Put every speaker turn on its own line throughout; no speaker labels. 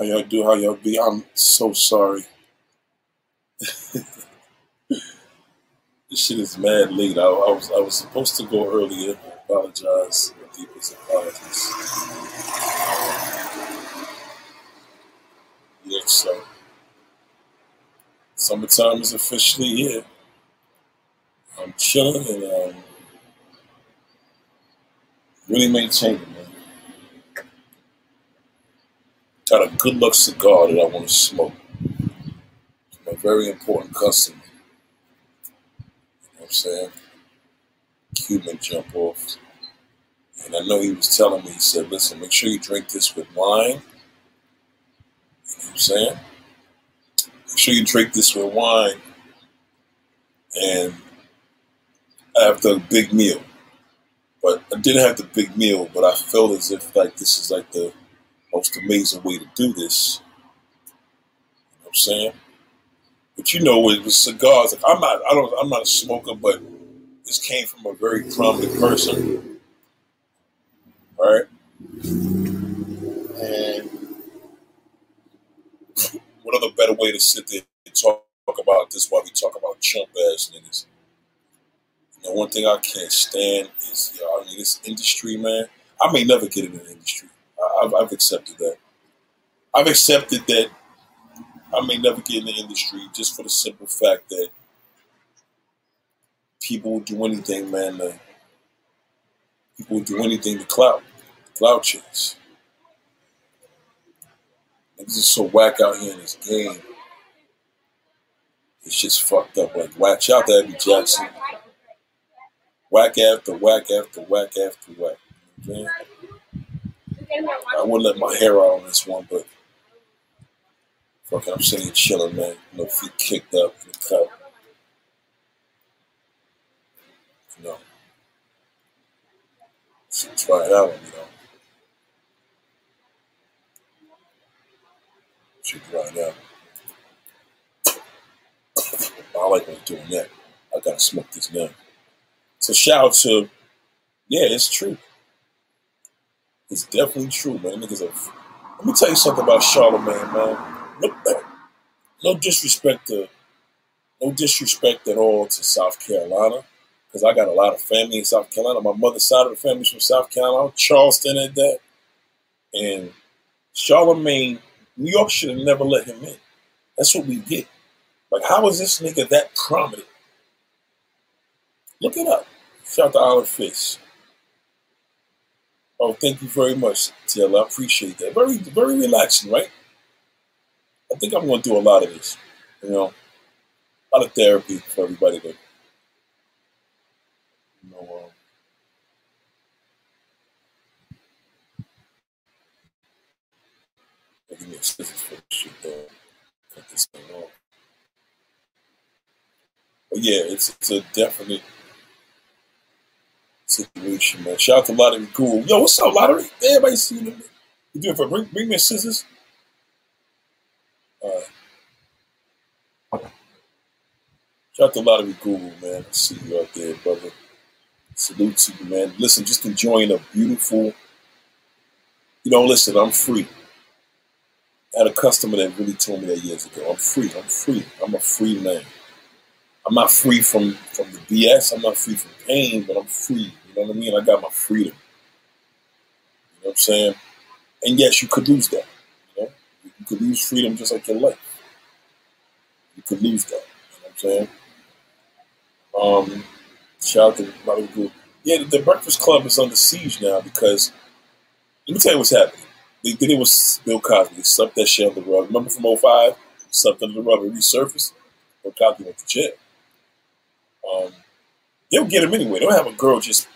How y'all do? How y'all be? I'm so sorry. this shit is mad late. I, I was I was supposed to go earlier. I apologize. My deepest apologies. Yeah, so summertime is officially here. I'm chilling and um, really maintaining, man. Got a good luck cigar that I want to smoke. It's a very important customer. You know what I'm saying? Cuban jump off. And I know he was telling me, he said, listen, make sure you drink this with wine. You know what I'm saying? Make sure you drink this with wine and after a big meal. But I didn't have the big meal, but I felt as if like this is like the most amazing way to do this. You know what I'm saying? But you know, with, cigars, like I'm not, I don't, I'm not a smoker, but this came from a very prominent person, right? And what other better way to sit there and talk about this while we talk about chump ass niggas? Know, one thing I can't stand is, you know, I mean, this industry, man. I may never get in the industry. I've, I've accepted that. I've accepted that I may never get in the industry just for the simple fact that people will do anything, man. To, people will do anything to clout, clout chase. Niggas is so whack out here in this game. It's just fucked up. Like, watch out to Abby Jackson. Whack after whack after whack after whack. I wouldn't let my hair out on this one, but fucking, I'm sitting chilling, man. No feet kicked up in the cup. You try it out, you know. Should try it out. I like when doing that. I gotta smoke this now. So shout out to, yeah, it's true. It's definitely true, man. Niggas are. Let me tell you something about Charlamagne, man. No, no disrespect to, no disrespect at all to South Carolina, because I got a lot of family in South Carolina. My mother's side of the family's from South Carolina, Charleston, and that. And Charlamagne, New York should have never let him in. That's what we get. Like, how is this nigga that prominent? Look it up. Shout out to Olive Fish. Oh, thank you very much, Taylor. I appreciate that. Very, very relaxing, right? I think I'm going to do a lot of this. You know, a lot of therapy for everybody to, you know, um, give me a scissors for this shit, though. Cut this thing off. But yeah, it's, it's a definite situation, man. Shout out to Lottery Cool. Yo, what's up, Lottery? Everybody see them. You doing for bring, bring me scissors? All right. Shout out to Lottery Google, man. I see you out there, brother. Salute to you, man. Listen, just enjoying a beautiful. You know, listen, I'm free. I had a customer that really told me that years ago. I'm free. I'm free. I'm a free man. I'm not free from from the BS. I'm not free from pain, but I'm free. You know what I mean? I got my freedom. You know what I'm saying? And yes, you could lose that. You know, you could lose freedom just like your life. You could lose that. You know what I'm saying? Um, shout out to Molly Good. Yeah, the, Breakfast Club is under siege now because let me tell you what's happening. They did it with Bill Cosby. They that shit under the rug. Remember from 05? Sucked under the rug and resurfaced. Bill Cosby went to jail. Um, they'll get him anyway. They don't have a girl just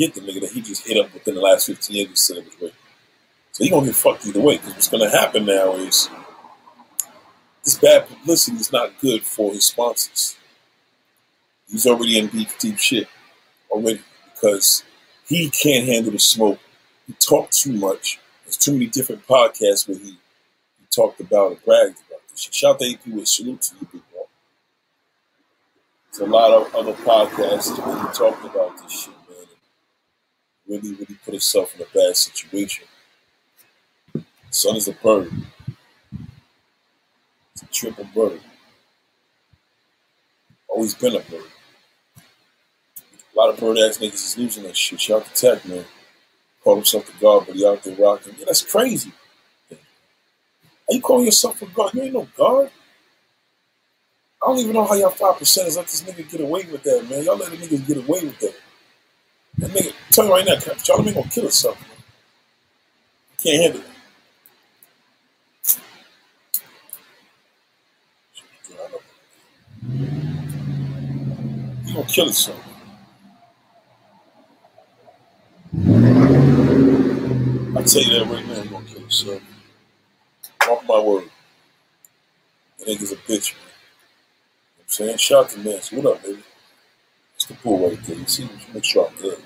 get the nigga that he just hit up within the last 15 years and said it was rape. So he gonna get fucked either way. Because what's gonna happen now is this bad publicity is not good for his sponsors. He's already in deep, deep shit already because he can't handle the smoke. He talked too much. There's too many different podcasts where he, he talked about and bragged about this shit. Shout out to AP with salute to you, big bro. There's a lot of other podcasts where he talked about this shit, really, really put himself in a bad situation. Son is a bird. It's a triple bird. Always been a bird. A lot of bird ass niggas is losing that shit. Shout out to Tech, man. Call himself the God, but he out there rocking. Yeah, that's crazy. How you call yourself a God? You ain't no God. I don't even know how y'all five percenters let this nigga get away with that, man. Y'all let the niggas get away with that. That nigga, tell you right now, ain't gonna kill himself. Can't handle it. He gonna kill himself. I tell you that right now, he gonna kill himself. Mark my word. That nigga's a bitch, man. I'm saying? Shout out to Nancy. What up, baby? It's the bull right there. You see, you make sure I'm good.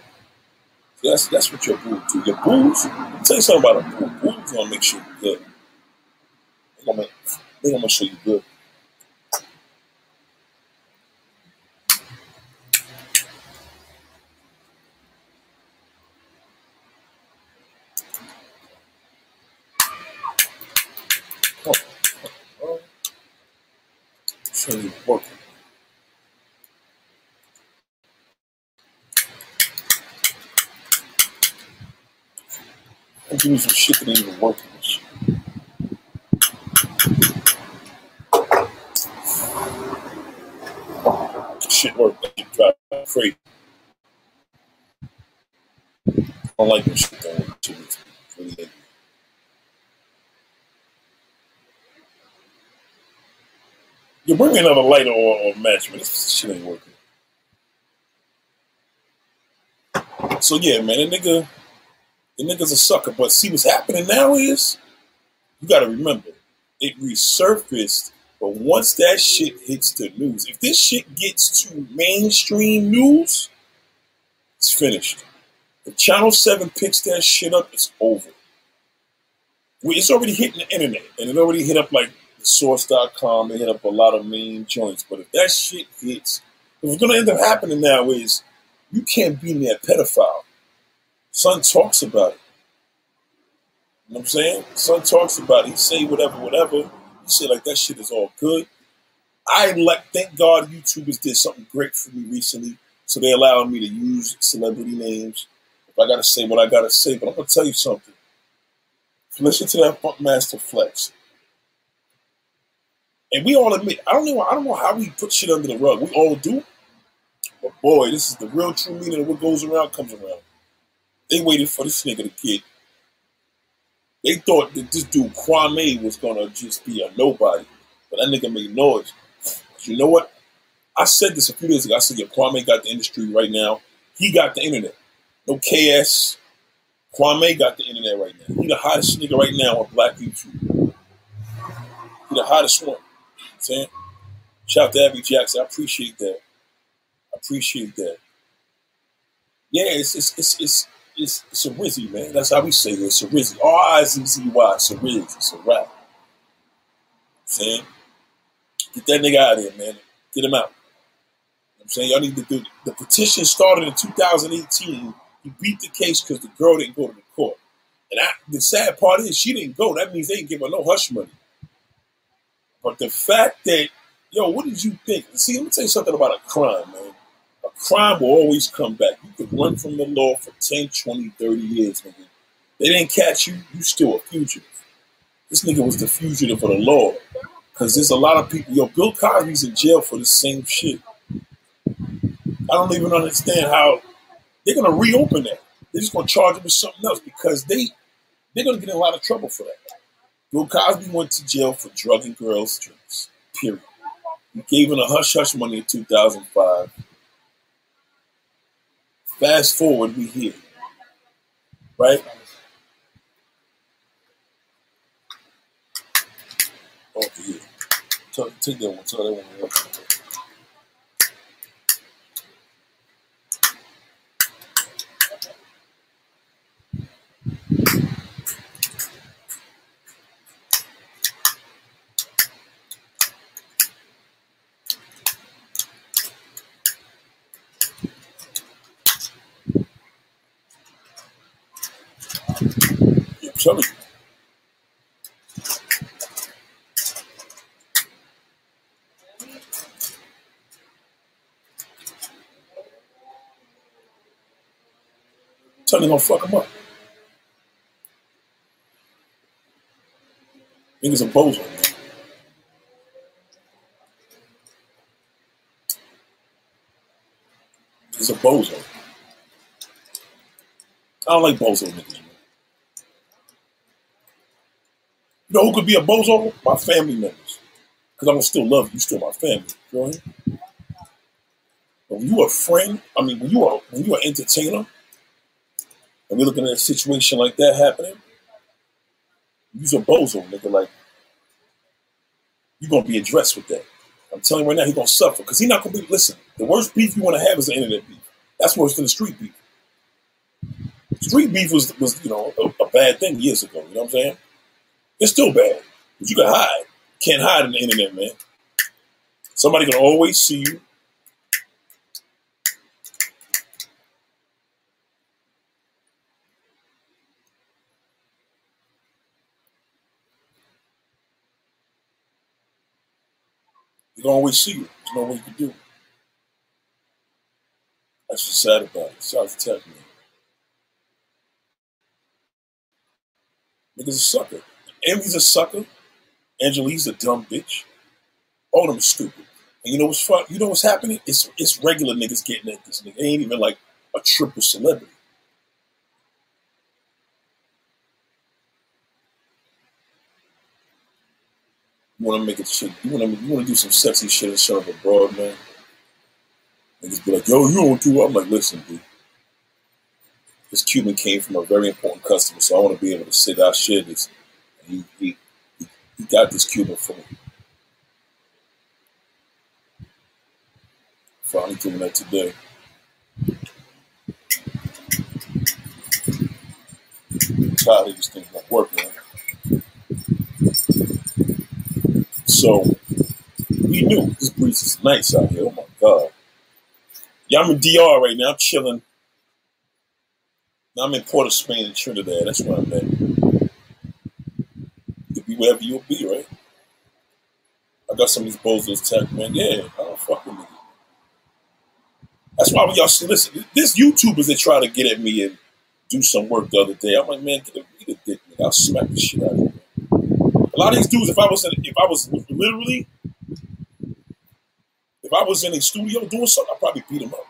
That's that's what your boo do. Your boos, I'll tell you something about a boo. Boo's gonna make sure you're good. They're gonna make, they gonna make sure you're good. Oh, oh, show you working. I'm doing some that even shit. Work. Drive crazy. I don't like that shit. Really. You bring me another lighter or, or match, but This shit ain't working. So yeah, man, the nigga, the nigga's a sucker. But see, what's happening now is you got to remember it resurfaced. But once that shit hits the news, if this shit gets to mainstream news, it's finished. If Channel Seven picks that shit up, it's over. It's already hitting the internet, and it already hit up like source.com. It hit up a lot of main joints. But if that shit hits, what's gonna end up happening now is you can't be near pedophile. Son talks about it. You know what I'm saying? Son talks about it. He say whatever, whatever. He say like that shit is all good. I like thank God YouTubers did something great for me recently. So they allowed me to use celebrity names. If I gotta say what I gotta say, but I'm gonna tell you something. Listen to that Funkmaster Flex. And we all admit, I don't know, I don't know how we put shit under the rug. We all do. But boy, this is the real true meaning of what goes around comes around. They waited for this nigga to get. They thought that this dude Kwame was gonna just be a nobody, but that nigga made noise. You know what? I said this a few days ago. I said, yeah, Kwame got the industry right now. He got the internet. No KS. Kwame got the internet right now. He the hottest nigga right now on Black YouTube. He the hottest one. Saying? Shout out to Abby Jackson. I appreciate that. I appreciate that. Yeah, it's it's it's it's it's, a rizzy, man. That's how we say it. It's a. R I Z Z Y. It's a riz. It's a rap. Saying? Get that nigga out of here, man. Get him out. I'm saying? Y'all need to do the petition started in 2018. He beat the case because the girl didn't go to the court. And I, the sad part is she didn't go. That means they didn't give her no hush money. But the fact that, yo, what did you think? See, let me tell you something about a crime, man. Crime will always come back. You can run from the law for 10, 20, 30 years, nigga. They didn't catch you, you still a fugitive. This nigga was the fugitive of the law. Because there's a lot of people, yo, Bill Cosby's in jail for the same shit. I don't even understand how they're gonna reopen that. They're just gonna charge him with something else because they they're gonna get in a lot of trouble for that. Bill Cosby went to jail for drugging girls' drinks. Period. He gave him a hush hush money in 2005. Fast forward, we here, right? Yeah. Tell, take that one. Tell that one. telling you. Tony gonna fuck him up. Niggas a bozo. He's a bozo. I don't like bozo niggas. You know who could be a bozo? My family members. Because I'm gonna still love you, still my family. You know I mean? But when you a friend, I mean, when you are when you are entertainer, and we're looking at a situation like that happening, you's a bozo, nigga. Like, you're gonna be addressed with that. I'm telling you right now, he's gonna suffer because he's not gonna be. Listen, the worst beef you want to have is the internet beef. That's worse than the street beef. Street beef was was you know a, a bad thing years ago. You know what I'm saying? It's still bad, but you can hide. Can't hide in the internet, man. Somebody can always see you. You can always see you. There's no way you can do it. That's what's sad about it. Shout out to Tech, man. Niggas a sucker. Envy's a sucker. Angela Yee's a dumb bitch. All of them stupid. And you know what's fun? You know what's happening? It's it's regular niggas getting at this nigga. Ain't even like a triple celebrity. You wanna make it shit. You wanna you wanna do some sexy shit and front up abroad, broad man. Niggas be like, yo, you don't do. I'm like, listen, dude. This Cuban came from a very important customer, so I want to be able to say that I share this. He, he, he, got this Cuban for me. Finally doing that today. I'm tired of this thing not working. So we knew this breeze is nice out here. Oh my god. Yeah, I'm in DR right now. I'm chilling. Now I'm in Port of Spain in Trinidad. That's where I'm at. Wherever you'll be, right? I got some of these bozos tech, man. Yeah, I don't fuck with niggas. That's why when y'all see, listen, this YouTubers that try to get at me and do some work the other day, I'm like, man, get a, get a dick, nigga. I'll smack the shit out of you. A lot of these dudes, if I was in, if I was literally, if I was in a studio doing something, I'd probably beat them up.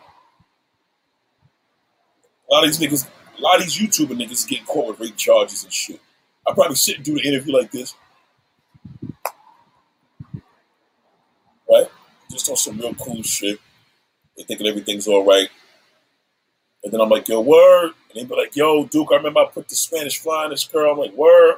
A lot of these niggas, a lot of these YouTuber niggas getting caught with rape charges and shit. I probably sit and do the interview like this, right? Just on some real cool shit. They thinking everything's all right. And then I'm like, yo, word. And they be like, yo, Duke, I remember I put the Spanish fly on this girl. I'm like, word.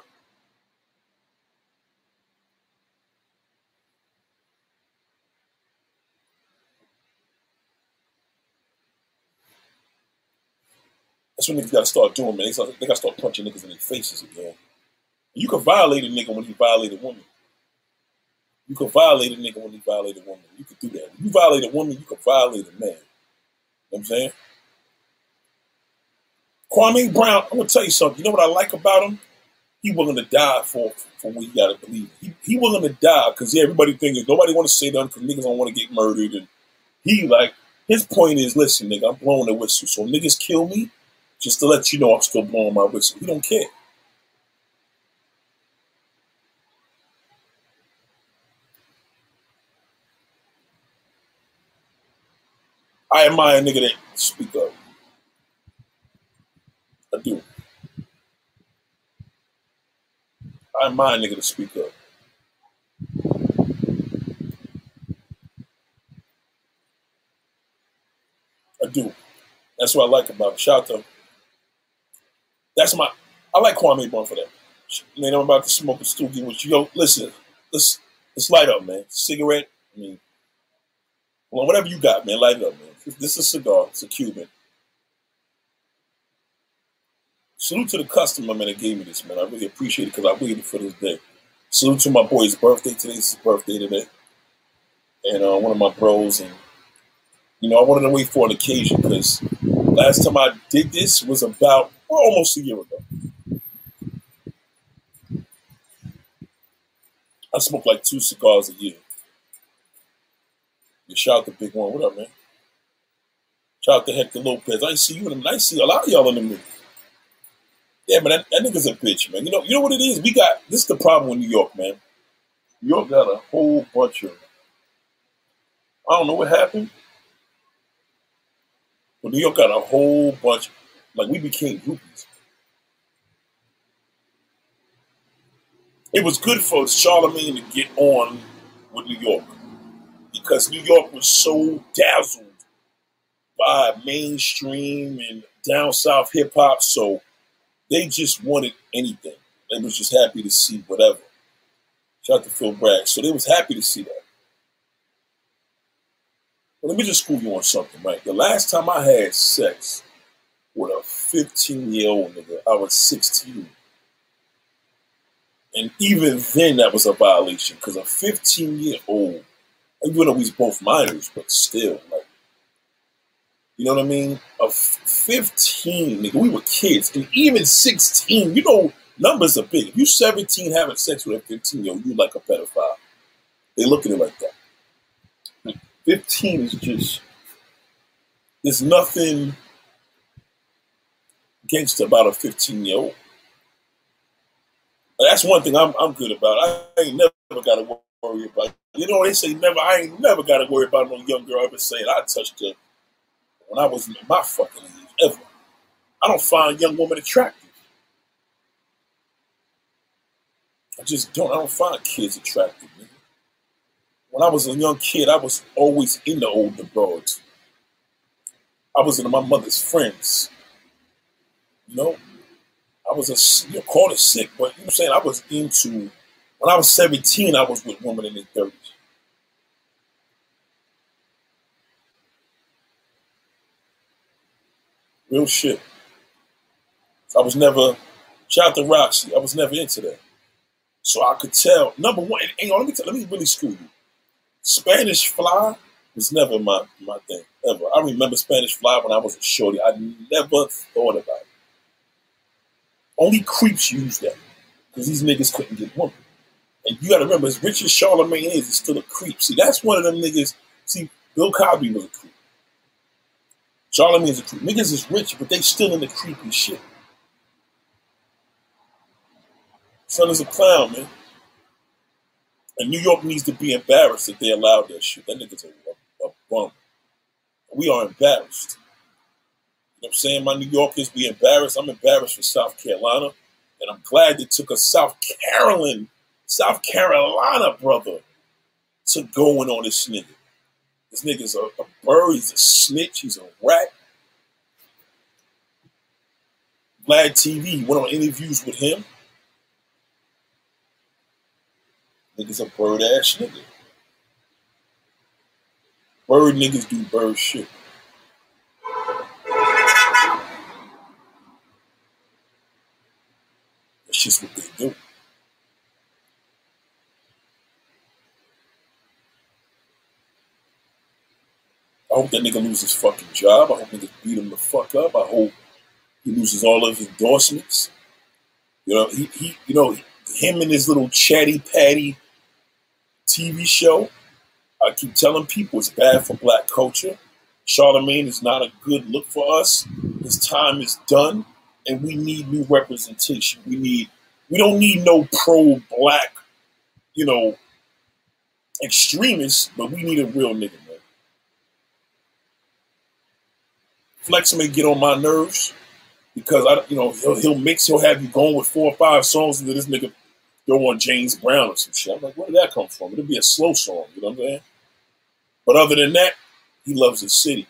That's what niggas gotta start doing, man. They, gotta start punching niggas in their faces again. You can violate a nigga when he violate a woman. You can violate a nigga when you violate a woman. You can do that. When you violate a woman, you can violate a man. You know what I'm saying? Kwame Brown, I'm gonna tell you something. You know what I like about him? He willing to die for for what he gotta believe. He, he willing to die because yeah, everybody thinking nobody want to say that because niggas don't want to get murdered. And he like his point is, listen, nigga, I'm blowing the whistle. So niggas kill me just to let you know I'm still blowing my whistle. He don't care. I admire a nigga that speak up. I do. I admire a nigga to speak up. I do. That's what I like about him. Shout out to him. That's my. I like Kwame Brown for that. Man, I'm about to smoke a stoogie with you. Yo, listen, let's let's light up, man. Cigarette. I mean, well, whatever you got, man, light it up, man. This is a cigar. It's a Cuban. Salute to the customer, man, that gave me this, man. I really appreciate it because I waited for this day. Salute to my boy's birthday today. It's his birthday today. And uh, one of my bros. And, you know, I wanted to wait for an occasion because last time I did this was about well, almost a year ago. I smoke like two cigars a year. You shout the big one. What up, man? Shout out to Hector Lopez. I see you in the I see a lot of y'all in the middle. Yeah, man, that, that nigga's a bitch, man. You know, you know what it is? We got this is the problem with New York, man. New York got a whole bunch of I don't know what happened. But New York got a whole bunch like we became groupies. It was good for Charlamagne to get on with New York because New York was so dazzled by mainstream and down south hip hop, so they just wanted anything. They was just happy to see whatever. Shout out to Phil Bragg. So they was happy to see that. But let me just school you on something, right? The last time I had sex with a 15 year old nigga, I was 16. And even then, that was a violation because a 15 year old, even though we both minors, but still, like, you know what I mean? A 15, nigga, we were kids. And even 16, you know, numbers are big. If you 17 having sex with a 15 year old, you like a pedophile. They look at it like that. 15 is just, there's nothing against about a 15 year old. That's one thing I'm, I'm good about. I ain't never got to worry about. You know, they say never. I ain't never got to worry about no young girl ever saying I touched her when I was in my fucking age ever. I don't find young women attractive. I just don't. I don't find kids attractive. Man. When I was a young kid, I was always in the older broads. I was in my mother's friends. You know, I was a you call it sick, but you know what I'm saying? I was into when I was 17, I was with women in their 30s. Real shit. I was never shout out to Roxy. I was never into that. So I could tell. Number one, on, let me tell, let me really school you. Spanish fly was never my my thing ever. I remember Spanish fly when I was a shorty. I never thought about it. Only creeps use that because these niggas couldn't get women. And you got to remember, as rich as Charlamagne is, he's still a creep. See, that's one of them niggas. See, Bill Cosby was a creep. Charlamagne is a creep. Niggas is rich, but they still in the creepy shit. Son is a clown, man. And New York needs to be embarrassed that they allowed that shit. That nigga's a, a, a bum. We are embarrassed. You know what I'm saying? My New Yorkers be embarrassed. I'm embarrassed for South Carolina. And I'm glad they took a South Carolina, South Carolina brother to going on this nigga. This nigga's a, a bird, he's a snitch, he's a rat. Vlad TV went on interviews with him. Nigga's a bird ass nigga. Bird niggas do bird shit. That's just what they do. I hope that nigga loses his fucking job. I hope niggas beat him the fuck up. I hope he loses all of his endorsements. You know, he, he you know, him and his little chatty patty TV show. I keep telling people it's bad for black culture. Charlamagne is not a good look for us. His time is done and we need new representation. We need we don't need no pro black, you know, extremists, but we need a real nigga, man. Flex may get on my nerves because I, you know, he'll, he'll mix, he'll have you going with four or five songs, and then this nigga go on James Brown or some shit. I'm like, where did that come from? It'll be a slow song, you know what I'm saying? But other than that, he loves his city.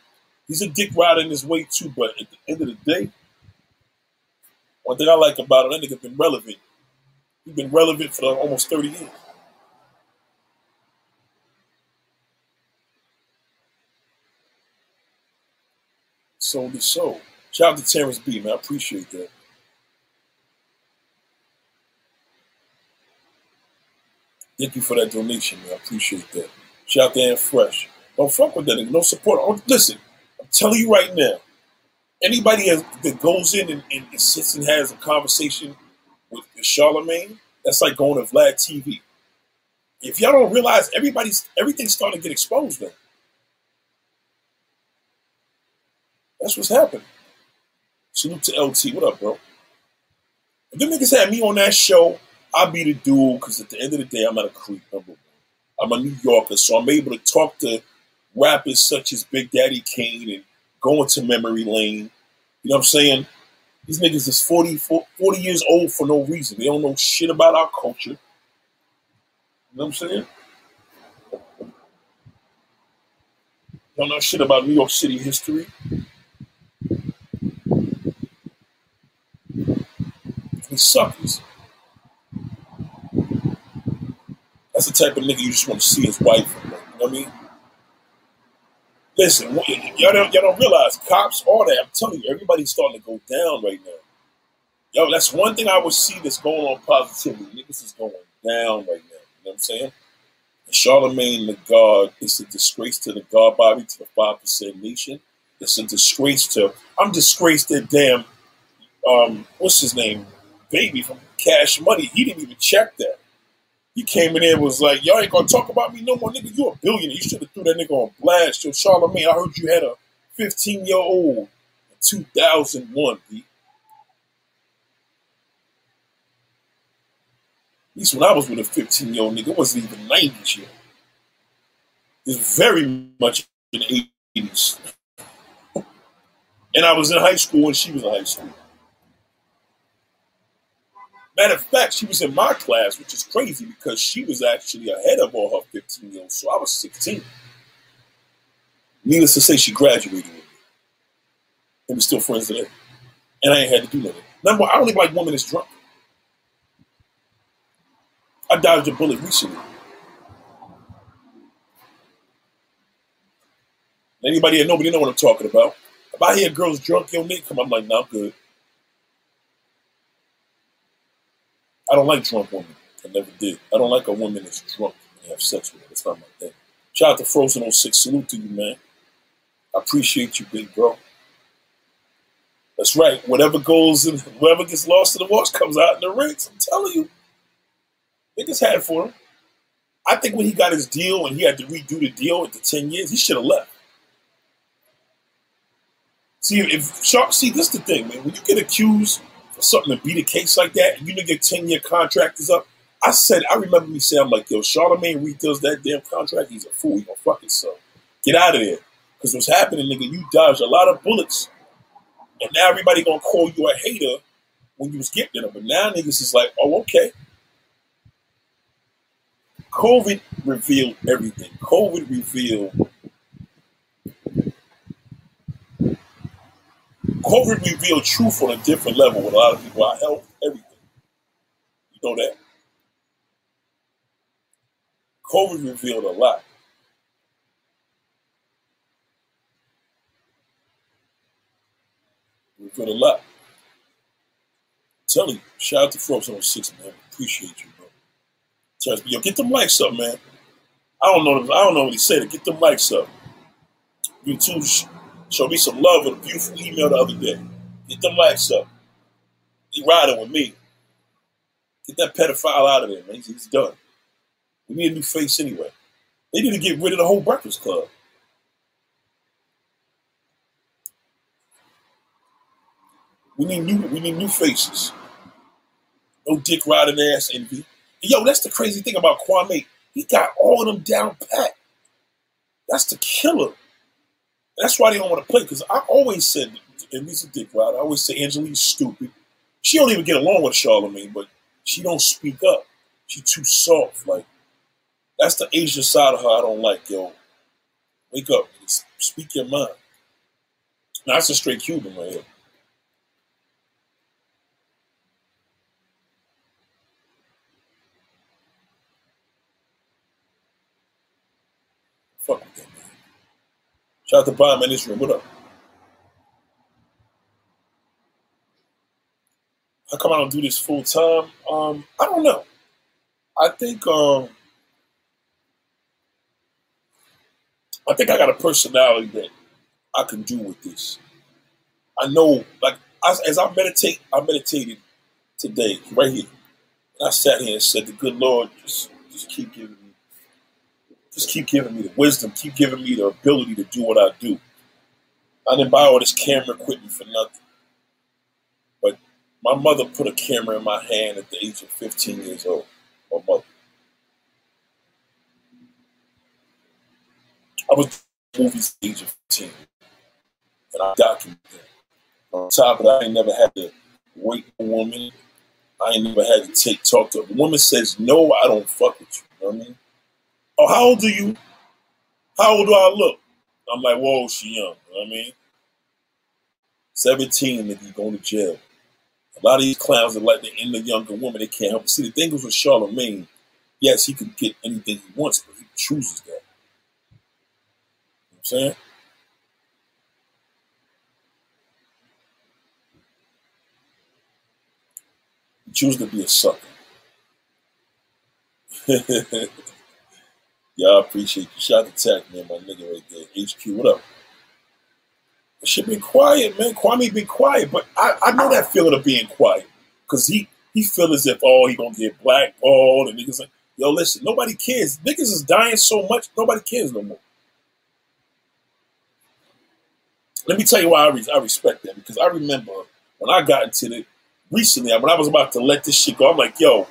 He's a dick rider in his way too, but at the end of the day, one thing I like about him, that nigga been relevant. He's been relevant for almost 30 years. So the show. Shout out to Terrence B, man. I appreciate that. Thank you for that donation, man. I appreciate that. Shout out to Ann Fresh. Don't fuck with that nigga. No support. Oh, listen, I'm telling you right now, anybody has, that goes in and, and, sits and has a conversation with, with Charlamagne, that's like going to Vlad TV. If y'all don't realize, everybody's everything's starting to get exposed now. That's what's happening. Salute to LT. What up, bro? If them niggas had me on that show, I'd be the dude because at the end of the day, I'm not a creep, number one. I'm a New Yorker, so I'm able to talk to rappers such as Big Daddy Kane and going to memory lane. You know what I'm saying? These niggas is 40, 40 years old for no reason. They don't know shit about our culture. You know what I'm saying? Don't know shit about New York City history. These suckers. That's the type of nigga you just want to see his wife. You know what I mean? Listen, y'all don't, y'all don't realize cops, all that. I'm telling you, everybody's starting to go down right now. Yo, that's one thing I would see that's going on positively. Niggas is going down right now. You know what I'm saying? And Charlamagne the God is a disgrace to the God body, to the five percent nation. It's a disgrace to I'm disgraced that damn um what's his name? Baby from Cash Money. He didn't even check that. He came in there and was like, Y'all ain't gonna talk about me no more, nigga. You a billionaire. You should have threw that nigga on blast. Yo, Charlamagne, I heard you had a 15 year old in 2001, B. At least when I was with a 15 year old nigga, it wasn't even 90s yet. It was very much in the 80s. And I was in high school and she was in high school. Matter of fact, she was in my class, which is crazy because she was actually ahead of all her 15 year olds. So I was 16. Needless to say, she graduated with me. And we're still friends today. And I ain't had to do nothing. Number one, I don't even like women that's drunk. I dodged a bullet recently. Anybody that nobody know what I'm talking about. If I hear girls drunk, yo, Nick, come, I'm like, nah, I'm good. I don't like drunk women. I never did. I don't like a woman that's drunk and have sex with her. That's not my thing. Shout out to Frozen 06. Salute to you, man. I appreciate you, big bro. That's right. Whatever goes and whoever gets lost in the wash comes out in the rinse. I'm telling you. Niggas had for him. I think when he got his deal and he had to redo the deal at the 10 years, he should have left. See, if Sharp, see, this the thing, man. When you get accused for something to beat a case like that, and you know your 10 year contract is up, I said, I remember me saying, I'm like, yo, Charlamagne redoes that damn contract, he's a fool. He gonna fuck himself. Get out of there. Because what's happening, nigga, you dodged a lot of bullets. And now everybody gonna call you a hater when you was getting them. But now niggas is like, oh, okay. COVID revealed everything. COVID revealed COVID revealed truth on a different level with a lot of people, our health, everything. You know that. COVID revealed a lot. Revealed a lot. I'm telling you, shout out to Frogs on six, man. Appreciate you, bro. Trust me, yo, get them likes up, man. I don't know. I don't know what he said. Get the mics up. YouTube Show me some love with a beautiful email the other day. Get them likes up. He riding with me. Get that pedophile out of there, man. He's, he's done. We need a new face anyway. They need to get rid of the whole Breakfast Club. We need new. We need new faces. No dick riding ass envy. And yo, that's the crazy thing about Kwame. He got all of them down pat. That's the killer. That's why they don't want to play. Because I always said, and he's a dick. I always say Angela Yee's stupid. She don't even get along with Charlamagne, but she don't speak up. She too soft. Like that's the Asian side of her I don't like. Yo, wake up, speak your mind. Now, that's a straight Cuban right here. Fuck with. Shout out to Prime in this room. What up? How come I don't do this full time? Um, I don't know. I think um, I think I got a personality that I can do with this. I know, like as, as I meditate, I meditated today right here, and I sat here and said, "The good Lord, just just keep giving me just keep giving me the wisdom, keep giving me the ability to do what I do. I didn't buy all this camera equipment for nothing. But My mother put a camera in my hand at the age of 15 years old. My mother. I was movies at the age of 15, and I documented them. On top of that, I ain't never had to wait a woman. I ain't never had to take talk to. The woman says, no, I don't fuck with you. You know what I mean? Oh, how old are you? How old do I look? I'm like, whoa, she young. You know what I mean? 17, if you going to jail. A lot of these clowns are like the end of younger woman. They can't help it. See, the thing is with Charlamagne, yes, he can get anything he wants, but he chooses that. You know what I'm saying? He chooses to be a sucker. Y'all appreciate you. Shout out to Tech, man, my nigga right there. HQ, what up? Should be quiet, man. Kwame be quiet, but I, I know that feeling of being quiet because he he feel as if oh he gonna get blackballed and niggas like yo listen nobody cares niggas is dying so much nobody cares no more. Let me tell you why I, re- I respect that because I remember when I got into it recently when I was about to let this shit go I'm like yo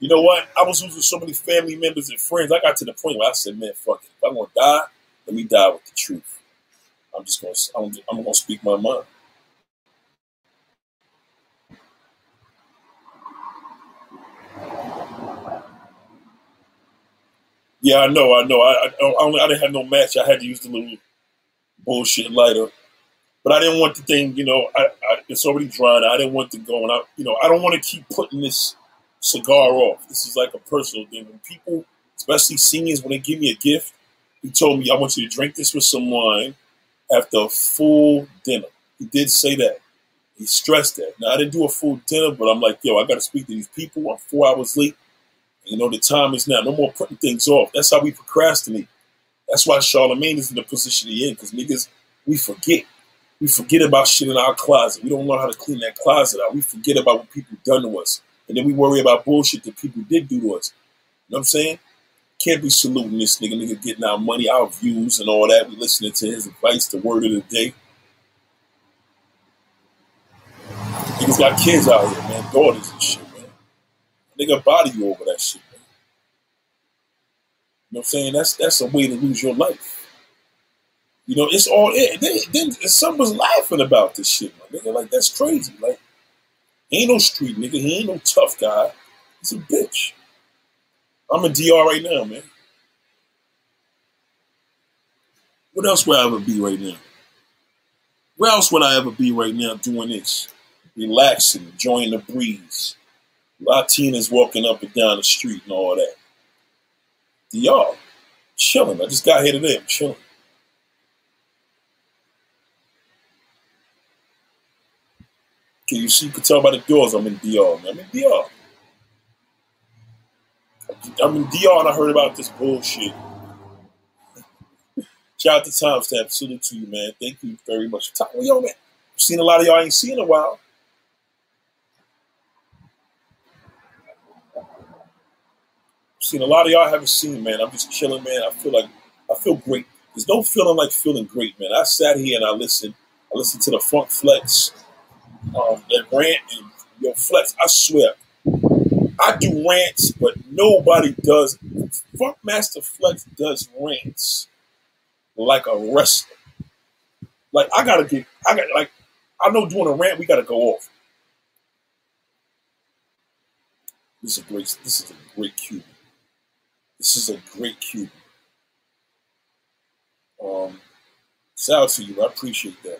you know what I was losing so many family members and friends I got to the point where I said man fuck it if I'm gonna die let me die with the truth. I'm just gonna I'm, I'm gonna speak my mind. Yeah, I know, I know. I, I, I I didn't have no match. I had to use the little bullshit lighter, but I didn't want the thing. You know, I, I it's already drying. I didn't want to go, and I, you know, I don't want to keep putting this cigar off. This is like a personal thing. When people, especially seniors, when they give me a gift, he told me I want you to drink this with some wine after a full dinner. He did say that. He stressed that. Now I didn't do a full dinner, but I'm like, yo, I got to speak to these people. I'm four hours late. You know, the time is now. No more putting things off. That's how we procrastinate. That's why Charlamagne is in the position he in, because niggas, we forget. We forget about shit in our closet. We don't know how to clean that closet out. We forget about what people done to us. And then we worry about bullshit that people did do to us. You know what I'm saying? Can't be saluting this nigga, nigga getting our money, our views, and all that. We listening to his advice, the word of the day. Niggas got kids out here, man, daughters and shit, man. Nigga body you over that shit, man. You know what I'm saying? That's that's a way to lose your life. You know, it's all it. Then, then was laughing about this shit, my nigga. Like that's crazy. Like, he ain't no street nigga. He ain't no tough guy. He's a bitch. I'm in DR right now, man. What else would I ever be right now? Where else would I ever be right now doing this? Relaxing, enjoying the breeze. Latinas walking up and down the street and all that. DR. Chilling. I just got here today. I'm chilling. Can you see? You can tell by the doors I'm in DR. Man. I'm in DR. I'm in DR and I heard about this bullshit. Shout out to Timestamp. Salute to you, man. Thank you very much for talking. Yo, man. I've seen a lot of y'all I ain't seen in a while. Seen a lot of y'all I haven't seen, man. I'm just chilling, man. I feel like I feel great. There's no feeling like feeling great, man. I sat here and I listened. I listened to the Funk Flex, um, that rant, and your Flex. I swear, I do rants, but nobody does. Funk Master Flex does rants like a wrestler. Like I gotta get, I got like, I know doing a rant, we gotta go off. This is a great. This is a great cube. This is a great cube. Um, shout out to you. I appreciate that,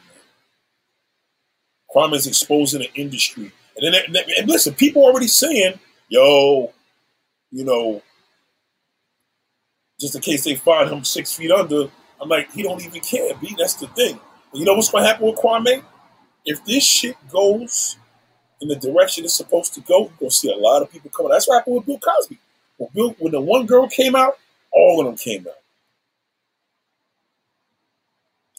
Crime is exposing the industry, and then and listen, people already saying yo, you know, just in case they find him six feet under, I'm like, he don't even care, B. That's the thing. you know what's gonna happen with Kwame? If this shit goes in the direction it's supposed to go, you're gonna see a lot of people coming. That's what happened with Bill Cosby. When Bill, when the one girl came out, all of them came out.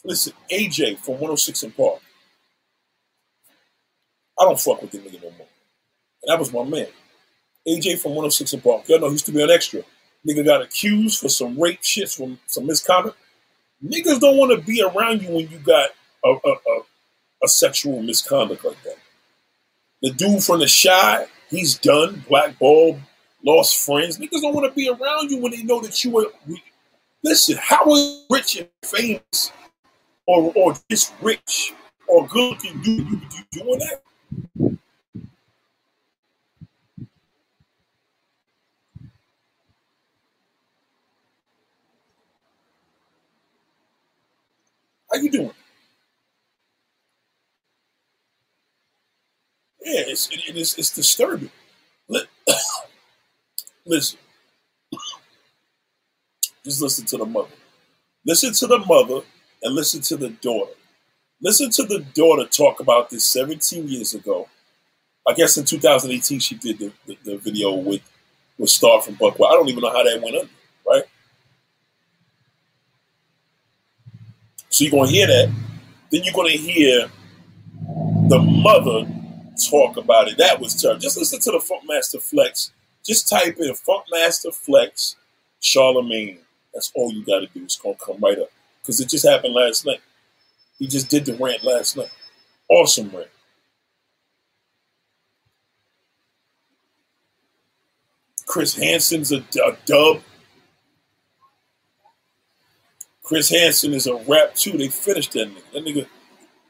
Listen, AJ from 106 and Park. I don't fuck with the nigga no more. And that was my man. AJ from 106 and Park. Y'all know he used to be an extra. Nigga got accused for some rape shits from some misconduct. Niggas don't want to be around you when you got a, a, a, a sexual misconduct like that. The dude from the shy, he's done, blackball, lost friends. Niggas don't want to be around you when they know that you were. Listen, how is rich and famous, or or just rich or good looking dude you, you doing that? How you doing? Yeah, it's it, it's, it's disturbing. Listen, just listen to the mother. Listen to the mother and listen to the daughter. Listen to the daughter talk about this 17 years ago. I guess in 2018 she did the, the, the video with with Star from Buc Wild. I don't even know how that went under, right? So you're gonna hear that. Then you're gonna hear the mother talk about it. That was terrible. Just listen to the Funkmaster Flex. Just type in Funkmaster Flex Charlamagne. That's all you got to do. It's gonna come right up because it just happened last night. He just did the rant last night. Awesome rant. Chris Hansen's a, a dub. Chris Hansen is a rap too. They finished that nigga. That nigga,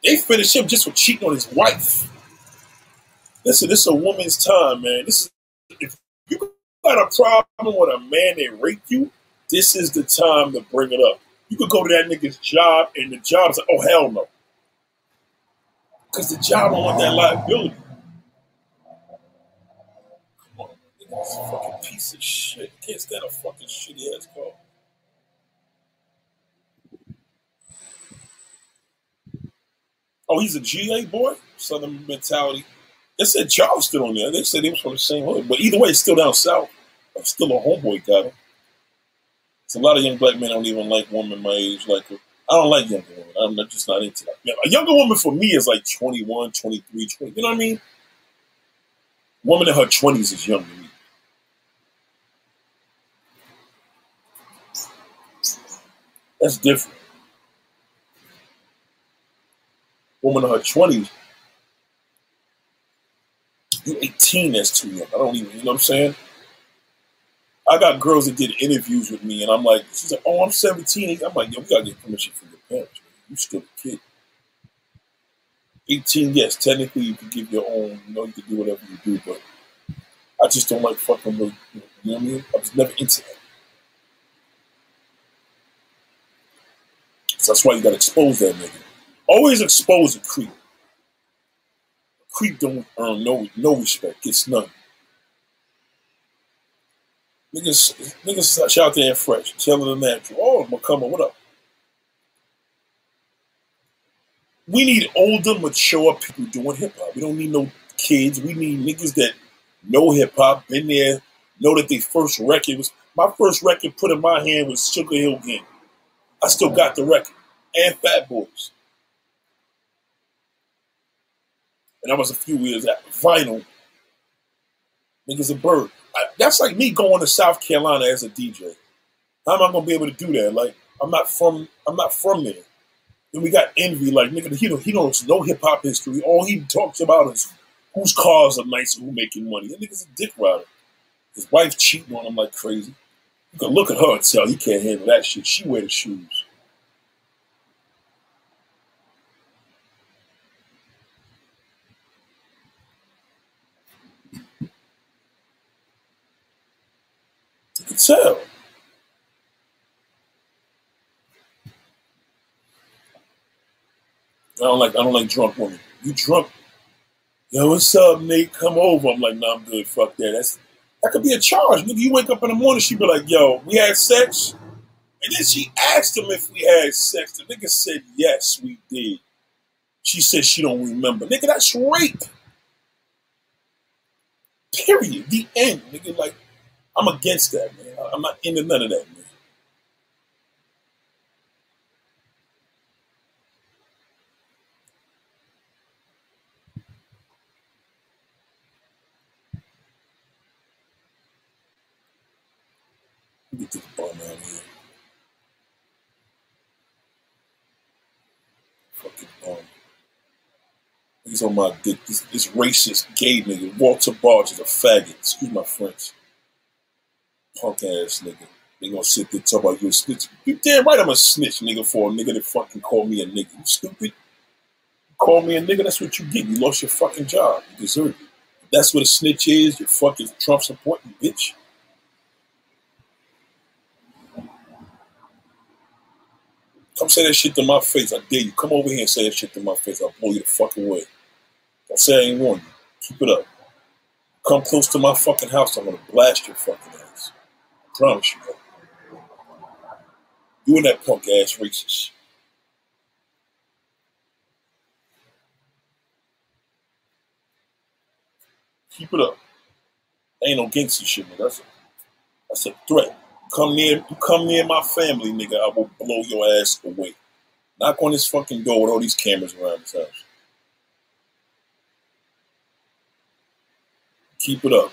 they finished him just for cheating on his wife. Listen, this is a woman's time, man. This is if you got a problem with a man that raped you, this is the time to bring it up. You could go to that nigga's job, and the job's like, oh hell no, because the job don't want that liability. Come on, nigga's a fucking piece of shit. Can't stand a fucking shitty ass car. Oh, he's a GA boy? Southern mentality. They said Charles still on there. They said he was from the same hood. But either way, it's still down south. I'm still a homeboy got him. So a lot of young black men don't even like women my age. Like I don't like younger women. I'm not, just not into that. A younger woman for me is like 21, 23, 20. You know what I mean? Woman in her 20s is young to me. That's different. Woman in her 20s, you 18, that's too young. I don't even, you know what I'm saying? I got girls that did interviews with me, and I'm like, she's like, oh, I'm 17. I'm like, yo, we gotta get permission from your parents. Man. You still a kid. 18, yes, technically you can give your own, you know, you can do whatever you do, but I just don't like fucking with, you know what I mean? I was never into that. So that's why you gotta expose that nigga. Always expose a creep. A creep don't earn no no respect, gets none. Niggas, niggas out there fresh, telling the natural. Oh, McCumber, what up? We need older, mature people doing hip hop. We don't need no kids. We need niggas that know hip hop, been there, know that their first record was my first record put in my hand was Sugarhill Gang. I still got the record. And Fat Boys. And that was a few years after. Vinyl. Niggas a bird. I, that's like me going to South Carolina as a DJ. How am I gonna be able to do that? Like I'm not from I'm not from there. Then we got Envy, like nigga, he don't he knows no hip hop history. All he talks about is whose cars are nice and who making money. That nigga's a dick rider. His wife cheating on him like crazy. You can look at her and tell he can't handle that shit. She wear the shoes. Can. I don't like I don't like drunk women. You drunk? Yo, what's up, Nate? Come over. I'm like, nah, I'm good. Fuck that. That's that could be a charge. Nigga, you wake up in the morning, she be like, yo, we had sex. And then she asked him if we had sex. The nigga said, yes, we did. She said she don't remember. Nigga, that's rape. Period. The end. Nigga, like, I'm against that, man. I'm not into none of that, man. Get this bum out of here. Fucking bum. Niggas on my dick. This, this racist gay nigga. Walter Barge is a faggot. Excuse my French. Punk ass nigga. They gonna sit there talk about you a snitch. You damn right I'm a snitch, nigga, for a nigga that fucking call me a nigga. You stupid. call me a nigga, that's what you get. You lost your fucking job. You deserve it. If that's what a snitch is. You're fucking Trump supporting bitch. Come say that shit to my face. I dare you. Come over here and say that shit to my face. I'll blow you the fuck away. Don't say I ain't warn you. Keep it up. Come close to my fucking house. I'm gonna blast your fucking ass. Promise you. You and that punk ass racist. Keep it up. Ain't no gangster shit, man. That's a, that's a threat. Come near, you come near my family, nigga, I will blow your ass away. Knock on this fucking door with all these cameras around this house. Keep it up.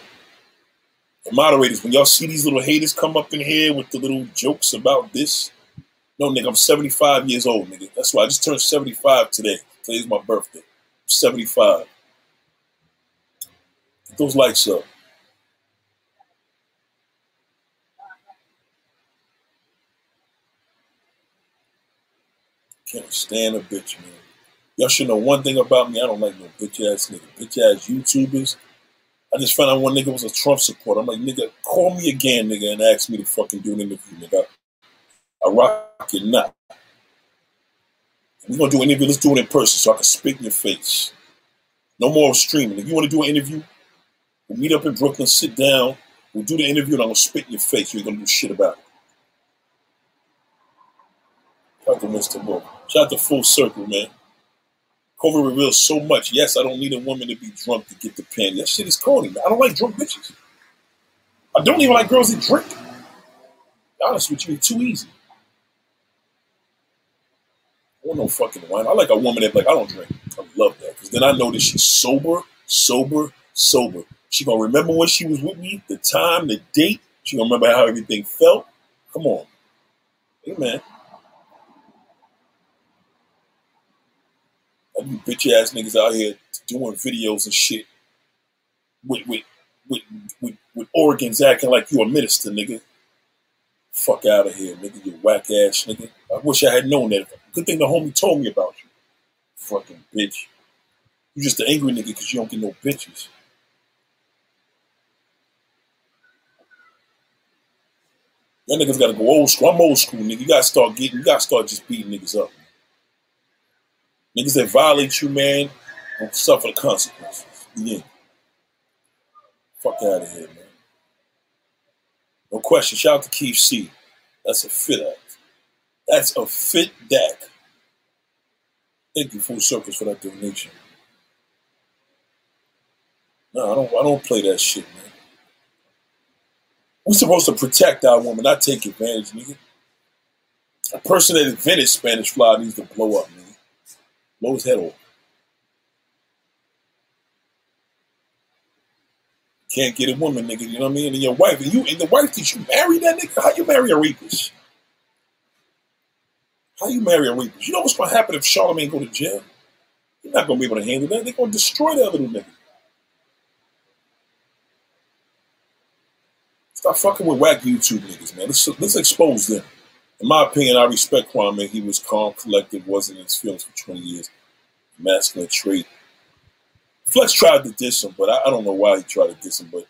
Moderators, when y'all see these little haters come up in here with the little jokes about this, no, nigga, I'm 75 years old, nigga. That's why I just turned 75 today. Today's my birthday. I'm 75. Get those lights up. Can't stand a bitch, man. Y'all should know one thing about me. I don't like no bitch ass nigga. Bitch ass YouTubers. I just found out one nigga was a Trump supporter. I'm like, nigga, call me again, nigga, and ask me to fucking do an interview, nigga. I rock it not. We're gonna do an interview. Let's do it in person so I can spit in your face. No more streaming. If you want to do an interview, we'll meet up in Brooklyn, sit down, we'll do the interview, and I'm gonna spit in your face. You ain't gonna do shit about it. Shout out to Mr. Moore. Shout out to Full Circle, man. COVID reveals so much. Yes, I don't need a woman to be drunk to get the pen. That shit is corny. I don't like drunk bitches. I don't even like girls that drink. Honest with you, it's too easy. I want no fucking wine. I like a woman that like I don't drink. I love that because then I know that she's sober, sober, sober. She gonna remember when she was with me, the time, the date. She gonna remember how everything felt. Come on, hey man. You bitch ass niggas out here doing videos and shit with with with with, with organs acting like you a minister, nigga. Fuck out of here, nigga. You whack ass nigga. I wish I had known that. Good thing the homie told me about you. Fucking bitch. You just an angry nigga because you don't get no bitches. That niggas gotta go old school. I'm old school, nigga. You gotta start getting, you gotta start just beating niggas up. Niggas that violate you, man, will suffer the consequences. Yeah. Fuck out of here, man. No question. Shout out to Keith C. That's a fit act. That's a fit deck. Thank you, Full Circle, for that donation. No, I don't. I don't play that shit, man. We're supposed to protect our woman, not take advantage, nigga. A person that invented Spanish fly needs to blow up, nigga. Blow his head off. Can't get a woman, nigga. You know what I mean? And your wife, and you, and the wife did you marry that nigga. How you marry a rapist? How you marry a rapist? You know what's gonna happen if Charlamagne go to jail? You're not gonna be able to handle that. They're gonna destroy that little nigga. Stop fucking with whack YouTube niggas, man. Let's, let's expose them. In my opinion, I respect Kwame. He was calm, collected, wasn't in his feelings for 20 years. Masculine trait. Flex tried to diss him, but I, I don't know why he tried to diss him. But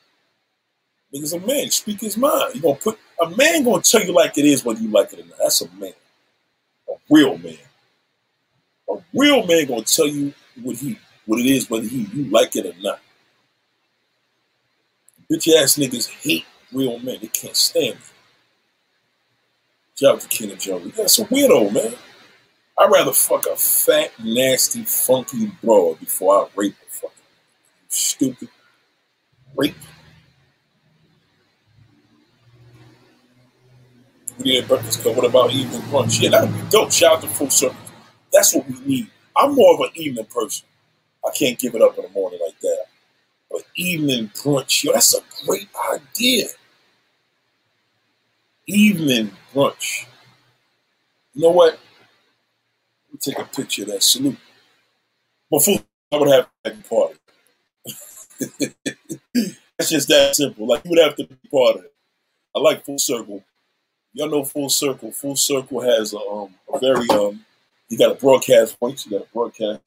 nigga's a man. Speak his mind. You gonna put a man gonna tell you like it is whether you like it or not. That's a man. A real man. A real man gonna tell you what he what it is, whether he you like it or not. Bitch ass niggas hate real men. They can't stand it. Shout out to Ken and Joey. That's a weirdo, man. I'd rather fuck a fat, nasty, funky broad before I rape a fucking stupid rape. We did breakfast club. What about evening brunch? Yeah, that'd be dope. Shout out to Full Circle. That's what we need. I'm more of an evening person. I can't give it up in the morning like that. But evening brunch, yo, that's a great idea. Evening brunch. You know what? Let me take a picture of that salute. Before I would have to be part of it. it's just that simple. Like you would have to be part of it. I like Full Circle. Y'all know Full Circle. Full Circle has a, um, a very um. You got a broadcast voice. You got a broadcast.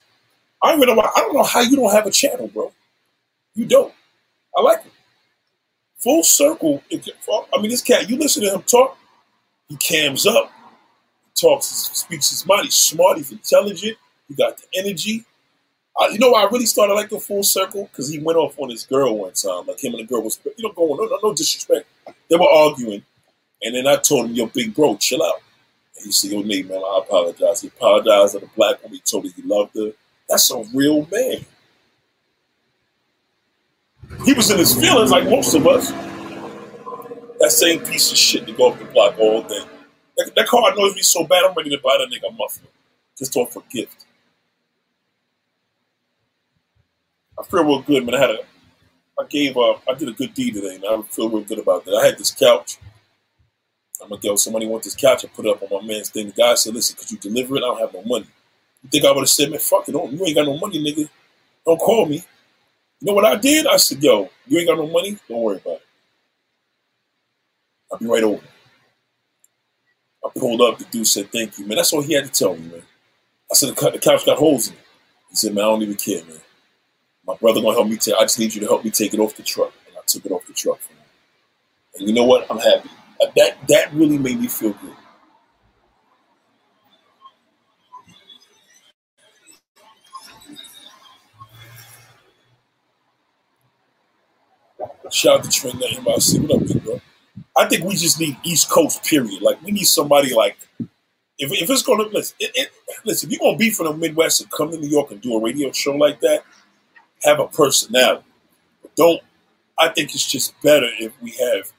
I don't even know why. I don't know how you don't have a channel, bro. You don't. I like it. Full Circle. I mean, this cat. You listen to him talk. He cams up. He talks. Speaks his mind. He's smart. He's intelligent. He got the energy. Uh, you know I really started like the full circle? Because he went off on his girl one time. Like him and the girl was, you know, going, no, no, no disrespect. They were arguing. And then I told him, yo, big bro, chill out. And he said, yo, Nate, man, I apologize. He apologized to the black woman. He told her he loved her. That's a real man. He was in his feelings like most of us. That same piece of shit to go up the block all day. That, that car annoys me so bad, I'm ready to buy that nigga a muffler. Just a gift. I feel real good, man. I had a, I gave, uh, I did a good deed today, man. I feel real good about that. I had this couch. I'm like, yo, somebody want this couch. I put it up on my man's thing. The guy said, listen, could you deliver it? I don't have no money. You think I would have said, man, fuck it. Don't, you ain't got no money, nigga. Don't call me. You know what I did? I said, yo, you ain't got no money? Don't worry about it. I'll be right over. I pulled up. The dude said, thank you, man. That's all he had to tell me, man. I said, the couch got holes in it. He said, man, I don't even care, man. My brother gonna help me take. I just need you to help me take it off the truck, and I took it off the truck for him. And you know what? I'm happy. That that really made me feel good. Shout out to Trent NYC. What up, big bro? I think we just need East Coast, period. Like, we need somebody like, if, if it's going to, listen, it, it, listen, if you're going to be from the Midwest and come to New York and do a radio show like that, have a personality. Don't. I think it's just better if we have,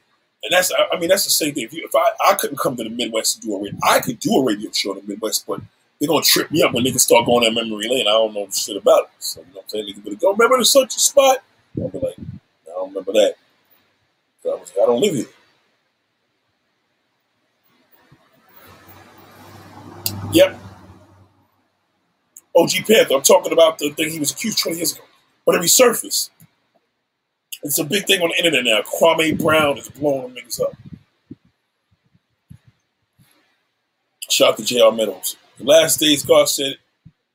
and that's. I mean, that's the same thing. If, you, if I, I couldn't come to the Midwest and do a radio, I could do a radio show in the Midwest, but they're gonna trip me up when niggas start going down memory lane. I don't know shit about it. So you know what I'm saying? Niggas be like, "Oh, remember the such a spot?" I'll be like, "I don't remember that." I, was, I don't live here. Yep. OG Panther. I'm talking about the thing he was accused 20 years ago but it resurfaced. It's a big thing on the internet now. Kwame Brown is blowing them niggas up. Shout out to J.R. Meadows. The last days, God said,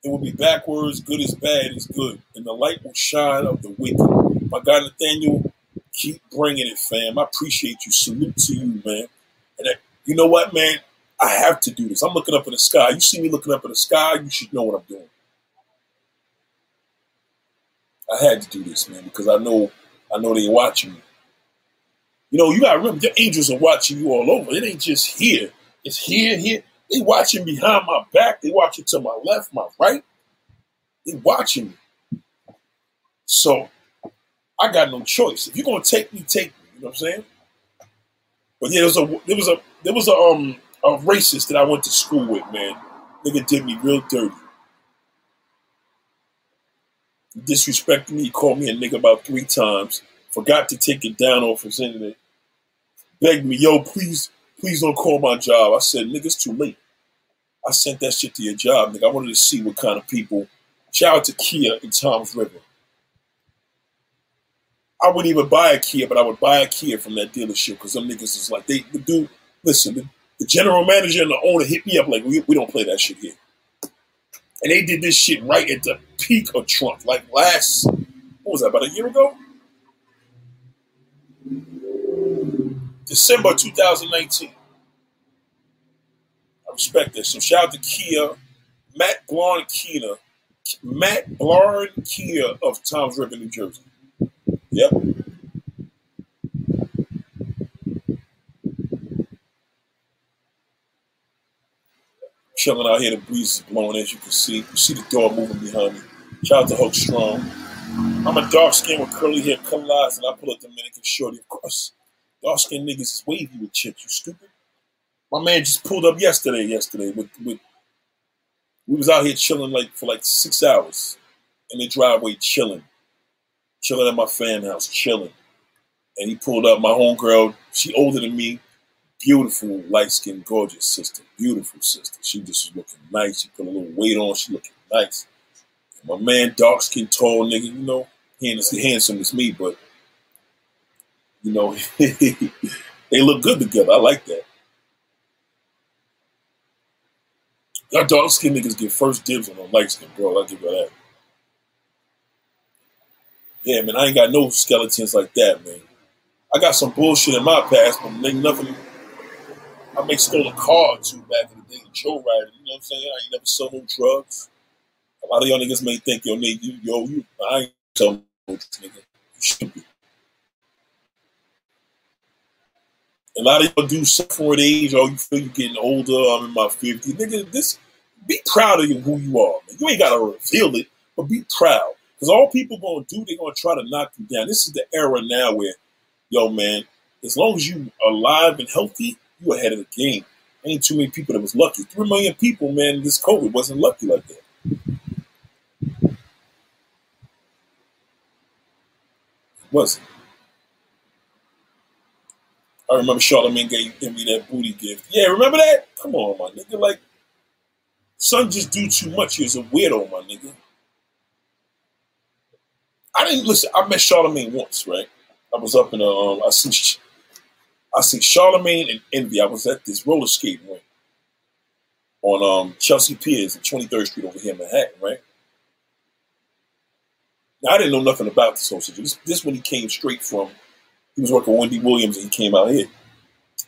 it will be backwards, good is bad is good, and the light will shine of the wicked. My God, Nathaniel, keep bringing it, fam. I appreciate you. Salute to you, man. And I, you know what, man? I have to do this. I'm looking up in the sky. You see me looking up in the sky, you should know what I'm doing. I had to do this, man, because I know I know they're watching me. You know, you gotta remember the angels are watching you all over. It ain't just here. It's here, here. They watching behind my back. They watching to my left, my right. They watching me. So I got no choice. If you're gonna take me, take me. You know what I'm saying? But yeah, there was a there was a there was a um a racist that I went to school with, man. Nigga did me real dirty disrespected me, called me a nigga about three times, forgot to take it down off his internet, begged me, yo, please, please don't call my job. I said, nigga, it's too late. I sent that shit to your job, nigga. I wanted to see what kind of people. Shout out to Kia in Toms River. I wouldn't even buy a Kia, but I would buy a Kia from that dealership because them niggas is like, they, the dude, listen, the, the, general manager and the owner hit me up like, we, we don't play that shit here. And they did this shit right at the peak of Trump, like last, what was that, about a year ago? December 2019. I respect that. So shout out to Kia, Matt Blatt Kia, Matt Blatt Kia of Toms River, New Jersey. Yep. chilling out here. The breeze is blowing, as you can see. You see the door moving behind me. Shout out to Hulk Strong. I'm a dark skin with curly hair, color eyes, and I pull a Dominican shorty. Of course, dark skin niggas is wavy with chicks. You stupid. My man just pulled up yesterday. Yesterday with with we was out here chilling like for like six hours in the driveway, chilling, chilling at my fan house, chilling. And he pulled up. My homegirl, she older than me beautiful, light skinned, gorgeous sister. Beautiful sister. She just was looking nice. She put a little weight on. She looking nice. My man, dark skin, tall nigga, you know, as handsome as me, but you know, they look good together. I like that. Y'all dark skin niggas get first dibs on them light skin, bro. I'll give you that. Yeah, man, I ain't got no skeletons like that, man. I got some bullshit in my past, but ain't nothing. I may stole a car or two back in the day, Joe riding. You know what I'm saying? I ain't never sold no drugs. A lot of y'all niggas may think, yo, nigga, you, yo, you, I ain't selling no drugs, nigga. You should be. A lot of y'all do suffer at age, or you feel you're getting older. I'm in my 50s. Nigga, this, be proud of who you are, man. You ain't got to reveal it, but be proud. Because all people going to do, they're going to try to knock you down. This is the era now where, yo, man, as long as you alive and healthy, you ahead of the game. Ain't too many people that was lucky. Three million people, man, this COVID wasn't lucky like that. It wasn't. I remember Charlamagne gave, gave me that booty gift. Yeah, remember that? Come on, my nigga. Like, son just do too much. He was a weirdo, my nigga. I didn't listen. I met Charlamagne once, right? I was up in um, I see, I see Charlamagne and Envy. I was at this roller skating rink on um, Chelsea Piers and 23rd Street over here in Manhattan, right? Now, I didn't know nothing about this whole situation. This, this when he came straight from, he was working with Wendy Williams and he came out here.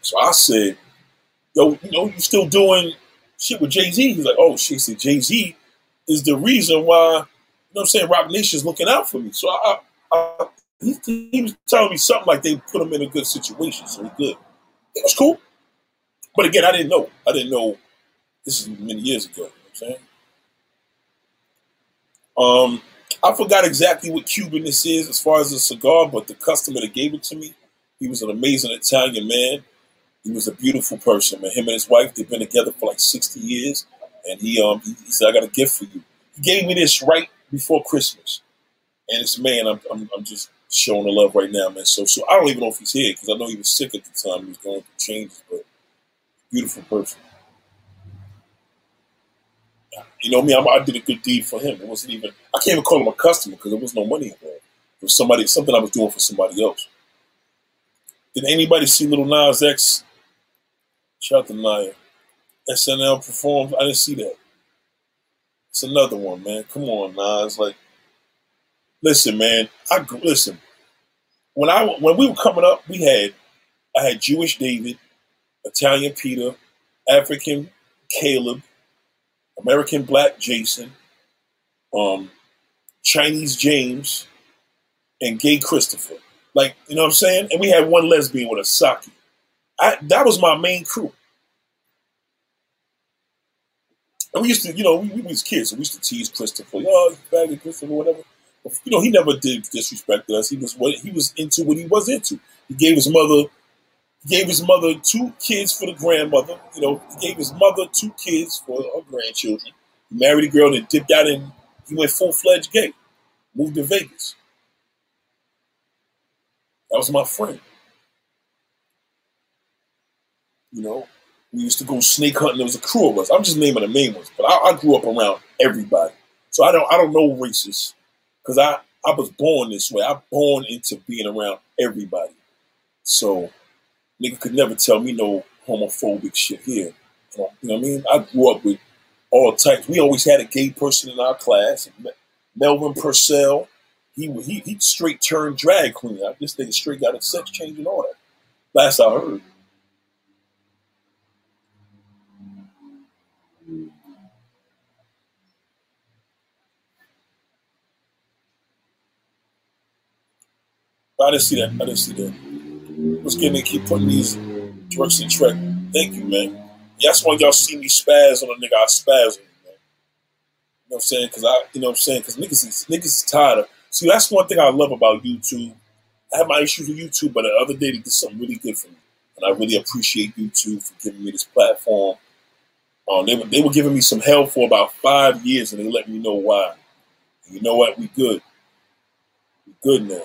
So I said, yo, you know, you still doing shit with Jay Z? He's like, oh, she said, Jay Z is the reason why know what I'm saying? Roc Nation's looking out for me. So I, I, he, he, was telling me something like they put him in a good situation, so he good. It was cool. But again, I didn't know. I didn't know this is many years ago. You know I'm saying? Um, I forgot exactly what Cuban this is as far as the cigar, but the customer that gave it to me, he was an amazing Italian man. He was a beautiful person, man. Him and his wife, they've been together for like 60 years. And he um he, he said, I got a gift for you. He gave me this right before Christmas. And it's man, I'm, I'm, I'm just showing the love right now, man. So so I don't even know if he's here because I know he was sick at the time. He was going through changes, but beautiful person. You know me, I, did a good deed for him. It wasn't even I can't even call him a customer because there was no money involved. It was somebody something I was doing for somebody else. Did anybody see Little Nas X? Shout out to Naya. SNL performed. I didn't see that. It's another one, man. Come on, Nas. Like, listen, man. I listen. When I when we were coming up, we had I had Jewish David, Italian Peter, African Caleb, American Black Jason, um, Chinese James, and Gay Christopher. Like, you know what I'm saying? And we had one lesbian with a Saki. I, that was my main crew. And we used to, you know, we, we was kids, so we used to tease Christopher, oh, baggy Christopher, whatever. But, you know, he never did disrespect us. He was what he was into what he was into. He gave his mother he gave his mother two kids for the grandmother. You know, he gave his mother two kids for her grandchildren. He married a girl and dipped out and he went full fledged gay. Moved to Vegas. That was my friend. You know, we used to go snake hunting. There was a crew of us. I'm just naming the main ones, but I, I grew up around everybody, so I don't I don't know races because I I was born this way. I'm born into being around everybody. So nigga could never tell me no homophobic shit here. You know, what I mean? I grew up with all types. We always had a gay person in our class. Melvin Purcell. He he he straight turned drag queen. This nigga straight got a sex change and all that. Last I heard. I didn't see that. I didn't see that. Let's get keep putting these works in track. Thank you, man. That's why y'all see me spaz on a nigga. I spaz on man. You know what I'm saying? Because I, you know what I'm saying? Because niggas is niggas is tired of. See, that's one thing I love about YouTube. I have my issues with YouTube, but the other day they did something really good for me, and I really appreciate YouTube for giving me this platform. Um, they were they were giving me some hell for about five years, and they let me know why. And you know what? We good. We good now.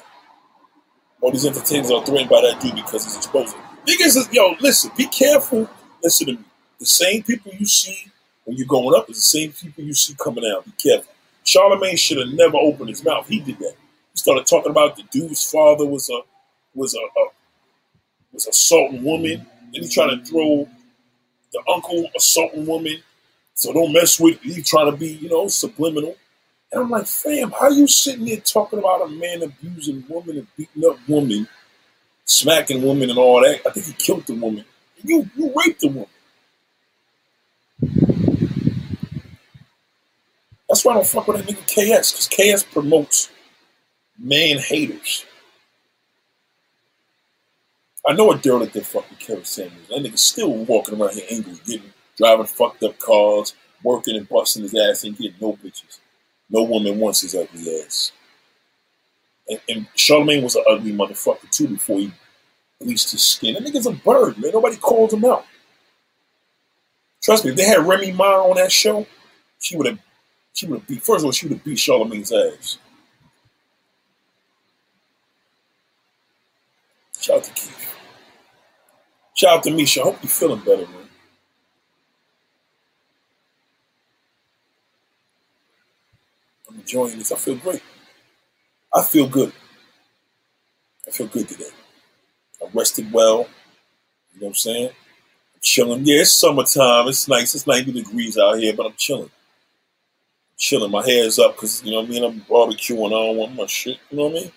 All these entertainers are threatened by that dude because he's exposing. Niggas is, yo, listen, be careful. Listen to me. The same people you see when you're going up is the same people you see coming out. Be careful. Charlamagne should have never opened his mouth. He did that. He started talking about the dude's father was a was a, a was assaulting woman. Then he tried to throw the uncle assaulting woman. So don't mess with. He trying to be you know subliminal. And I'm like, fam, how you sitting there talking about a man abusing woman and beating up woman, smacking woman and all that? I think he killed the woman. You you raped the woman. That's why I don't fuck with that nigga KS, because KS promotes man haters. I know a girl that did fuck with Kevin Samuels. That nigga still walking around here angry, getting driving fucked up cars, working and busting his ass and getting no bitches. No woman wants his ugly ass. And, and Charlamagne was an ugly motherfucker too before he bleached his skin. That nigga's a bird, man. Nobody calls him out. Trust me, if they had Remy Ma on that show, she would have she would have beat first of all, she would have beat Charlamagne's ass. Shout out to Keith. Shout out to Misha. I hope you're feeling better, man. I'm enjoying this. I feel great. I feel good. I feel good today. I rested well. You know what I'm saying? I'm chilling. Yeah, it's summertime. It's nice. It's 90 degrees out here, but I'm chilling. chilling. My hair's up because, you know what I mean? I'm barbecuing. I don't want my shit. You know what I mean?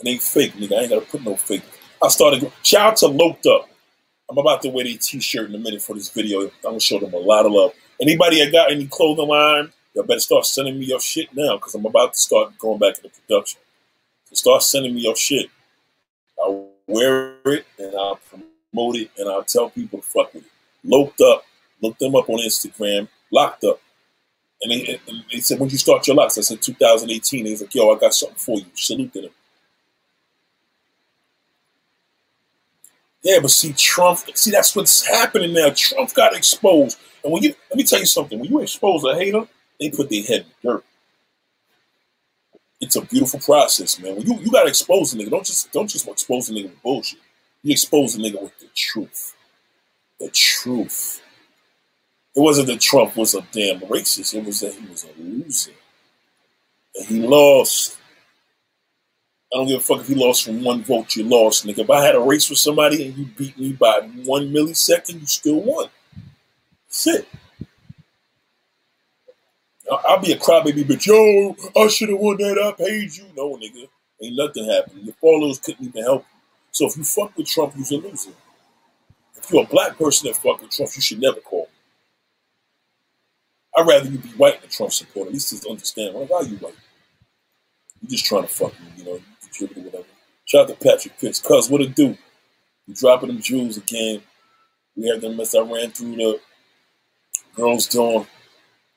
It ain't fake, nigga. I ain't got to put no fake. I started. Shout out to Loped Up. I'm about to wear their t-shirt in a minute for this video. I'm gonna show them a lot of love. Anybody that got any clothing line, y'all better start sending me your shit now because I'm about to start going back into production. So start sending me your shit. I'll wear it and I'll promote it and I'll tell people to fuck with it. Loped up. Look them up on Instagram. Locked up. And they, and they said, when you start your locks? I said 2018. He's like, yo, I got something for you. Salute to them. Yeah, but see, Trump, see, that's what's happening now. Trump got exposed. And when you, let me tell you something, when you expose a hater, they put their head in dirt. It's a beautiful process, man. When you, you gotta expose a nigga, don't just don't just expose a nigga with bullshit. You expose a nigga with the truth. The truth. It wasn't that Trump was a damn racist, it was that he was a loser. And he lost. I don't give a fuck if you lost from one vote, you lost, nigga. If I had a race with somebody and you beat me by one millisecond, you still won. That's it. I'll be a crybaby, but yo, I should have won that. I paid you. No, nigga. Ain't nothing happened. Your followers couldn't even help you. So if you fuck with Trump, you're a loser. If you're a black person that fuck with Trump, you should never call. I'd rather you be white than Trump supporter. At least just understand, why are you white? You're just trying to fuck me, you know, whatever. Shout out to Patrick Pitts. Cuz, what it do? We dropping them jewels again. We had them mess. I ran through the girls' dorm.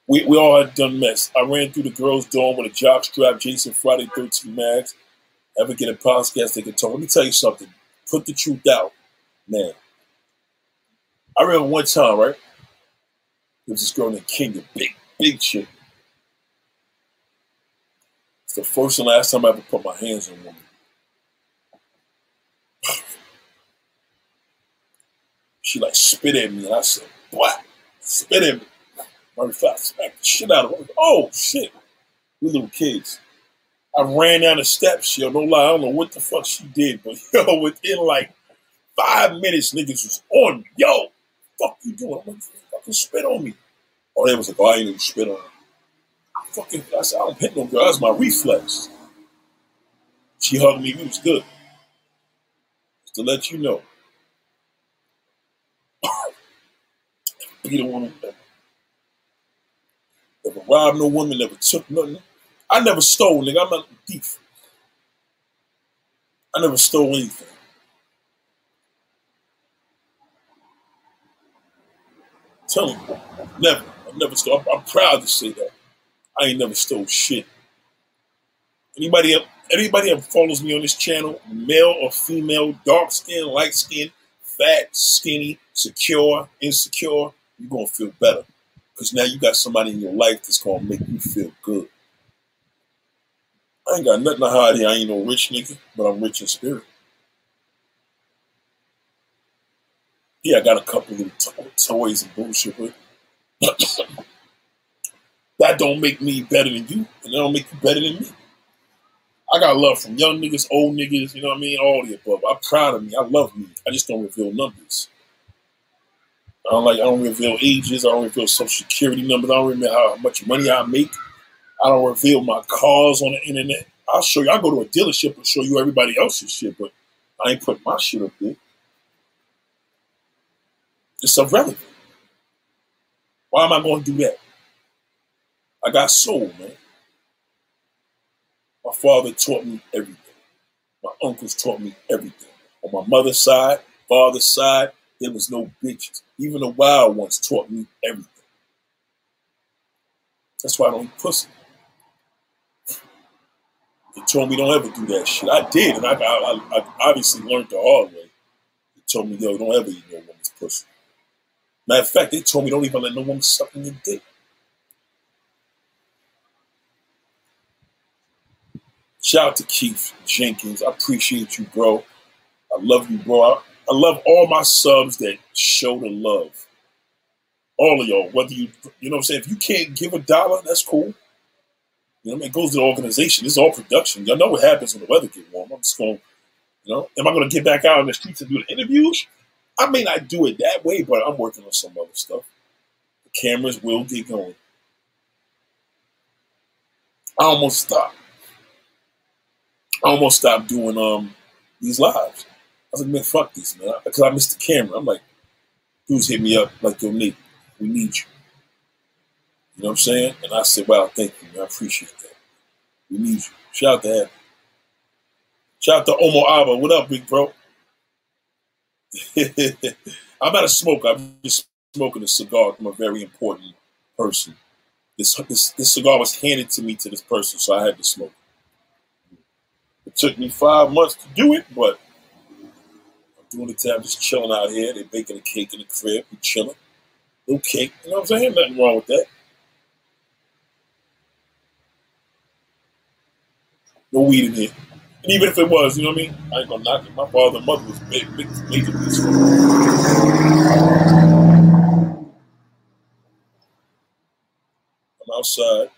We, we all had done mess. I ran through the girls' dorm with a jock strap, Jason Friday 13 mags. Ever get a podcast they can talk. Let me tell you something. Put the truth out, man. I remember one time, right? There was this girl named Kenya, big, big chick. It's the first and last time I ever put my hands on a woman. She like spit at me, and I said, "What? Spit at me." Of fact, smacked the shit out of her. Oh shit! We little kids. I ran down the steps, yo. No lie, I don't know what the fuck she did, but yo, within like five minutes, niggas was on me. Yo, fuck you doing? I'm like, fucking spit on me. Oh, they was like, oh, I ain't even spit on her. Fucking, I said, I don't hit no girl. That's my reflex. She hugged me. It was good. Just to let you know. Beat a woman. Never robbed no woman. Never took nothing. I never stole, nigga. I'm not a thief. I never stole anything. Tell him, never. I never stole. I'm, I'm proud to say that. I ain't never stole shit. Anybody anybody that follows me on this channel, male or female, dark skin, light skin, fat, skinny, secure, insecure, you're gonna feel better. Because now you got somebody in your life that's gonna make you feel good. I ain't got nothing to hide here. I ain't no rich nigga, but I'm rich in spirit. Yeah, I got a couple little toys and bullshit, but That don't make me better than you, and that don't make you better than me. I got love from young niggas, old niggas, you know what I mean? All the above. I'm proud of me. I love me. I just don't reveal numbers. I don't like I don't reveal ages, I don't reveal social security numbers, I don't reveal how much money I make. I don't reveal my cars on the internet. I'll show you, I'll go to a dealership and show you everybody else's shit, but I ain't putting my shit up there. It's irrelevant. Why am I going to do that? I got soul, man. My father taught me everything. My uncles taught me everything. On my mother's side, father's side, there was no bitches. Even the wild ones taught me everything. That's why I don't pussy. They told me don't ever do that shit. I did, and I, I, I obviously learned the hard way. They told me, yo, don't ever eat no woman's pussy. Matter of fact, they told me don't even let no woman suck in your dick. Shout out to Keith Jenkins. I appreciate you, bro. I love you, bro. I, love all my subs that show the love. All of y'all, whether you, you know what I'm saying? If you can't give a dollar, that's cool. You know, I mean, it goes to the organization. It's all production. Y'all know what happens when the weather get warm. I'm just going, you know, am I going to get back out in the streets and do the interviews? I may not do it that way, but I'm working on some other stuff. The cameras will get going. I almost stopped. I almost stopped doing um these lives. I was like, man, fuck this, man, because I missed the camera. I'm like, dudes hit me up like, yo, Nate, we need you. You know what I'm saying? And I said, wow, thank you, man. I appreciate that. We need you. Shout out to him. Shout out to Omo Abba. What up, big bro? I'm not a smoker. I'm just smoking a cigar from a very important person. This, this, this cigar was handed to me to this person, so I had to smoke. Took me five months to do it, but I'm doing it. I'm just chilling out here. They're baking a cake in the crib. We chilling. No cake. You know what I'm saying? Nothing wrong with that. no weed in here. And even if it was, you know what I mean? I ain't gonna knock it. My father and mother was big, big, major peaceful. I'm outside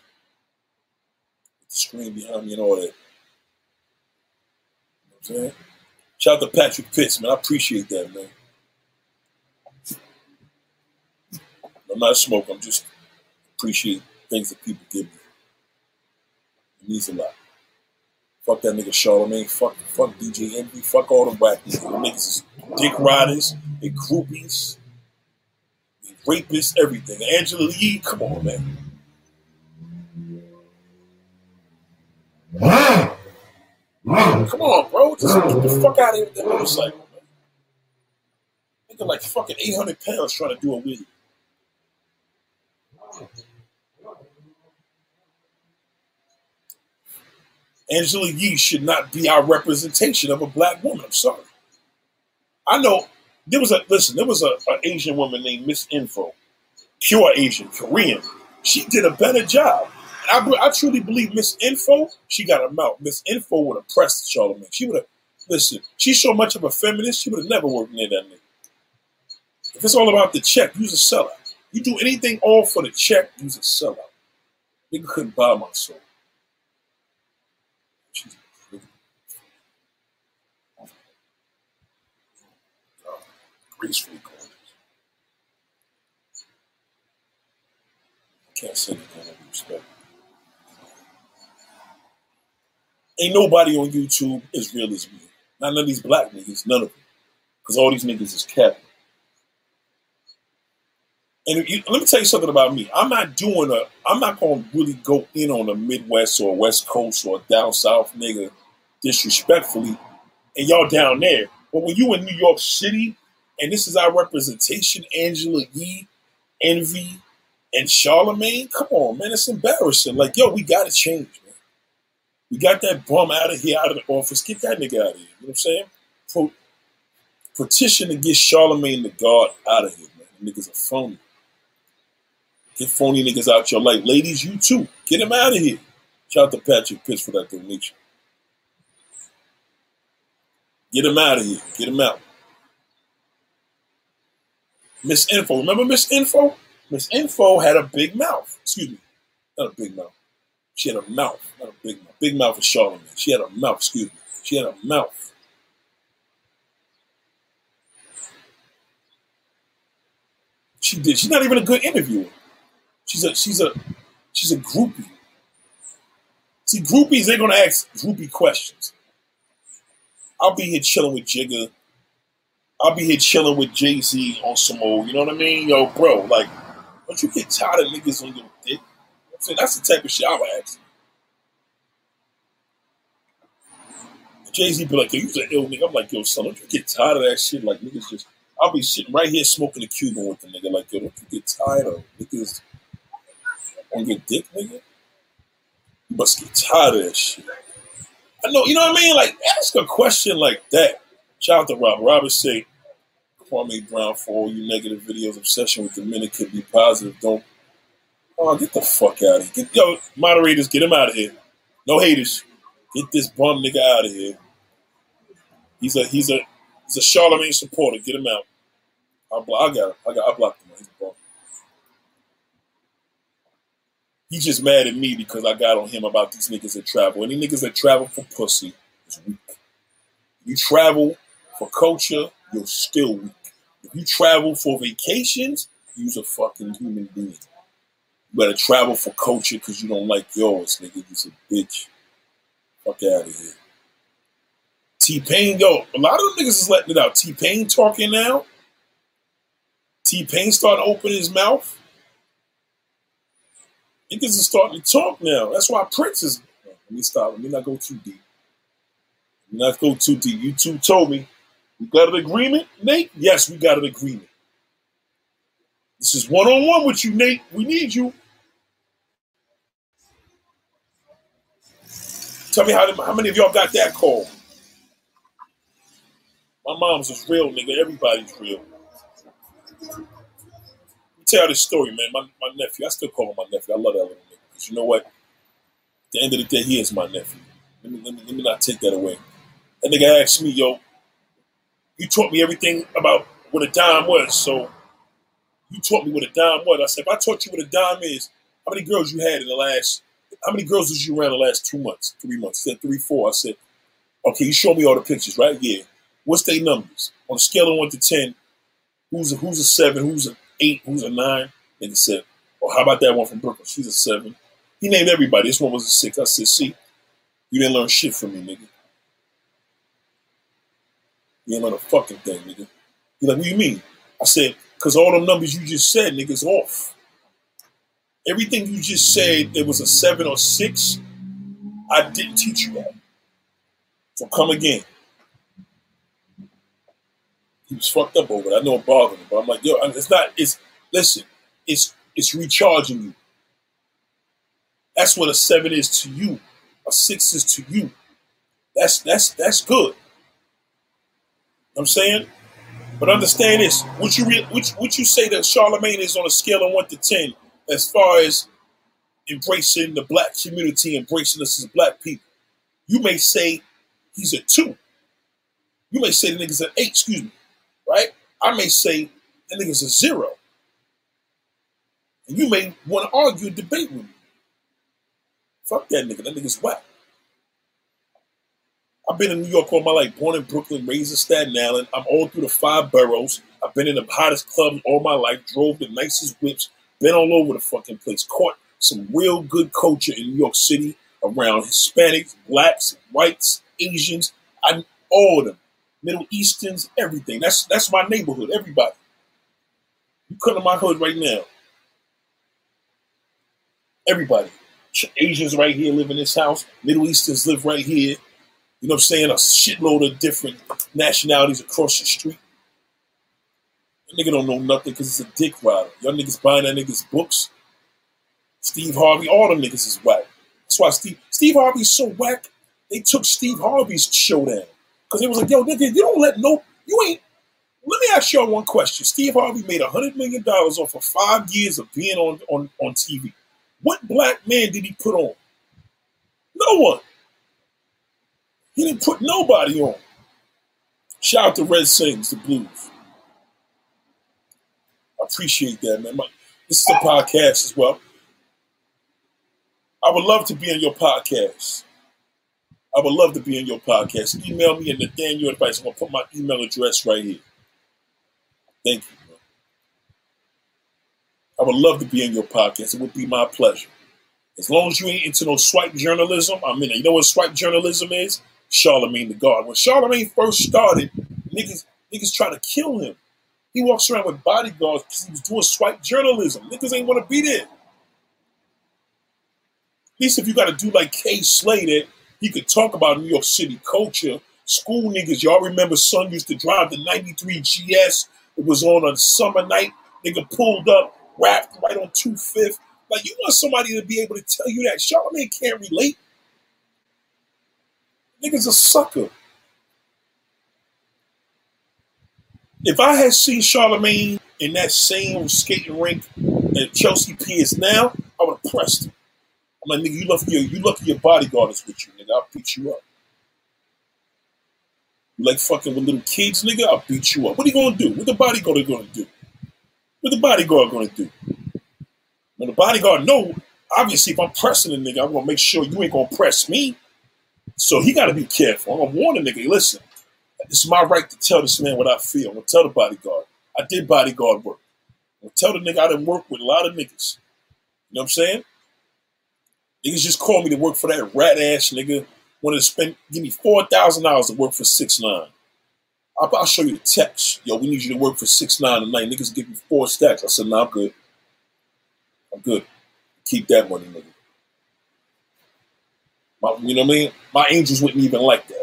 with the screen behind me and all that. Shout out to Patrick Pitts, man. I appreciate that, man. I'm not smoker. I'm just appreciate things that people give me. It means a lot. Fuck that nigga Charlamagne. Fuck, fuck DJ Envy. Fuck all the people. The niggas dick riders, they groupies, rapists, everything. Angela Yee, come on, man. Come on, bro. Just get the fuck out of here with that motorcycle, man. Nigga like fucking 800 pounds trying to do a wheel. Angela Yee should not be our representation of a black woman. I'm sorry. I know there was a listen. There was a an Asian woman named Miss Info, pure Asian, Korean. She did a better job. I, I truly believe Miss Info. She got a mouth. Miss Info would have pressed Charlamagne. She would have listen. She's so much of a feminist. She would have never worked near that nigga. If it's all about the check, use a sellout. You do anything all for the check, use a sellout. Nigga couldn't buy my soul. gracefully gorgeous. Can't say anything with respect. Ain't nobody on YouTube as real as me. Not none of these black niggas, none of them. Because all these niggas is capping. And you, let me tell you something about me. I'm not doing a. I'm not going to really go in on a Midwest or West Coast or down South nigga disrespectfully, and y'all down there. But when you in New York City and this is our representation, Angela Yee, Envy, and Charlamagne. Come on, man, it's embarrassing. Like, yo, we gotta change, man. We got that bum out of here, out of the office. Get that nigga out of here. You know what I'm saying? Pro- petition to get Charlamagne the God out of here, man. Niggas are phony. Get phony niggas out your life. Ladies, you too. Get him out of here. Shout out to Patrick Pitts for that donation. Get him out of here. Get him out. Miss Info. Remember Miss Info? Miss Info had a big mouth. Excuse me. not a big mouth. She had a mouth, not a big mouth. Big mouth is Charlamagne. She had a mouth, excuse me. She had a mouth. She did. She's not even a good interviewer. She's a she's a she's a groupie. See, groupies, they're gonna ask groupie questions. I'll be here chilling with Jigga. I'll be here chilling with Jay Z on some old, you know what I mean? Yo, bro, like, don't you get tired of niggas on your dick? See, that's the type of shit I would ask. Jay Z be like, yo, you an ill nigga. I'm like, yo, son, don't you get tired of that shit? Like, niggas just, I'll be sitting right here smoking a Cuban with the nigga. Like, yo, don't you get tired of niggas on your dick, nigga? You must get tired of that shit. I know, you know what I mean? Like, ask a question like that. Shout out to Robert. Robert say, Kwame Brown, for all you negative videos, obsession with the minute could be positive. Don't, oh, get the fuck out of here. Get, yo, moderators, get him out of here. No haters. Get this bum nigga out of here. He's a he's a he's a Charlamagne supporter. Get him out. I, I got him. I got I blocked him. He's a bum. He's just mad at me because I got on him about these niggas that travel. Any niggas that travel for pussy is weak. You travel for culture, you're still weak. If you travel for vacations, you's a fucking human being. Better travel for culture because you don't like yours, nigga. You's a bitch. Fuck out of here. T Pain, yo, a lot of them niggas is letting it out. T Pain talking now. T Pain starting to open his mouth. Niggas is starting to talk now. That's why Prince is. Let me stop. Let me not go too deep. Let me not go too deep. You two told me. We got an agreement, Nate? Yes, we got an agreement. This is one on one with you, Nate. We need you. Tell me how, how many of y'all got that call? My mom's is real, nigga. Everybody's real. Let me tell this story, man. My, my nephew, I still call him my nephew. I love that little nigga. Because you know what? At the end of the day, he is my nephew. Let me, let me, let me not take that away. That nigga asked me, yo, you taught me everything about what a dime was. So you taught me what a dime was. I said, if I taught you what a dime is, how many girls you had in the last how many girls was you around the last two months, three months? He said three, four. I said, okay, you show me all the pictures, right? Yeah. What's their numbers? On a scale of one to ten, who's a who's a seven, who's an eight, who's a nine? And he said, how about that one from Brooklyn? She's a seven. He named everybody. This one was a six. I said, see, you didn't learn shit from me, nigga. You ain't learn a fucking thing, nigga. He's like, what do you mean? I said, because all them numbers you just said, niggas, off everything you just said, it was a seven or six. I didn't teach you that. So come again. He was fucked up over it. I know it bothered him, but I'm like, yo, it's not. It's listen. It's it's recharging you. That's what a seven is to you. A six is to you. That's that's that's good. I'm saying, but understand this: what you re- what you say that Charlamagne is on a scale of one to ten as far as embracing the black community, embracing us as black people. You may say he's a two. You may say the nigga's an eight, excuse me, right? I may say the nigga's a zero. And you may want to argue, debate with me. Fuck that nigga. That nigga's whack. I've been in New York all my life, born in Brooklyn, raised in Staten Island. I'm all through the five boroughs. I've been in the hottest clubs all my life, drove the nicest whips, been all over the fucking place. Caught some real good culture in New York City around Hispanics, blacks, whites, Asians, I, all of them, Middle Easterns, everything. That's that's my neighborhood. Everybody. You come to my hood right now. Everybody. Asians right here live in this house. Middle Easterns live right here. You know what I'm saying? A shitload of different nationalities across the street. That nigga don't know nothing because he's a dick rider. Y'all niggas buying that niggas books. Steve Harvey, all them niggas is whack. That's why Steve Steve Harvey's so whack. They took Steve Harvey's show down because it was like, yo, nigga, you don't let no, you ain't. Let me ask y'all one question. Steve Harvey made hundred million dollars off of five years of being on, on on TV. What black man did he put on? No one. He didn't put nobody on. Shout out to Red Sings, the Blues. Appreciate that, man. My, this is a podcast as well. I would love to be on your podcast. I would love to be in your podcast. Email me at Nathaniel Advice. I'm going to put my email address right here. Thank you. Man. I would love to be in your podcast. It would be my pleasure. As long as you ain't into no swipe journalism, I'm in it. You know what swipe journalism is? Charlamagne the God. When Charlamagne first started, niggas, niggas try to kill him. He walks around with bodyguards because he was doing swipe journalism. Niggas ain't want to be there. At least if you got to do like Kay Slater he could talk about New York City culture. School niggas, y'all remember son used to drive the 93 GS. It was on a summer night. Nigga pulled up, rapped right on 25th. Like, you want somebody to be able to tell you that. Charlamagne can't relate. Nigga's a sucker. If I had seen Charlamagne in that same skating rink at Chelsea Piers now, I would have pressed him. I'm like, nigga, you lucky your you lucky your bodyguard is with you, nigga. I'll beat you up. You like fucking with little kids, nigga, I'll beat you up. What are you gonna do? What the bodyguard gonna do? What the bodyguard gonna do? When the bodyguard know, obviously if I'm pressing a nigga, I'm gonna make sure you ain't gonna press me. So he gotta be careful. I'm gonna warn the nigga, listen, is my right to tell this man what I feel. I'm gonna tell the bodyguard. I did bodyguard work. I'm gonna tell the nigga I didn't work with a lot of niggas. You know what I'm saying? Niggas just called me to work for that rat ass nigga. Wanted to spend give me four thousand dollars to work for six nine. I'll, I'll, show you the text. Yo, we need you to work for six nine tonight. Niggas give me four stacks. I said, nah, I'm good. I'm good. Keep that money, nigga. My, you know what I mean? My angels wouldn't even like that.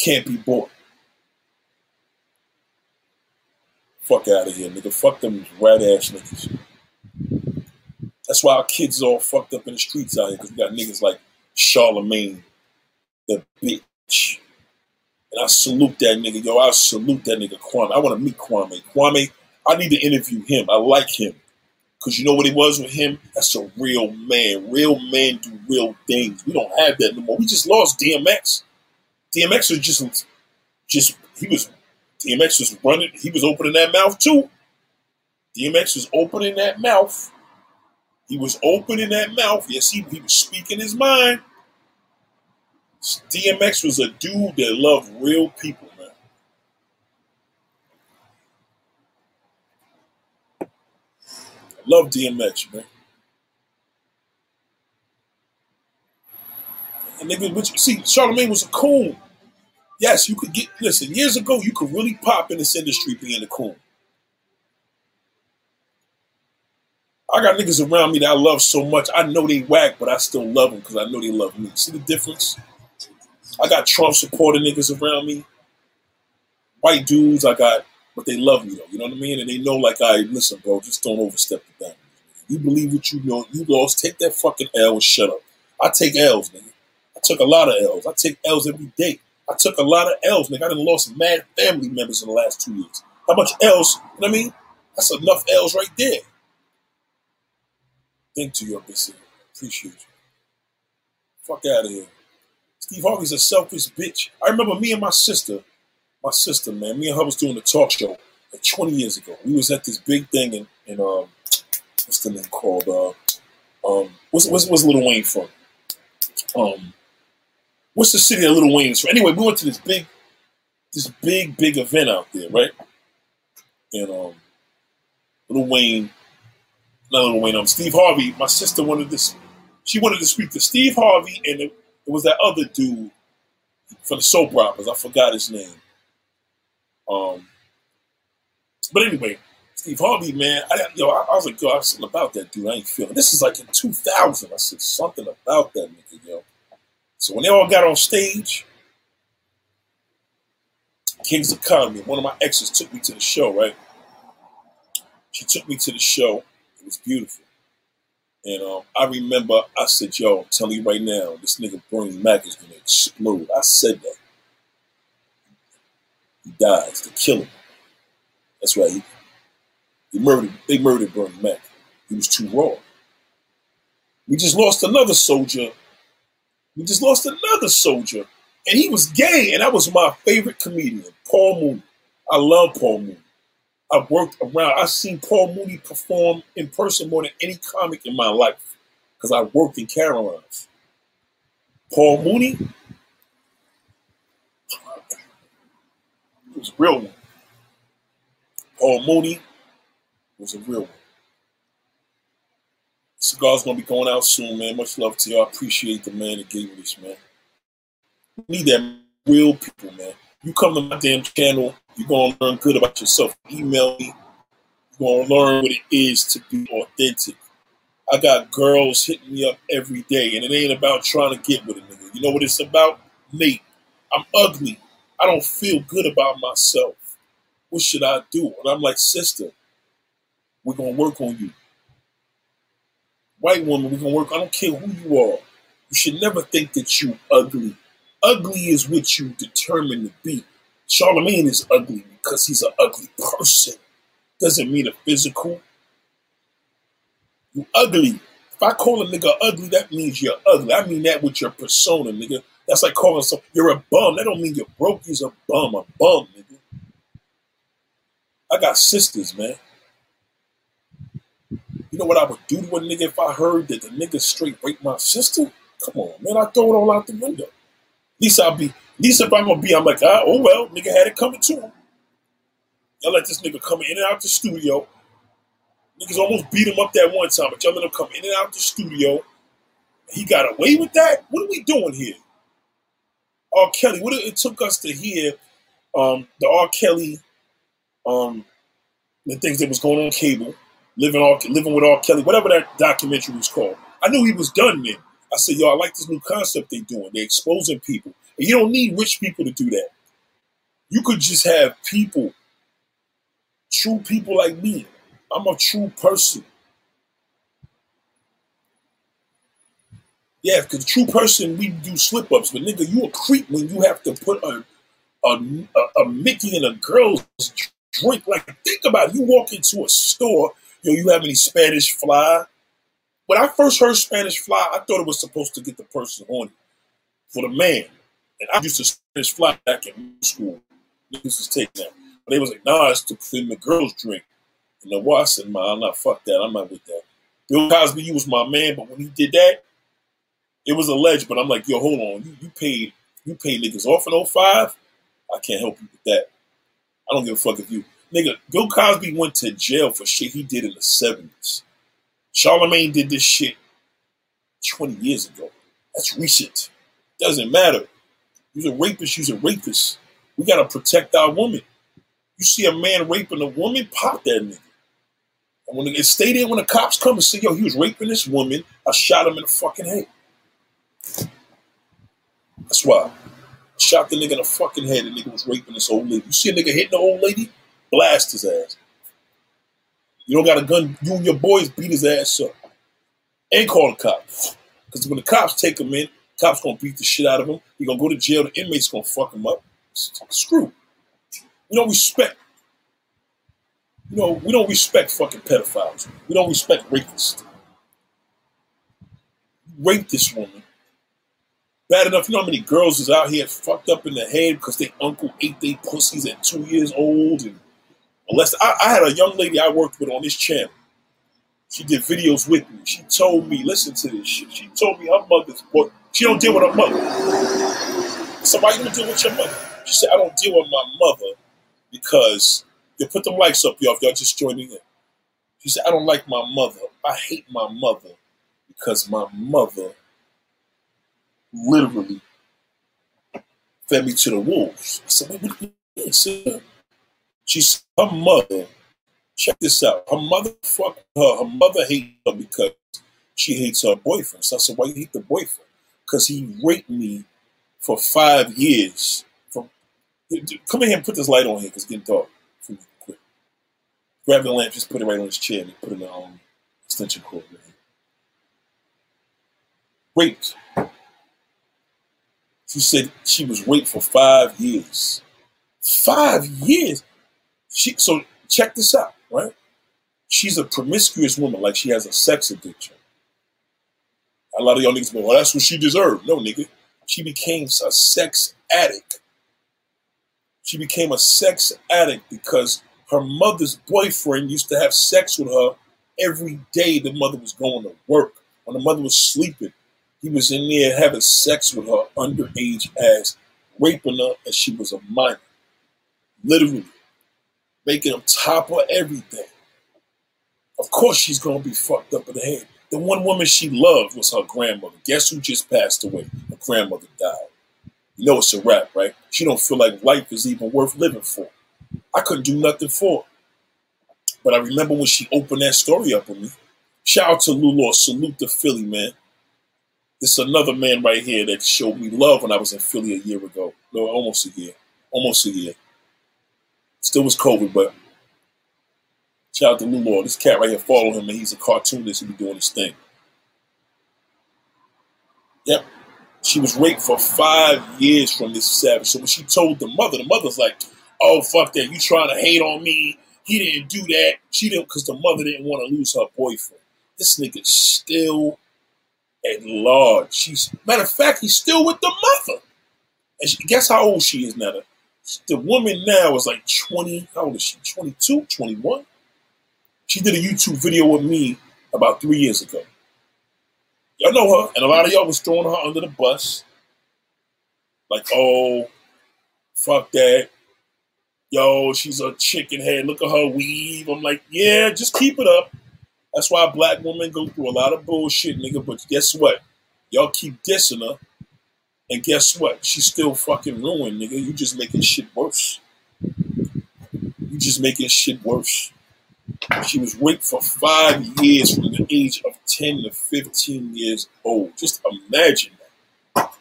Can't be bought. Fuck out of here, nigga. Fuck them rat ass niggas. That's why our kids all fucked up in the streets out here because we got niggas like Charlamagne, the bitch. And I salute that nigga. Yo, I salute that nigga Kwame. I want to meet Kwame. Kwame, I need to interview him. I like him. Because you know what he was with him? That's a real man. Real men do real things. We don't have that no more. We just lost DMX. DMX was just, just he was, DMX was running, he was opening that mouth too. DMX was opening that mouth he was opening that mouth. Yes, he, he was speaking his mind. DMX was a dude that loved real people, man. Love DMX, man. And nigga, which, see, Charlamagne was a coon. Yes, you could get, listen, years ago, you could really pop in this industry being a coon. I got niggas around me that I love so much. I know they whack, but I still love them because I know they love me. See the difference? I got Trump supporting niggas around me. White dudes, I got, but they love me though. You know what I mean? And they know, like, I right, listen, bro, just don't overstep the boundaries. You believe what you know. You lost. Take that fucking L and shut up. I take L's, nigga. I took a lot of L's. I take L's every day. I took a lot of L's, nigga. I done lost mad family members in the last two years. How much L's? You know what I mean? That's enough L's right there think to your BC. Appreciate you. Fuck out of here. Steve Harvey's a selfish bitch. I remember me and my sister, my sister, man, me and her was doing a talk show like 20 years ago. We was at this big thing in, in um, what's the name called? Uh, um, what's, what's, what's Little Wayne from? Um, what's the city that Little Wayne's from? Anyway, we went to this big, this big, big event out there, right? And um, Little Wayne not Lil Wayne, um, Steve Harvey. My sister wanted this. She wanted to speak to Steve Harvey, and it, it was that other dude for the soap operas. I forgot his name. Um, but anyway, Steve Harvey, man, I, yo, I, I was like, yo, I something about that dude. I ain't feeling. This is like in 2000. I said something about that nigga, yo. So when they all got on stage, Kings of Comedy, one of my exes took me to the show, right? She took me to the show. It was beautiful. And um, I remember I said, yo, I'm telling you right now, this nigga Bernie Mac is gonna explode. I said that. He dies. They kill him. That's right. He, he murdered, they murdered Bernie Mac. He was too raw. We just lost another soldier. We just lost another soldier. And he was gay, and that was my favorite comedian, Paul Mooney. I love Paul Mooney. I've worked around. I've seen Paul Mooney perform in person more than any comic in my life. because I worked in Caroline's. Paul Mooney was a real one. Paul Mooney was a real one. Cigar's gonna be going out soon, man. Much love to you. I appreciate the man that gave me this, man. We need that real people, man. You come to my damn channel, you're gonna learn good about yourself. Email me. You're gonna learn what it is to be authentic. I got girls hitting me up every day, and it ain't about trying to get with a nigga. You know what it's about? Me. I'm ugly. I don't feel good about myself. What should I do? And I'm like, sister, we're gonna work on you. White woman, we're gonna work. I don't care who you are. You should never think that you ugly. Ugly is what you determine to be. Charlemagne is ugly because he's an ugly person. Doesn't mean a physical. You ugly. If I call a nigga ugly, that means you're ugly. I mean that with your persona, nigga. That's like calling some you're a bum. That don't mean you're broke. You're a bum. A bum, nigga. I got sisters, man. You know what I would do to a nigga if I heard that the nigga straight raped my sister? Come on, man. I throw it all out the window. At least I'll be, at least if I'm gonna be, I'm like, ah, oh well, nigga had it coming to him. Y'all let this nigga come in and out the studio. Niggas almost beat him up that one time, but y'all let him come in and out the studio. He got away with that? What are we doing here? R. Kelly, what it took us to hear um, the R. Kelly, um, the things that was going on cable, living R, living with R. Kelly, whatever that documentary was called. I knew he was done then. I said, yo, I like this new concept they're doing. They're exposing people. And you don't need rich people to do that. You could just have people, true people like me. I'm a true person. Yeah, because true person, we do slip ups, but nigga, you a creep when you have to put a a, a, Mickey in a girl's drink. Like, think about it. You walk into a store, yo, you have any Spanish fly? When I first heard Spanish fly, I thought it was supposed to get the person horny for the man. And I used to Spanish fly back in school. Niggas was take that. But they was like, nah, it's to in the girl's drink. And the I said, man, I'm not fuck that. I'm not with that. Bill Cosby, he was my man, but when he did that, it was alleged, but I'm like, yo, hold on. You, you paid you paid niggas off in 05? I can't help you with that. I don't give a fuck if you nigga, Bill Cosby went to jail for shit he did in the 70s. Charlamagne did this shit 20 years ago. That's recent. Doesn't matter. You're a rapist, you're a rapist. We gotta protect our woman. You see a man raping a woman, pop that nigga. And when it stay there when the cops come and say, yo, he was raping this woman, I shot him in the fucking head. That's why. I Shot the nigga in the fucking head. The nigga was raping this old lady. You see a nigga hitting the old lady? Blast his ass. You don't got a gun. You and your boys beat his ass up. And call the cops. Because when the cops take him in, cops gonna beat the shit out of him. He gonna go to jail. The inmates gonna fuck him up. Screw. We don't respect. You know, we don't respect fucking pedophiles. We don't respect rapists. Rape this woman Bad enough, you know how many girls is out here fucked up in the head because their uncle ate their pussies at two years old and molested. I, I had a young lady I worked with on this channel. She did videos with me. She told me, listen to this shit. She told me her mother's boy, she don't deal with her mother. Somebody don't deal with your mother. She said, I don't deal with my mother because you put them likes up, y'all, if y'all just joining in. She said, I don't like my mother. I hate my mother because my mother literally fed me to the wolves. I said, what do you mean, sir? She said, her mother, check this out. Her mother fucked her. Her mother hates her because she hates her boyfriend. So I said, why you hate the boyfriend? Because he raped me for five years. From Come in here and put this light on here because it's getting dark. Quick. Grab the lamp, just put it right on his chair and put it in the extension cord. Right Raped. She said she was raped for five years. Five years. She so check this out, right? She's a promiscuous woman, like she has a sex addiction. A lot of y'all niggas go, well, that's what she deserved. No, nigga. She became a sex addict. She became a sex addict because her mother's boyfriend used to have sex with her every day the mother was going to work when the mother was sleeping, he was in there having sex with her underage ass, raping her, and she was a minor. Literally. Making him top of everything. Of course she's gonna be fucked up in the head. The one woman she loved was her grandmother. Guess who just passed away? Her grandmother died. You know it's a wrap, right? She don't feel like life is even worth living for. I couldn't do nothing for her. But I remember when she opened that story up with me. Shout out to Lou Salute to Philly, man. This is another man right here that showed me love when I was in Philly a year ago. No, almost a year. Almost a year. Still was COVID, but shout out to Lou This cat right here, follow him, and he's a cartoonist. He be doing his thing. Yep. She was raped for five years from this savage. So when she told the mother, the mother's like, oh, fuck that. You trying to hate on me. He didn't do that. She didn't, because the mother didn't want to lose her boyfriend. This nigga's still at large. She's matter of fact, he's still with the mother. And she, guess how old she is now? The woman now is like 20. How old is she? 22, 21? She did a YouTube video with me about three years ago. Y'all know her, and a lot of y'all was throwing her under the bus. Like, oh, fuck that. Yo, she's a chicken head. Look at her weave. I'm like, yeah, just keep it up. That's why black women go through a lot of bullshit, nigga. But guess what? Y'all keep dissing her. And guess what? She's still fucking ruined, nigga. You just making shit worse. You just making shit worse. She was raped for five years from the age of 10 to 15 years old. Just imagine that.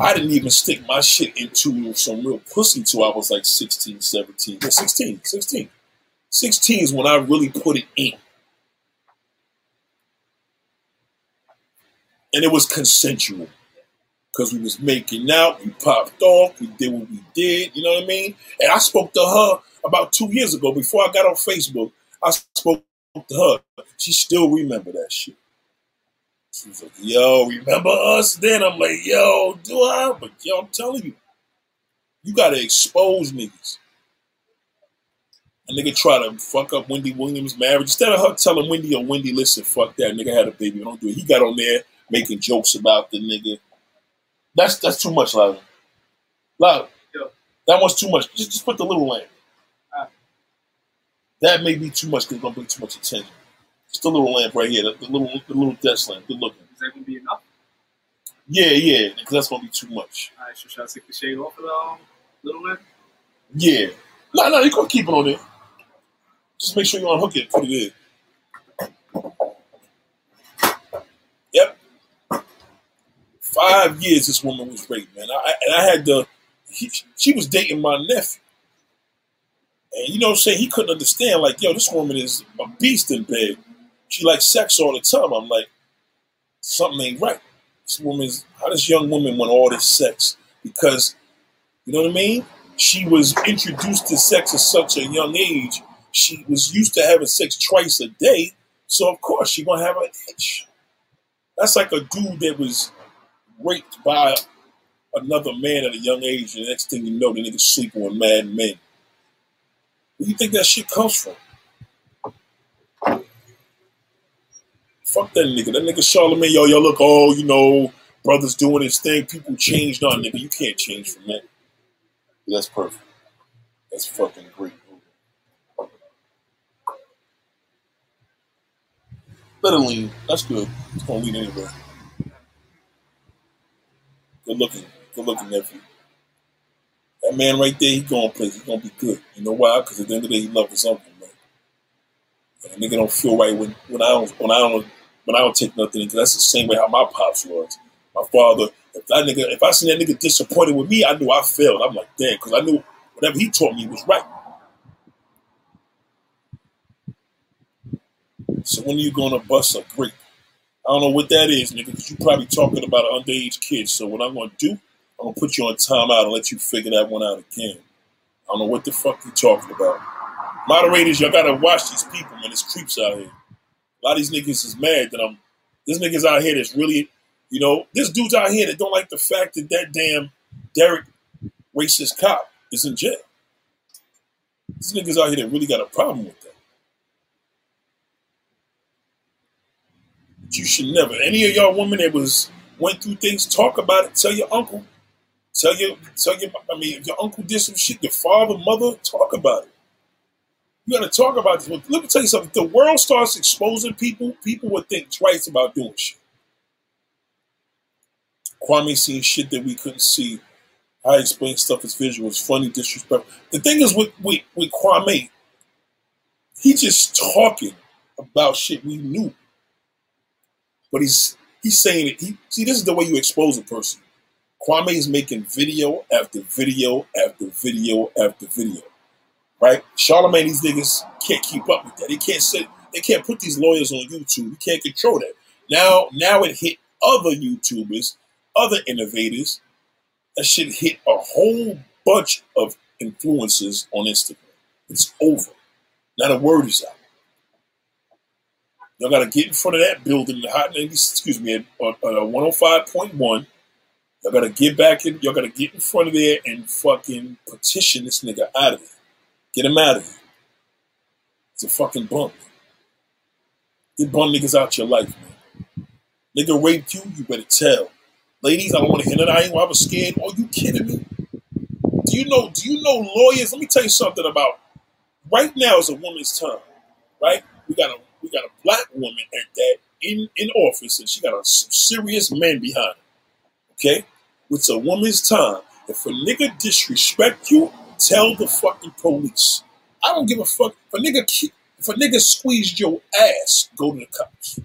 I didn't even stick my shit into some real pussy till I was like 16, 17. Yeah, 16, 16. 16 is when I really put it in. And it was consensual. Because we was making out, we popped off, we did what we did, you know what I mean? And I spoke to her about two years ago, before I got on Facebook, I spoke to her. She still remember that shit. She was like, yo, remember us then? I'm like, yo, do I? But yo, I'm telling you, you gotta expose niggas. A nigga try to fuck up Wendy Williams' marriage. Instead of her telling Wendy or Wendy, listen, fuck that nigga had a baby. Don't do it. He got on there making jokes about the nigga. That's that's too much, Loud. Loud. That was too much. Just, just put the little lamb. Ah. That may be too much because it's gonna bring too much attention. Just a little lamp right here, the, the little the little desk lamp. Good looking.
Is that gonna be enough?
Yeah, yeah, because that's gonna be too much.
All right, so should I take the shade off of the um, little lamp?
Yeah. No, no, you can keep it on there. Just make sure you unhook it, put it in. Yep. Five years this woman was raped, man. I, and I had to, he, she was dating my nephew. And you know what I'm saying? He couldn't understand, like, yo, this woman is a beast in bed. She likes sex all the time. I'm like, something ain't right. This woman's, how this young woman want all this sex? Because, you know what I mean? She was introduced to sex at such a young age she was used to having sex twice a day, so of course she gonna have an itch. That's like a dude that was raped by another man at a young age, and the next thing you know, the nigga sleeping with mad men. Where do you think that shit comes from? Fuck that nigga. That nigga Charlamagne, yo, yo, look, oh, you know, brothers doing his thing. People changed on nigga. You can't change from that. That's perfect. That's fucking great. It lean. That's good. It's gonna lean anywhere. Good looking. Good looking nephew. That man right there, he going places. He gonna be good. You know why? Because at the end of the day, he loves his uncle, man. And a nigga don't feel right when, when I don't when I don't when I don't take nothing. Because that's the same way how my pops was. My father, if that nigga, if I seen that nigga disappointed with me, I knew I failed. I'm like, damn, because I knew whatever he taught me was right. So when are you to bust a grape? I don't know what that is, nigga, because you probably talking about an underage kid. So what I'm going to do, I'm to put you on timeout and let you figure that one out again. I don't know what the fuck you talking about. Moderators, y'all got to watch these people, man. It's creeps out here. A lot of these niggas is mad that I'm, this niggas out here that's really, you know, this dude's out here that don't like the fact that that damn Derek racist cop is in jail. These niggas out here that really got a problem with that. But you should never. Any of y'all women that was went through things, talk about it. Tell your uncle. Tell your tell your I mean if your uncle did some shit, your father, mother, talk about it. You gotta talk about this. Let me tell you something. If the world starts exposing people, people would think twice about doing shit. Kwame seen shit that we couldn't see. I explain stuff as visual. It's funny, disrespectful. The thing is with, with, with Kwame, he just talking about shit we knew. But he's he's saying it. He see this is the way you expose a person. Kwame is making video after video after video after video. Right? Charlamagne, these niggas can't keep up with that. They can't say they can't put these lawyers on YouTube. You can't control that. Now, now it hit other YouTubers, other innovators. That shit hit a whole bunch of influencers on Instagram. It's over. Not a word is out. Y'all got to get in front of that building, hot 90s, excuse me, at uh, 105.1. Y'all got to get back in, y'all got to get in front of there and fucking petition this nigga out of there. Get him out of here. It's a fucking bum. Get bum niggas out your life, man. Nigga raped you, you better tell. Ladies, I don't want to hear that. I ain't I was scared. Are you kidding me? Do you know, do you know lawyers? Let me tell you something about right now is a woman's time, right? We got a we got a black woman at that in, in office and she got a, some serious men behind her. Okay? It's a woman's time. If a nigga disrespect you, tell the fucking police. I don't give a fuck. If a nigga if a nigga squeezed your ass, go to the cops.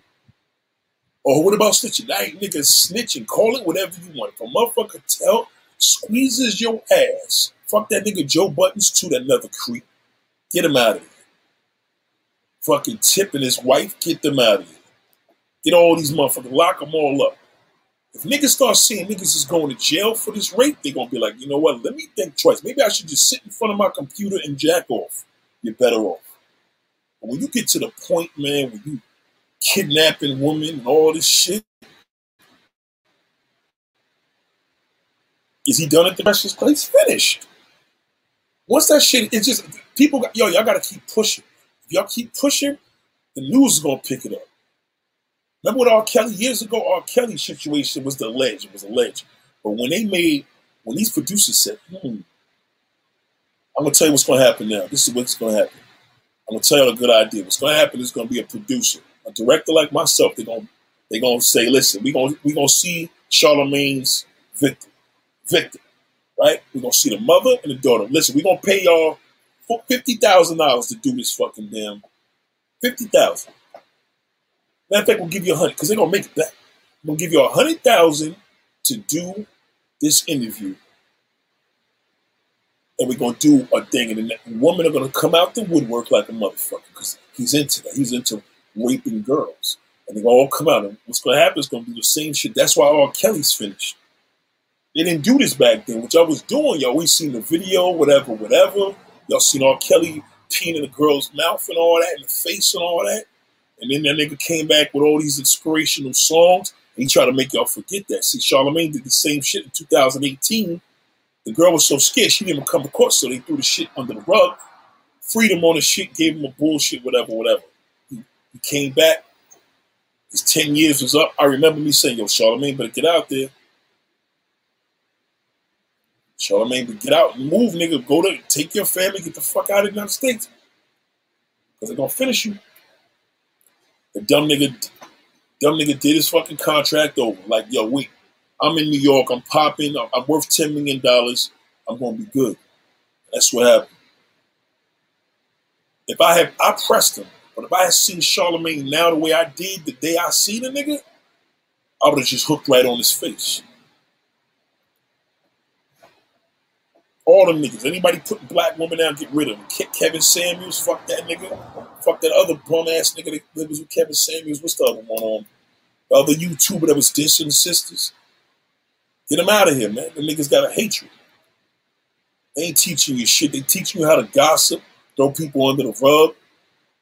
Or what about snitching? I ain't nigga snitching. Call it whatever you want. If a motherfucker tell, squeezes your ass, fuck that nigga Joe Buttons to that another creep. Get him out of here. Fucking Tip and his wife, get them out of here. Get all these motherfuckers, lock them all up. If niggas start seeing niggas is going to jail for this rape, they gonna be like, you know what? Let me think twice. Maybe I should just sit in front of my computer and jack off. You're better off. But when you get to the point, man, when you kidnapping women and all this shit, is he done at the his place? Finished. Once that shit, it's just people. Yo, y'all gotta keep pushing. Y'all keep pushing, the news is gonna pick it up. Remember what R. Kelly years ago? R. Kelly's situation was the ledge. It was a ledge. But when they made, when these producers said, hmm, I'm gonna tell you what's gonna happen now. This is what's gonna happen. I'm gonna tell you a good idea. What's gonna happen is gonna be a producer, a director like myself. They're gonna they're gonna say, listen, we're gonna we gonna see Charlamagne's victim. Victim. Right? We're gonna see the mother and the daughter. Listen, we're gonna pay y'all fifty thousand dollars to do this fucking damn fifty thousand. Matter of fact, we'll give you a hundred because they're gonna make it back. We'll give you a hundred thousand to do this interview, and we're gonna do a thing, and the women are gonna come out the woodwork like a motherfucker because he's into that. He's into raping girls, and they're gonna all come out. And what's gonna happen is gonna be the same shit. That's why all Kelly's finished. They didn't do this back then. which y'all was doing, y'all we seen the video, whatever, whatever. Y'all seen R. Kelly peeing in the girl's mouth and all that, and the face and all that. And then that nigga came back with all these inspirational songs. And he tried to make y'all forget that. See, Charlamagne did the same shit in 2018. The girl was so scared she didn't even come to court, so they threw the shit under the rug, Freedom on the shit, gave him a bullshit, whatever, whatever. He, he came back. His 10 years was up. I remember me saying, yo, Charlamagne better get out there. Charlamagne better get out and move, nigga. Go to take your family, get the fuck out of the United States. Because they're gonna finish you. The dumb nigga, dumb nigga did his fucking contract over. Like, yo, wait, I'm in New York. I'm popping. I'm, I'm worth ten million dollars. I'm gonna be good. That's what happened. If I had, I pressed him. But if I had seen Charlamagne now the way I did the day I seen the nigga, I would have just hooked right on his face. All them niggas. Anybody putting black women down, get rid of them. Ke- Kevin Samuels, fuck that nigga. Fuck that other bum ass nigga that was with Kevin Samuels. What's the other one on? The other YouTuber that was dissing sisters. Get them out of here, man. The niggas got a hatred. They ain't teaching you shit. They teach you how to gossip, throw people under the rug.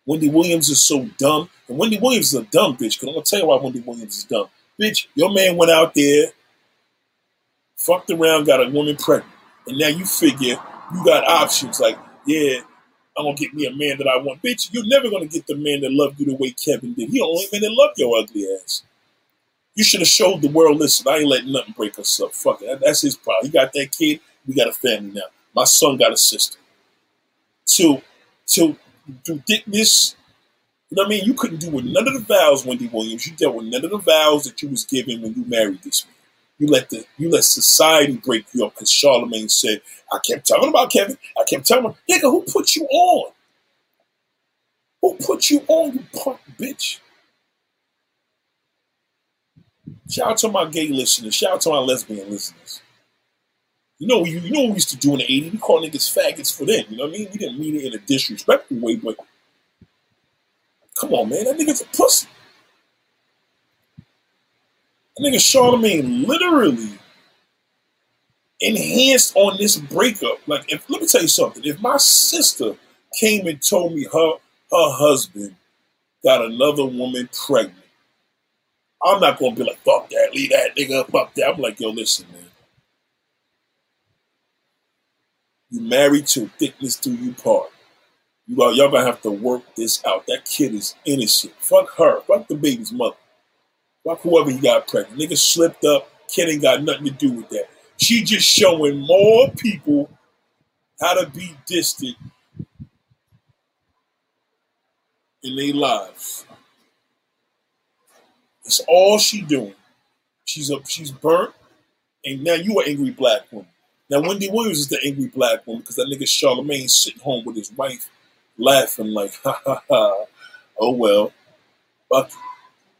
Wendy Williams is so dumb. And Wendy Williams is a dumb bitch. Because I'm going to tell you why Wendy Williams is dumb. Bitch, your man went out there, fucked around, got a woman pregnant. And now you figure you got options like, yeah, I'm gonna get me a man that I want. Bitch, you're never gonna get the man that loved you the way Kevin did. He the only man that loved your ugly ass. You should have showed the world, listen, I ain't letting nothing break us up. Fuck it. That's his problem. He got that kid, we got a family now. My son got a sister. To to do this, you know what I mean? You couldn't do with none of the vows, Wendy Williams. You dealt with none of the vows that you was given when you married this man. You let the you let society break you up because Charlamagne said, I kept talking about Kevin. I kept telling him, nigga, who put you on? Who put you on, you punk bitch? Shout out to my gay listeners. Shout out to my lesbian listeners. You know, you, you know what we used to do in the 80s? We call niggas faggots for them. You know what I mean? We didn't mean it in a disrespectful way, but come on, man. That nigga's a pussy. That nigga Charlamagne literally enhanced on this breakup. Like, if let me tell you something. If my sister came and told me her her husband got another woman pregnant, I'm not gonna be like, fuck that, leave that nigga, up, fuck that. I'm like, yo, listen, man. You married to thickness do you part. You are, y'all gonna have to work this out. That kid is innocent. Fuck her. Fuck the baby's mother. Fuck whoever he got pregnant. Nigga slipped up. Kid ain't got nothing to do with that. She just showing more people how to be distant in their lives. It's all she doing. She's a she's burnt, and now you an angry black woman. Now Wendy Williams is the angry black woman because that nigga Charlamagne sitting home with his wife, laughing like, ha ha ha. Oh well, but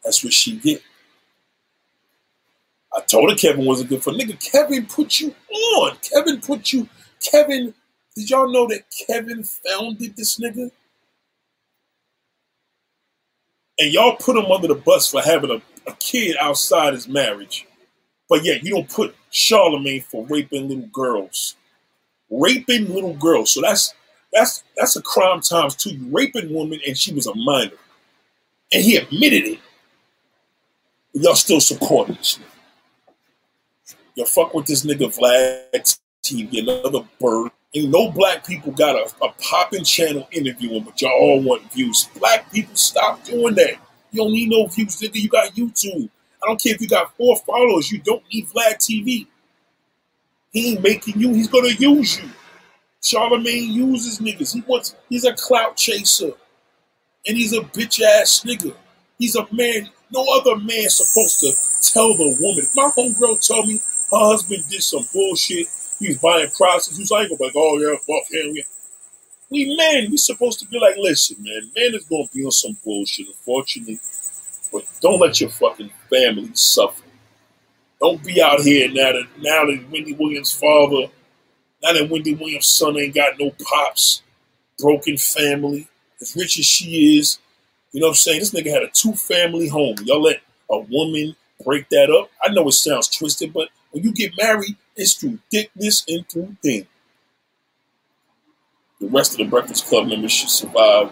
that's what she get. I told her Kevin wasn't good for nigga. Kevin put you on. Kevin put you. Kevin, did y'all know that Kevin founded this nigga? and y'all put him under the bus for having a, a kid outside his marriage. But yet you don't put Charlamagne for raping little girls. Raping little girls. So that's that's that's a crime times two. You raping woman and she was a minor. And he admitted it. But y'all still supporting this nigga. Y'all fuck with this nigga Vlad TV, another bird. Ain't no black people got a, a popping channel interviewing, but y'all all want views. Black people, stop doing that. You don't need no views, nigga. You got YouTube. I don't care if you got four followers. You don't need Vlad TV. He ain't making you. He's gonna use you. Charlamagne uses niggas. He wants. He's a clout chaser, and he's a bitch ass nigga. He's a man. No other man supposed to tell the woman. My homegirl told me husband did some bullshit He's buying prostitutes. I ain't gonna be like, oh yeah, fuck him. We men, we supposed to be like, listen, man, man is gonna be on some bullshit, unfortunately. But don't let your fucking family suffer. Don't be out here now that now that Wendy Williams' father, now that Wendy Williams' son ain't got no pops, broken family, as rich as she is. You know what I'm saying? This nigga had a two family home. Y'all let a woman break that up. I know it sounds twisted, but when you get married, it's through thickness and through thin. The rest of the Breakfast Club members should survive.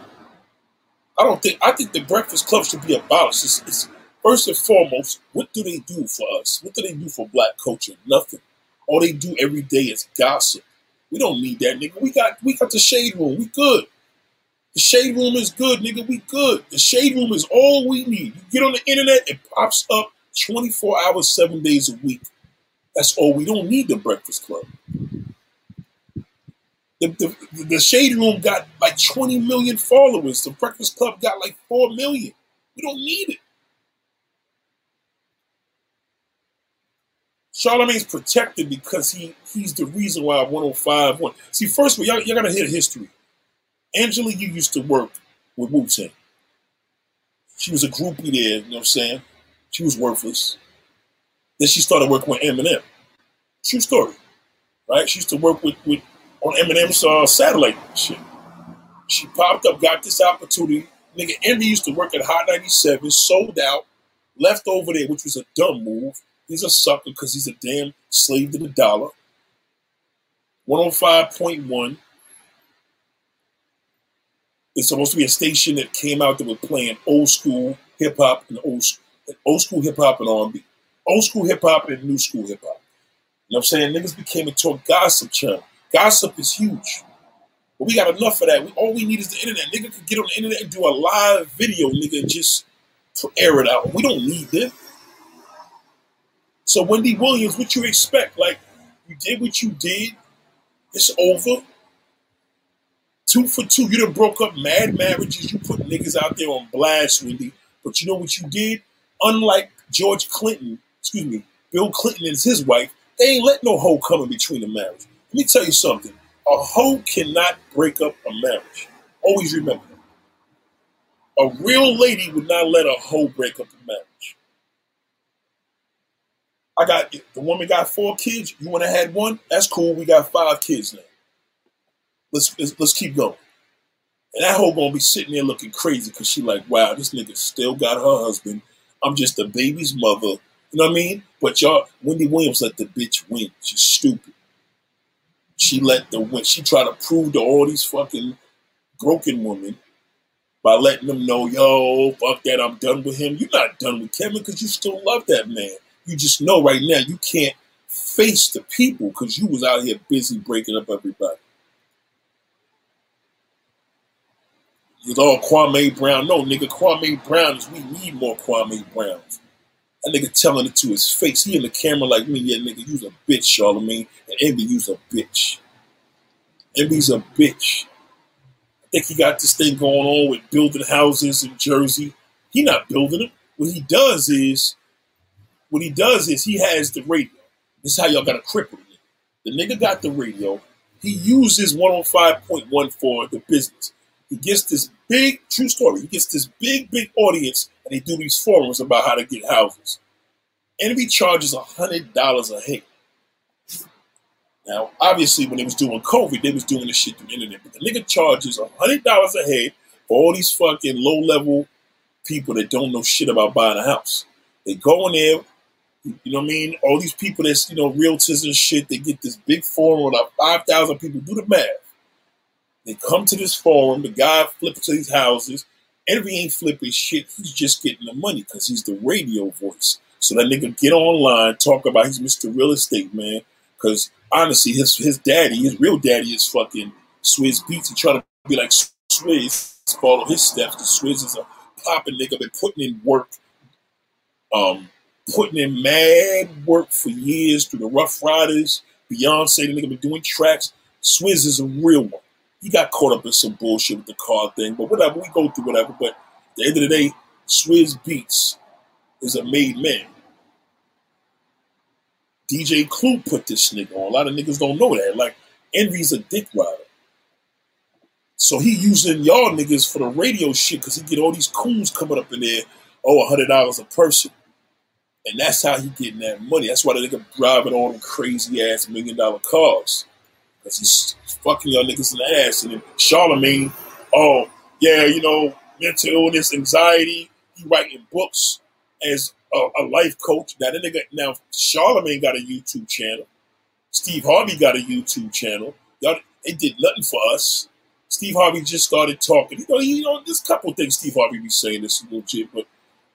I don't think. I think the Breakfast Club should be abolished. It's, it's, first and foremost, what do they do for us? What do they do for black culture? Nothing. All they do every day is gossip. We don't need that, nigga. We got we got the shade room. We good. The shade room is good, nigga. We good. The shade room is all we need. You get on the internet, it pops up 24 hours, seven days a week. That's all. We don't need the Breakfast Club. The, the, the Shade Room got like 20 million followers. The Breakfast Club got like 4 million. We don't need it. Charlamagne's protected because he he's the reason why 105 won. See, first of all, y'all, y'all gotta hear history. Angela Yee used to work with Wu Tang. She was a groupie there, you know what I'm saying? She was worthless. Then she started working with Eminem. True story, right? She used to work with, with on Eminem's uh, satellite shit. She popped up, got this opportunity. Nigga, Envy used to work at Hot 97, sold out, left over there, which was a dumb move. He's a sucker because he's a damn slave to the dollar. 105.1. It's supposed to be a station that came out that was playing old school hip hop and old, old school hip hop and R&B old school hip hop and new school hip hop. You know what I'm saying? Niggas became into a gossip channel. Gossip is huge. But we got enough of that. We, all we need is the internet. Nigga could get on the internet and do a live video, nigga, and just air it out. We don't need that. So Wendy Williams, what you expect? Like, you did what you did. It's over. Two for two. You done broke up mad marriages. You put niggas out there on blast, Wendy. But you know what you did? Unlike George Clinton, excuse me, Bill Clinton and his wife, they ain't let no hoe come in between the marriage. Let me tell you something. A hoe cannot break up a marriage. Always remember that. A real lady would not let a hoe break up a marriage. I got the woman got four kids. You want to have one? That's cool. We got five kids now. Let's let's, let's keep going. And that hoe gonna be sitting there looking crazy because she like, wow, this nigga still got her husband. I'm just a baby's mother. You know what I mean? But y'all, Wendy Williams let the bitch win. She's stupid. She let the win. She tried to prove to all these fucking broken women by letting them know, yo, fuck that, I'm done with him. You're not done with Kevin because you still love that man. You just know right now you can't face the people because you was out here busy breaking up everybody. It's all Kwame Brown. No, nigga, Kwame Brown is we need more Kwame Browns. That nigga telling it to his face. He in the camera like me, yeah, nigga, you's a bitch, Charlamagne. And Envy, you's a bitch. Envy's a bitch. I think he got this thing going on with building houses in Jersey. He not building them. What he does is, what he does is he has the radio. This is how y'all got to cripple. The nigga got the radio. He uses 105.1 for the business. He gets this big, true story, he gets this big, big audience and they do these forums about how to get houses. Envy charges $100 a head. Now, obviously, when they was doing COVID, they was doing this shit through the internet. But the nigga charges $100 a head for all these fucking low-level people that don't know shit about buying a house. They go in there, you know what I mean? All these people that's, you know, realtors and shit, they get this big forum with like 5,000 people. Do the math. They come to this forum. The guy flips these houses. Envy ain't flipping shit. He's just getting the money because he's the radio voice. So that nigga get online, talk about he's Mr. Real Estate Man. Because honestly, his his daddy, his real daddy is fucking Swizz Beatz. He try to be like Swizz, follow his steps. The Swizz is a popping nigga, been putting in work, um, putting in mad work for years through the Ruff Ryders. Beyonce, the nigga been doing tracks. Swizz is a real one he got caught up in some bullshit with the car thing, but whatever, we go through whatever. But at the end of the day, Swizz Beatz is a made man. DJ Clue put this nigga on. A lot of niggas don't know that. Like, Envy's a dick rider. So he using y'all niggas for the radio shit because he get all these coons coming up in there, oh, $100 a person. And that's how he getting that money. That's why the nigga driving all them crazy ass million dollar cars. He's fucking y'all niggas in the ass. And then Charlamagne, oh, yeah, you know, mental illness, anxiety. He writing books as a, a life coach. Now, that nigga, now, Charlamagne got a YouTube channel. Steve Harvey got a YouTube channel. Y'all, they did nothing for us. Steve Harvey just started talking. You know, you know, there's a couple things Steve Harvey be saying this legit, but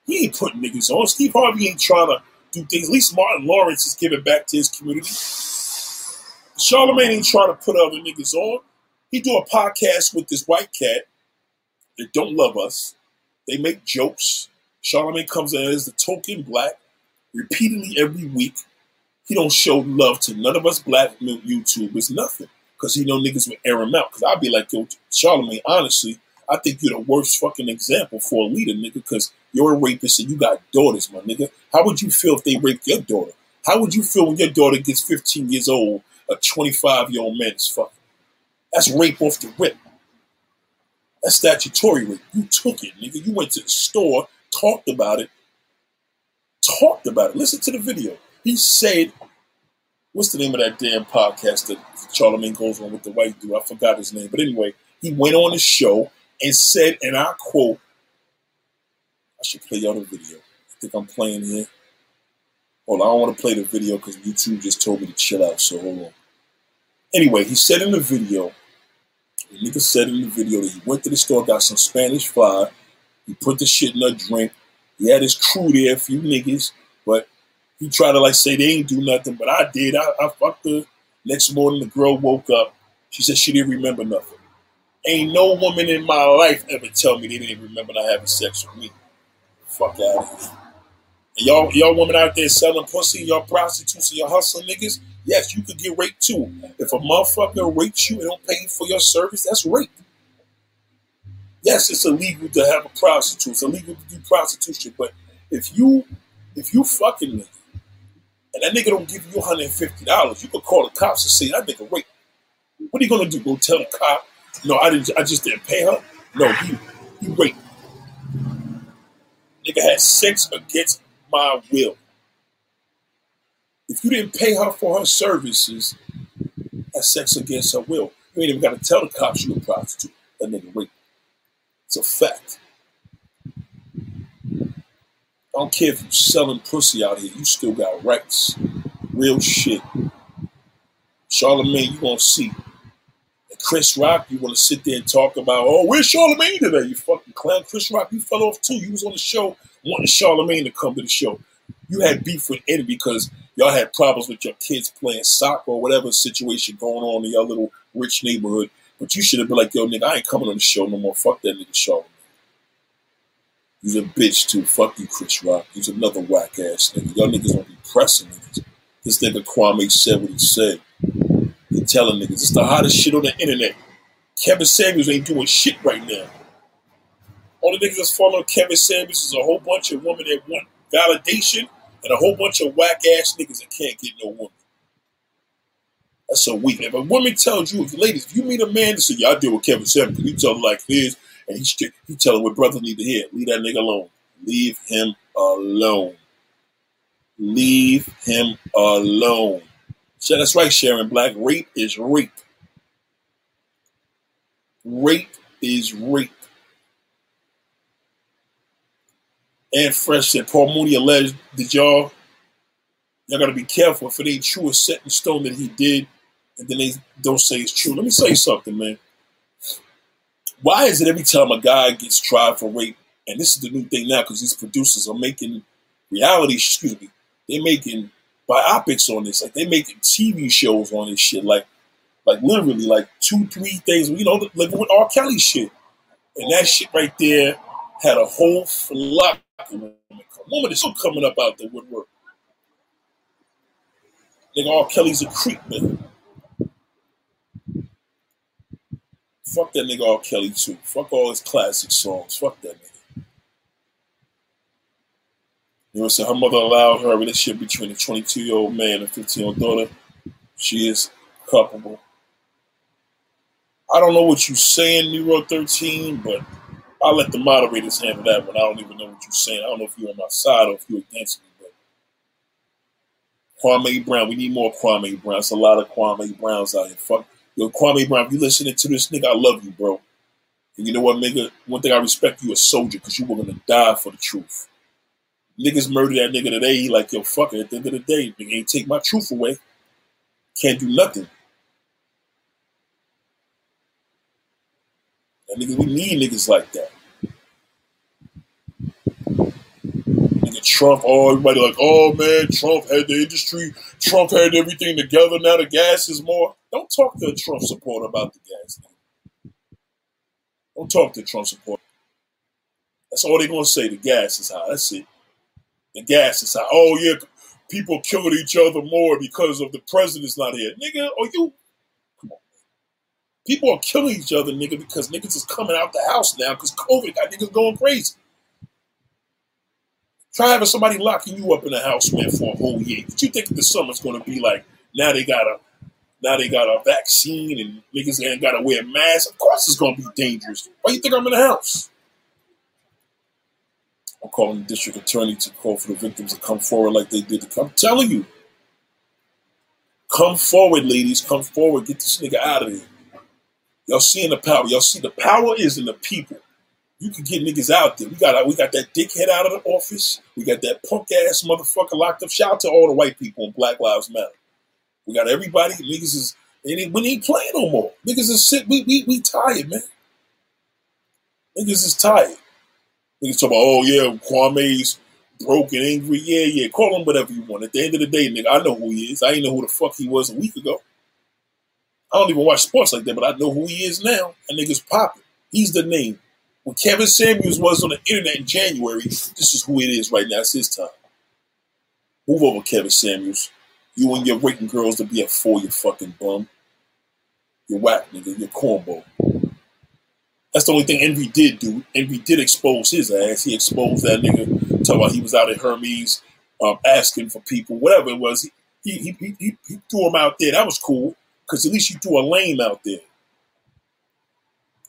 he ain't putting niggas on. Steve Harvey ain't trying to do things. At least Martin Lawrence is giving back to his community. Charlamagne ain't trying to put other niggas on. He do a podcast with this white cat that don't love us. They make jokes. Charlamagne comes in as the token black repeatedly every week. He don't show love to none of us black YouTubers, nothing. Because he know niggas would air him out. Because I'd be like, yo, Charlamagne, honestly, I think you're the worst fucking example for a leader, nigga, because you're a rapist and you got daughters, my nigga. How would you feel if they raped your daughter? How would you feel when your daughter gets 15 years old a 25 year old man is fucking. That's rape off the whip. That's statutory rape. You took it, nigga. You went to the store, talked about it, talked about it. Listen to the video. He said, what's the name of that damn podcast that Charlamagne goes on with the white dude? I forgot his name. But anyway, he went on the show and said, and I quote, I should play y'all the video. I think I'm playing here. Hold on, I don't want to play the video because YouTube just told me to chill out, so hold on. Anyway, he said in the video, the nigga said in the video that he went to the store, got some Spanish fly, he put the shit in a drink, he had his crew there, a few niggas, but he tried to like say they ain't do nothing, but I did. I, I fucked her. Next morning, the girl woke up. She said she didn't remember nothing. Ain't no woman in my life ever tell me they didn't remember not having sex with me. Fuck out of here. And y'all, y'all women out there selling pussy, y'all prostitutes and y'all hustling niggas, yes, you could get raped too. If a motherfucker rapes you and don't pay you for your service, that's rape. Yes, it's illegal to have a prostitute. It's illegal to do prostitution. But if you if you fucking nigga and that nigga don't give you $150, you could call the cops and say that nigga raped. What are you gonna do? Go tell the cop, no, I didn't I just didn't pay her? No, he he raped. Nigga had sex against my will. If you didn't pay her for her services, that's sex against her will. You ain't even got to tell the cops you're a prostitute. That nigga raped. It's a fact. I don't care if you're selling pussy out here, you still got rights. Real shit. Charlamagne, you gonna see. And Chris Rock, you wanna sit there and talk about, oh, where's Charlamagne today? You fucking clown. Chris Rock, you fell off too. You was on the show wanting Charlamagne to come to the show. You had beef with Eddie because y'all had problems with your kids playing soccer or whatever situation going on in your little rich neighborhood. But you should have been like, yo, nigga, I ain't coming on the show no more. Fuck that nigga Charlamagne. He's a bitch too. Fuck you, Chris Rock. He's another whack ass nigga. Y'all niggas don't be pressing niggas. This nigga Kwame said what he said. He telling niggas it's the hottest shit on the internet. Kevin Samuels ain't doing shit right now. All the niggas that's following Kevin Samuels is a whole bunch of women that want validation and a whole bunch of whack ass niggas that can't get no woman. That's so weak. If a woman tells you, if ladies, if you meet a man that say, "Yeah, I deal with Kevin Samuels," you tell him like this, and he's he tell him what brothers need to hear. Leave that nigga alone. Leave him alone. Leave him alone. So that's right, Sharon Black. Rape is rape. Rape is rape. And Fresh said Paul Mooney alleged that y'all y'all gotta be careful if it ain't true or set in stone that he did, and then they don't say it's true. Let me say something, man. Why is it every time a guy gets tried for rape, and this is the new thing now because these producers are making reality, excuse me, they're making biopics on this, like they're making TV shows on this shit, like like literally like two, three things, you know, living with R. Kelly shit. And that shit right there had a whole flock. Woman is still coming up out the woodwork. Nigga, R. Kelly's a creep, man. Fuck that nigga R. Kelly too. Fuck all his classic songs. Fuck that nigga. You know, so her mother allowed her relationship between a 22 year old man and a 15 year old daughter. She is culpable. I don't know what you're saying, Nero 13, but I'll let the moderators handle that one. I don't even know what you're saying. I don't know if you're on my side or if you're against me, but Kwame Brown, we need more Kwame Brown. It's a lot of Kwame Browns out here. Fuck Yo, Kwame Brown, if you listening to this nigga, I love you, bro. And you know what, nigga? One thing I respect you a soldier because you were gonna die for the truth. Niggas murder that nigga today. He like, yo, fuck it. At the end of the day, nigga ain't take my truth away. Can't do nothing. And nigga, we need niggas like that. Trump, oh, everybody like, oh man, Trump had the industry, Trump had everything together. Now the gas is more. Don't talk to a Trump supporter about the gas. Don't talk to a Trump supporter. That's all they're gonna say. The gas is high. That's it. The gas is high. Oh yeah, people killing each other more because of the president's not here. Nigga, are you come on. People are killing each other, nigga, because niggas is coming out the house now because COVID got niggas going crazy. Try having somebody locking you up in the house, man, for a whole year. What you think the summer's gonna be like? Now they got a now they got a vaccine and niggas ain't got to wear masks. Of course it's going to be dangerous. Why you think I'm in the house? I'm calling the district attorney to call for the victims to come forward like they did. I'm telling you. Come forward, ladies. Come forward. Get this nigga out of here. Y'all seeing the power. Y'all see the power is in the people. You can get niggas out there. We got we got that dickhead out of the office. We got that punk ass motherfucker locked up. Shout out to all the white people in Black Lives Matter. We got everybody. Niggas is and we ain't playing no more. Niggas is sick. We we we tired, man. Niggas is tired. Niggas talk about, oh yeah, Kwame's broken, angry. Yeah, yeah. Call him whatever you want. At the end of the day, nigga, I know who he is. I didn't know who the fuck he was a week ago. I don't even watch sports like that, but I know who he is now. And nigga's popping. He's the name. When Kevin Samuels was on the internet in January, this is who it is right now. It's his time. Move over, Kevin Samuels. You and your waiting girls to be a four, you fucking bum. You're whack, nigga. You're cornball. That's the only thing Envy did do. Envy did expose his ass. He exposed that nigga. Talking about he was out at Hermes um, asking for people, whatever it was. He, he, he, he, he threw him out there. That was cool because at least you threw a lame out there.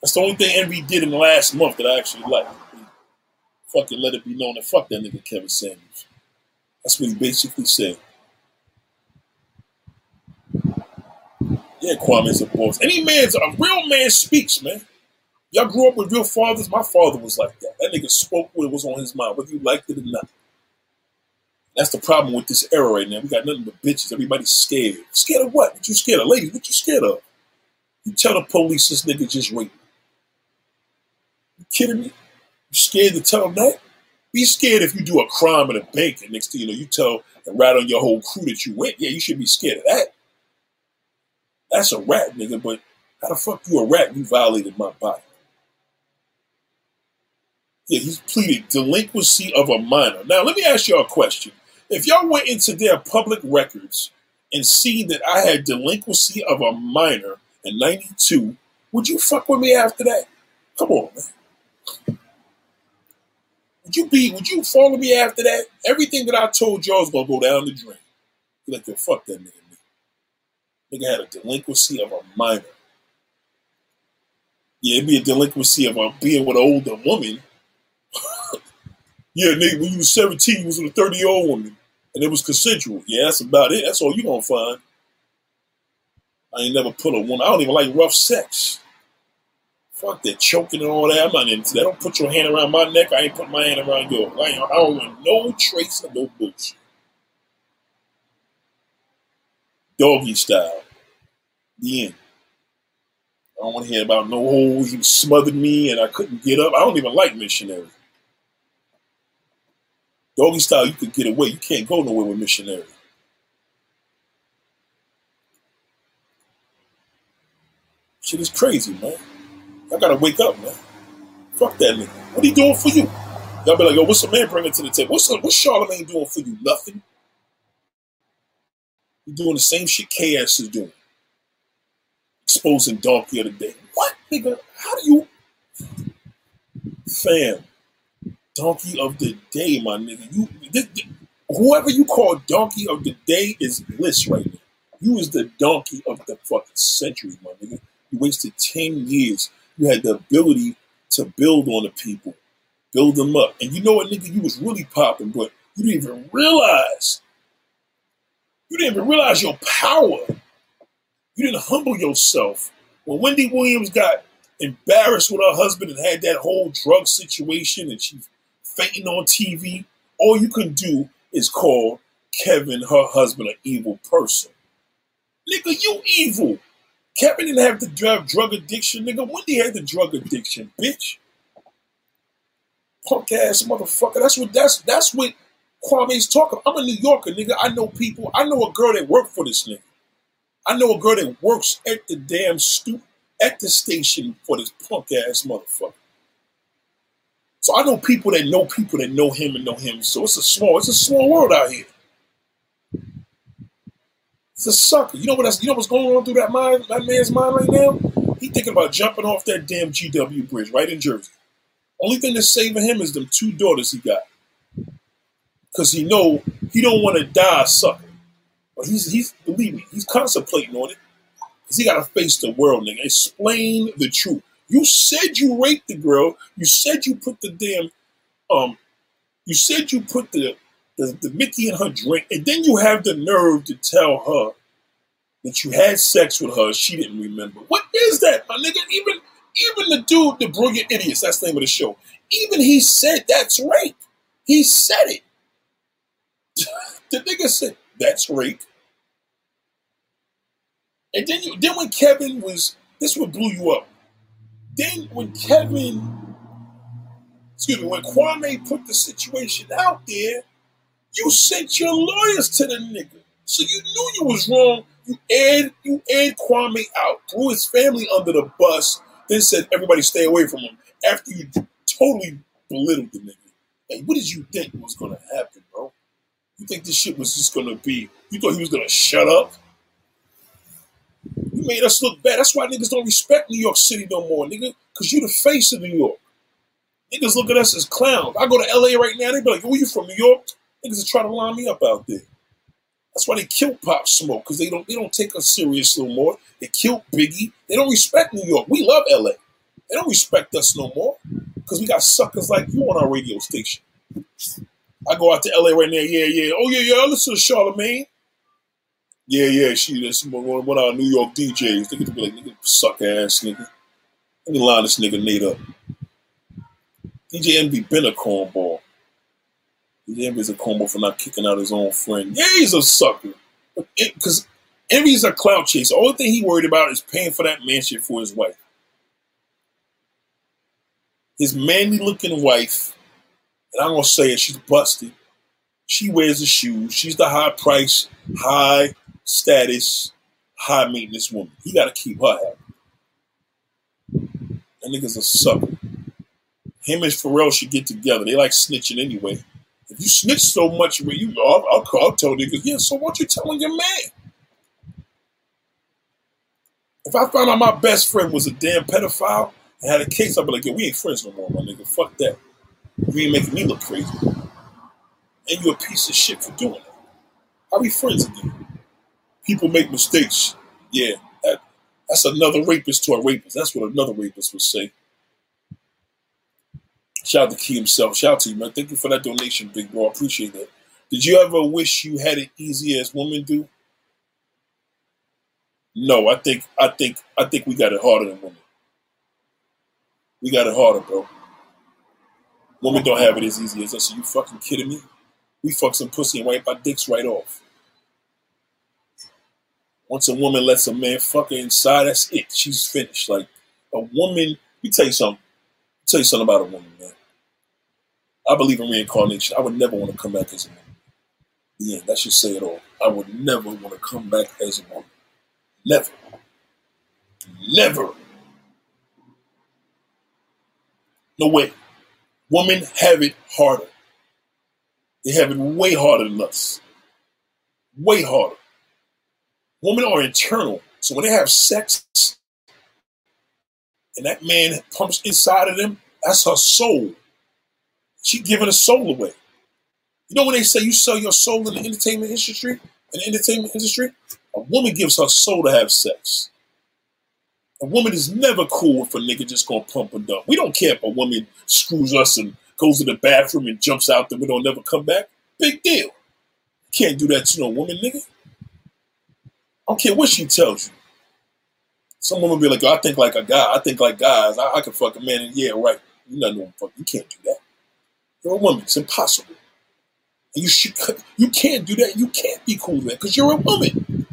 That's the only thing Envy did in the last month that I actually liked. Fucking let it be known that fuck that nigga Kevin Samuels. That's what he basically said. Yeah, Kwame's a boss. Any man's a real man speaks, man. Y'all grew up with real fathers. My father was like that. That nigga spoke what was on his mind, whether you liked it or not. That's the problem with this era right now. We got nothing but bitches. Everybody's scared. Scared of what? What you scared of? Ladies, what you scared of? You tell the police this nigga just raped. You kidding me? You scared to tell them that? Be scared if you do a crime in a bank and next thing you know, you tell and rat on your whole crew that you went. Yeah, you should be scared of that. That's a rat, nigga, but how the fuck you a rat? You violated my body. Yeah, he's pleaded delinquency of a minor. Now, let me ask y'all a question. If y'all went into their public records and see that I had delinquency of a minor in 92, would you fuck with me after that? Come on, man. Would you be, would you follow me after that? Everything that I told y'all is gonna go down the drain. You're like, yo, fuck that nigga. Nigga had a delinquency of a minor. Yeah, it'd be a delinquency of a being with an older woman. yeah, nigga, when you was 17, you was with a 30 year old woman. And it was consensual. Yeah, that's about it. That's all you gonna find. I ain't never put a woman. I don't even like rough sex. Fuck that choking and all that. I'm not into that. Don't put your hand around my neck. I ain't put my hand around yours. I, I don't want no trace of no bullshit. Doggy style. The end. I don't want to hear about no holes. He smothered me and I couldn't get up. I don't even like missionary. Doggy style, you could get away. You can't go nowhere with missionary. Shit is crazy, man. I gotta wake up, man. Fuck that nigga. What he doing for you? Y'all be like, yo, what's the man bringing to the table? What's what's Charlamagne doing for you? Nothing. You doing the same shit KS is doing. Exposing Donkey of the Day. What, nigga? How do you fam? Donkey of the Day, my nigga. You whoever you call Donkey of the Day is bliss right now. You is the donkey of the fucking century, my nigga. You wasted 10 years. You had the ability to build on the people, build them up. And you know what, nigga, you was really popping, but you didn't even realize. You didn't even realize your power. You didn't humble yourself. When Wendy Williams got embarrassed with her husband and had that whole drug situation and she's fainting on TV, all you can do is call Kevin, her husband, an evil person. Nigga, you evil. Kevin didn't have the drug, drug addiction, nigga. Wendy had the drug addiction, bitch. Punk ass motherfucker. That's what that's that's what Kwame's talking. I'm a New Yorker, nigga. I know people. I know a girl that worked for this nigga. I know a girl that works at the damn stoop at the station for this punk ass motherfucker. So I know people that know people that know him and know him. So it's a small, it's a small world out here. It's a sucker. You know what? You know what's going on through that mind, that man's mind right now? He thinking about jumping off that damn GW bridge right in Jersey. Only thing that's saving him is them two daughters he got, because he know he don't want to die a sucker. But he's he's believe me, he's contemplating on it, because he got to face the world, nigga. Explain the truth. You said you raped the girl. You said you put the damn um. You said you put the the, the Mickey and her drink, and then you have the nerve to tell her that you had sex with her. She didn't remember. What is that, my nigga? Even even the dude, the brilliant idiots. That's the name of the show. Even he said that's rape. He said it. the nigga said that's rape. And then you, then when Kevin was, this what blew you up. Then when Kevin, excuse me, when Kwame put the situation out there, you sent your lawyers to the nigga. So you knew you was wrong You aired you aired Kwame out, threw his family under the bus, then said everybody stay away from him after you totally belittled the nigga. Hey, what did you think was gonna happen, bro? You think this shit was just gonna be? You thought he was gonna shut up? You made us look bad. That's why niggas don't respect New York City no more, nigga. Cause you the face of New York. Niggas look at us as clowns. I go to LA right now, they be like, where you from, New York? Niggas are trying to line me up out there. That's why they killed Pop Smoke, because they don't they don't take us serious no more. They killed Biggie. They don't respect New York. We love LA. They don't respect us no more. Because we got suckers like you on our radio station. I go out to LA right now, yeah, yeah. Oh yeah, yeah, I listen to Charlamagne. Yeah, yeah, she that's one of our New York DJs. They get to be like, nigga, suck ass nigga. Let me line this nigga Nate up. DJ Envy been a cornball. Envy's a cornball for not kicking out his own friend. Yeah, he's a sucker. Because Envy's a clout the thing he worried about is paying for that mansion for his wife. His manly looking wife, and I'm gonna say it, she's busted. She wears the shoes. She's the high price, high status, high maintenance woman. He gotta keep her happy. That nigga's a sucker. Him and Pharrell should get together. They like snitching anyway. If you snitch so much, you I'll, I'll, I'll tell niggas, yeah, so what you telling your man? If I found out my best friend was a damn pedophile and had a case, I'd be like, yo, we ain't friends no more, my nigga. Fuck that. You ain't making me look crazy. And you a piece of shit for doing it. How we friends again? People make mistakes. Yeah, that, that's another rapist to a rapist. That's what another rapist would say. Shout out to Key himself. Shout out to you, man. Thank you for that donation, big bro. I appreciate that. Did you ever wish you had it easy as women do? No, I think I think I think we got it harder than women. We got it harder, bro. Women don't have it as easy as us. Are you fucking kidding me? We fuck some pussy and wipe our dicks right off. Once a woman lets a man fuck her inside, that's it. She's finished. Like a woman, let me tell you something. Tell you something about a woman, man. I believe in reincarnation. I would never want to come back as a woman. Yeah, that should say it all. I would never want to come back as a woman. Never. Never. No way. Women have it harder. They have it way harder than us. Way harder. Women are internal. So when they have sex and that man pumps inside of them, that's her soul. She giving her soul away. You know when they say you sell your soul in the entertainment industry? In the entertainment industry, a woman gives her soul to have sex. A woman is never cool if a nigga just gonna pump and dump. We don't care if a woman screws us and goes to the bathroom and jumps out the window and never come back. Big deal. can't do that to no woman, nigga. I don't care what she tells you. Some woman be like, I think like a guy. I think like guys. I, I can fuck a man. And yeah, right. You not no fuck. You can't do that. You're a woman. It's impossible. And you should. You can't do that. You can't be cool with that because you're a woman.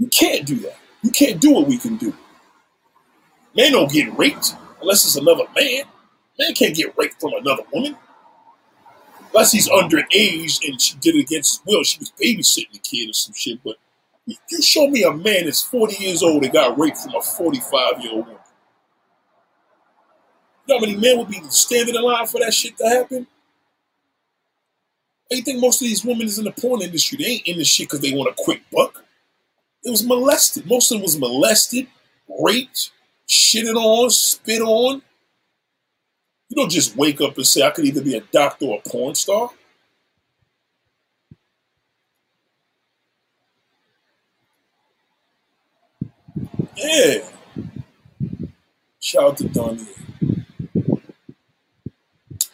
You can't do that. You can't do what we can do. Man don't get raped unless it's another man. Man can't get raped from another woman. Unless he's underage and she did it against his will. She was babysitting the kid or some shit. But you show me a man that's 40 years old that got raped from a 45 year old woman. You know how many men would be standing in line for that shit to happen? I think most of these women is in the porn industry. They ain't in this shit because they want a quick buck. It was molested. Most of them was molested, raped, shitted on, spit on. You don't just wake up and say, I could either be a doctor or a porn star. Yeah. Shout out to Donnie.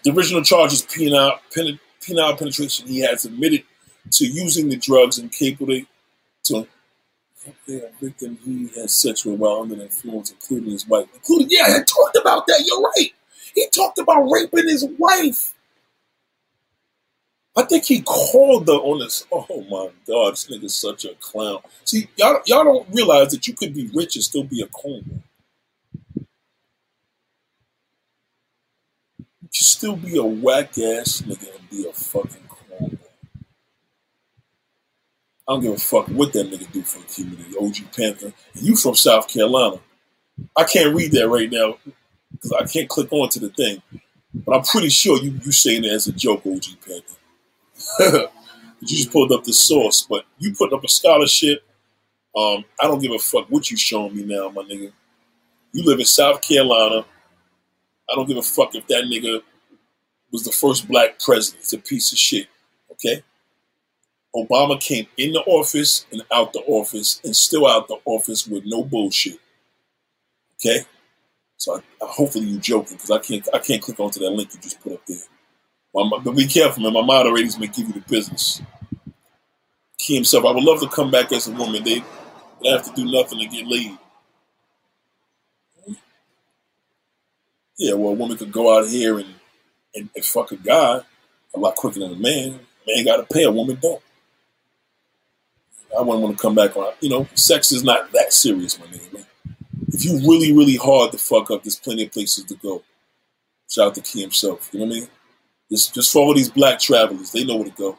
The original charge is penile, penile penetration. He has admitted to using the drugs and capable to a victim he has sex with while under the influence, including his wife. Including, yeah, I talked about that. You're right. He talked about raping his wife. I think he called the this. Oh my God, this nigga's such a clown. See, y'all, y'all don't realize that you could be rich and still be a cornball. You still be a whack ass nigga and be a fucking cornball. I don't give a fuck what that nigga do for the community. OG Panther. And you from South Carolina. I can't read that right now because I can't click onto the thing. But I'm pretty sure you you saying it as a joke, OG Panther. you just pulled up the source, but you put up a scholarship. Um, I don't give a fuck what you showing me now, my nigga. You live in South Carolina. I don't give a fuck if that nigga was the first black president. It's a piece of shit. Okay? Obama came in the office and out the office and still out the office with no bullshit. Okay? So I, I, hopefully you're joking because I can't I can't click onto that link you just put up there. My, but be careful, man. My moderators may give you the business. Key himself. I would love to come back as a woman. They they have to do nothing to get laid. Yeah, well, a woman could go out here and, and, and fuck a guy a lot quicker than a man. Man got to pay, a woman don't. I wouldn't want to come back on. You know, sex is not that serious, my nigga. Man. If you really, really hard to fuck up, there's plenty of places to go. Shout out to Key himself. You know what I mean? Just, just follow these black travelers. They know where to go.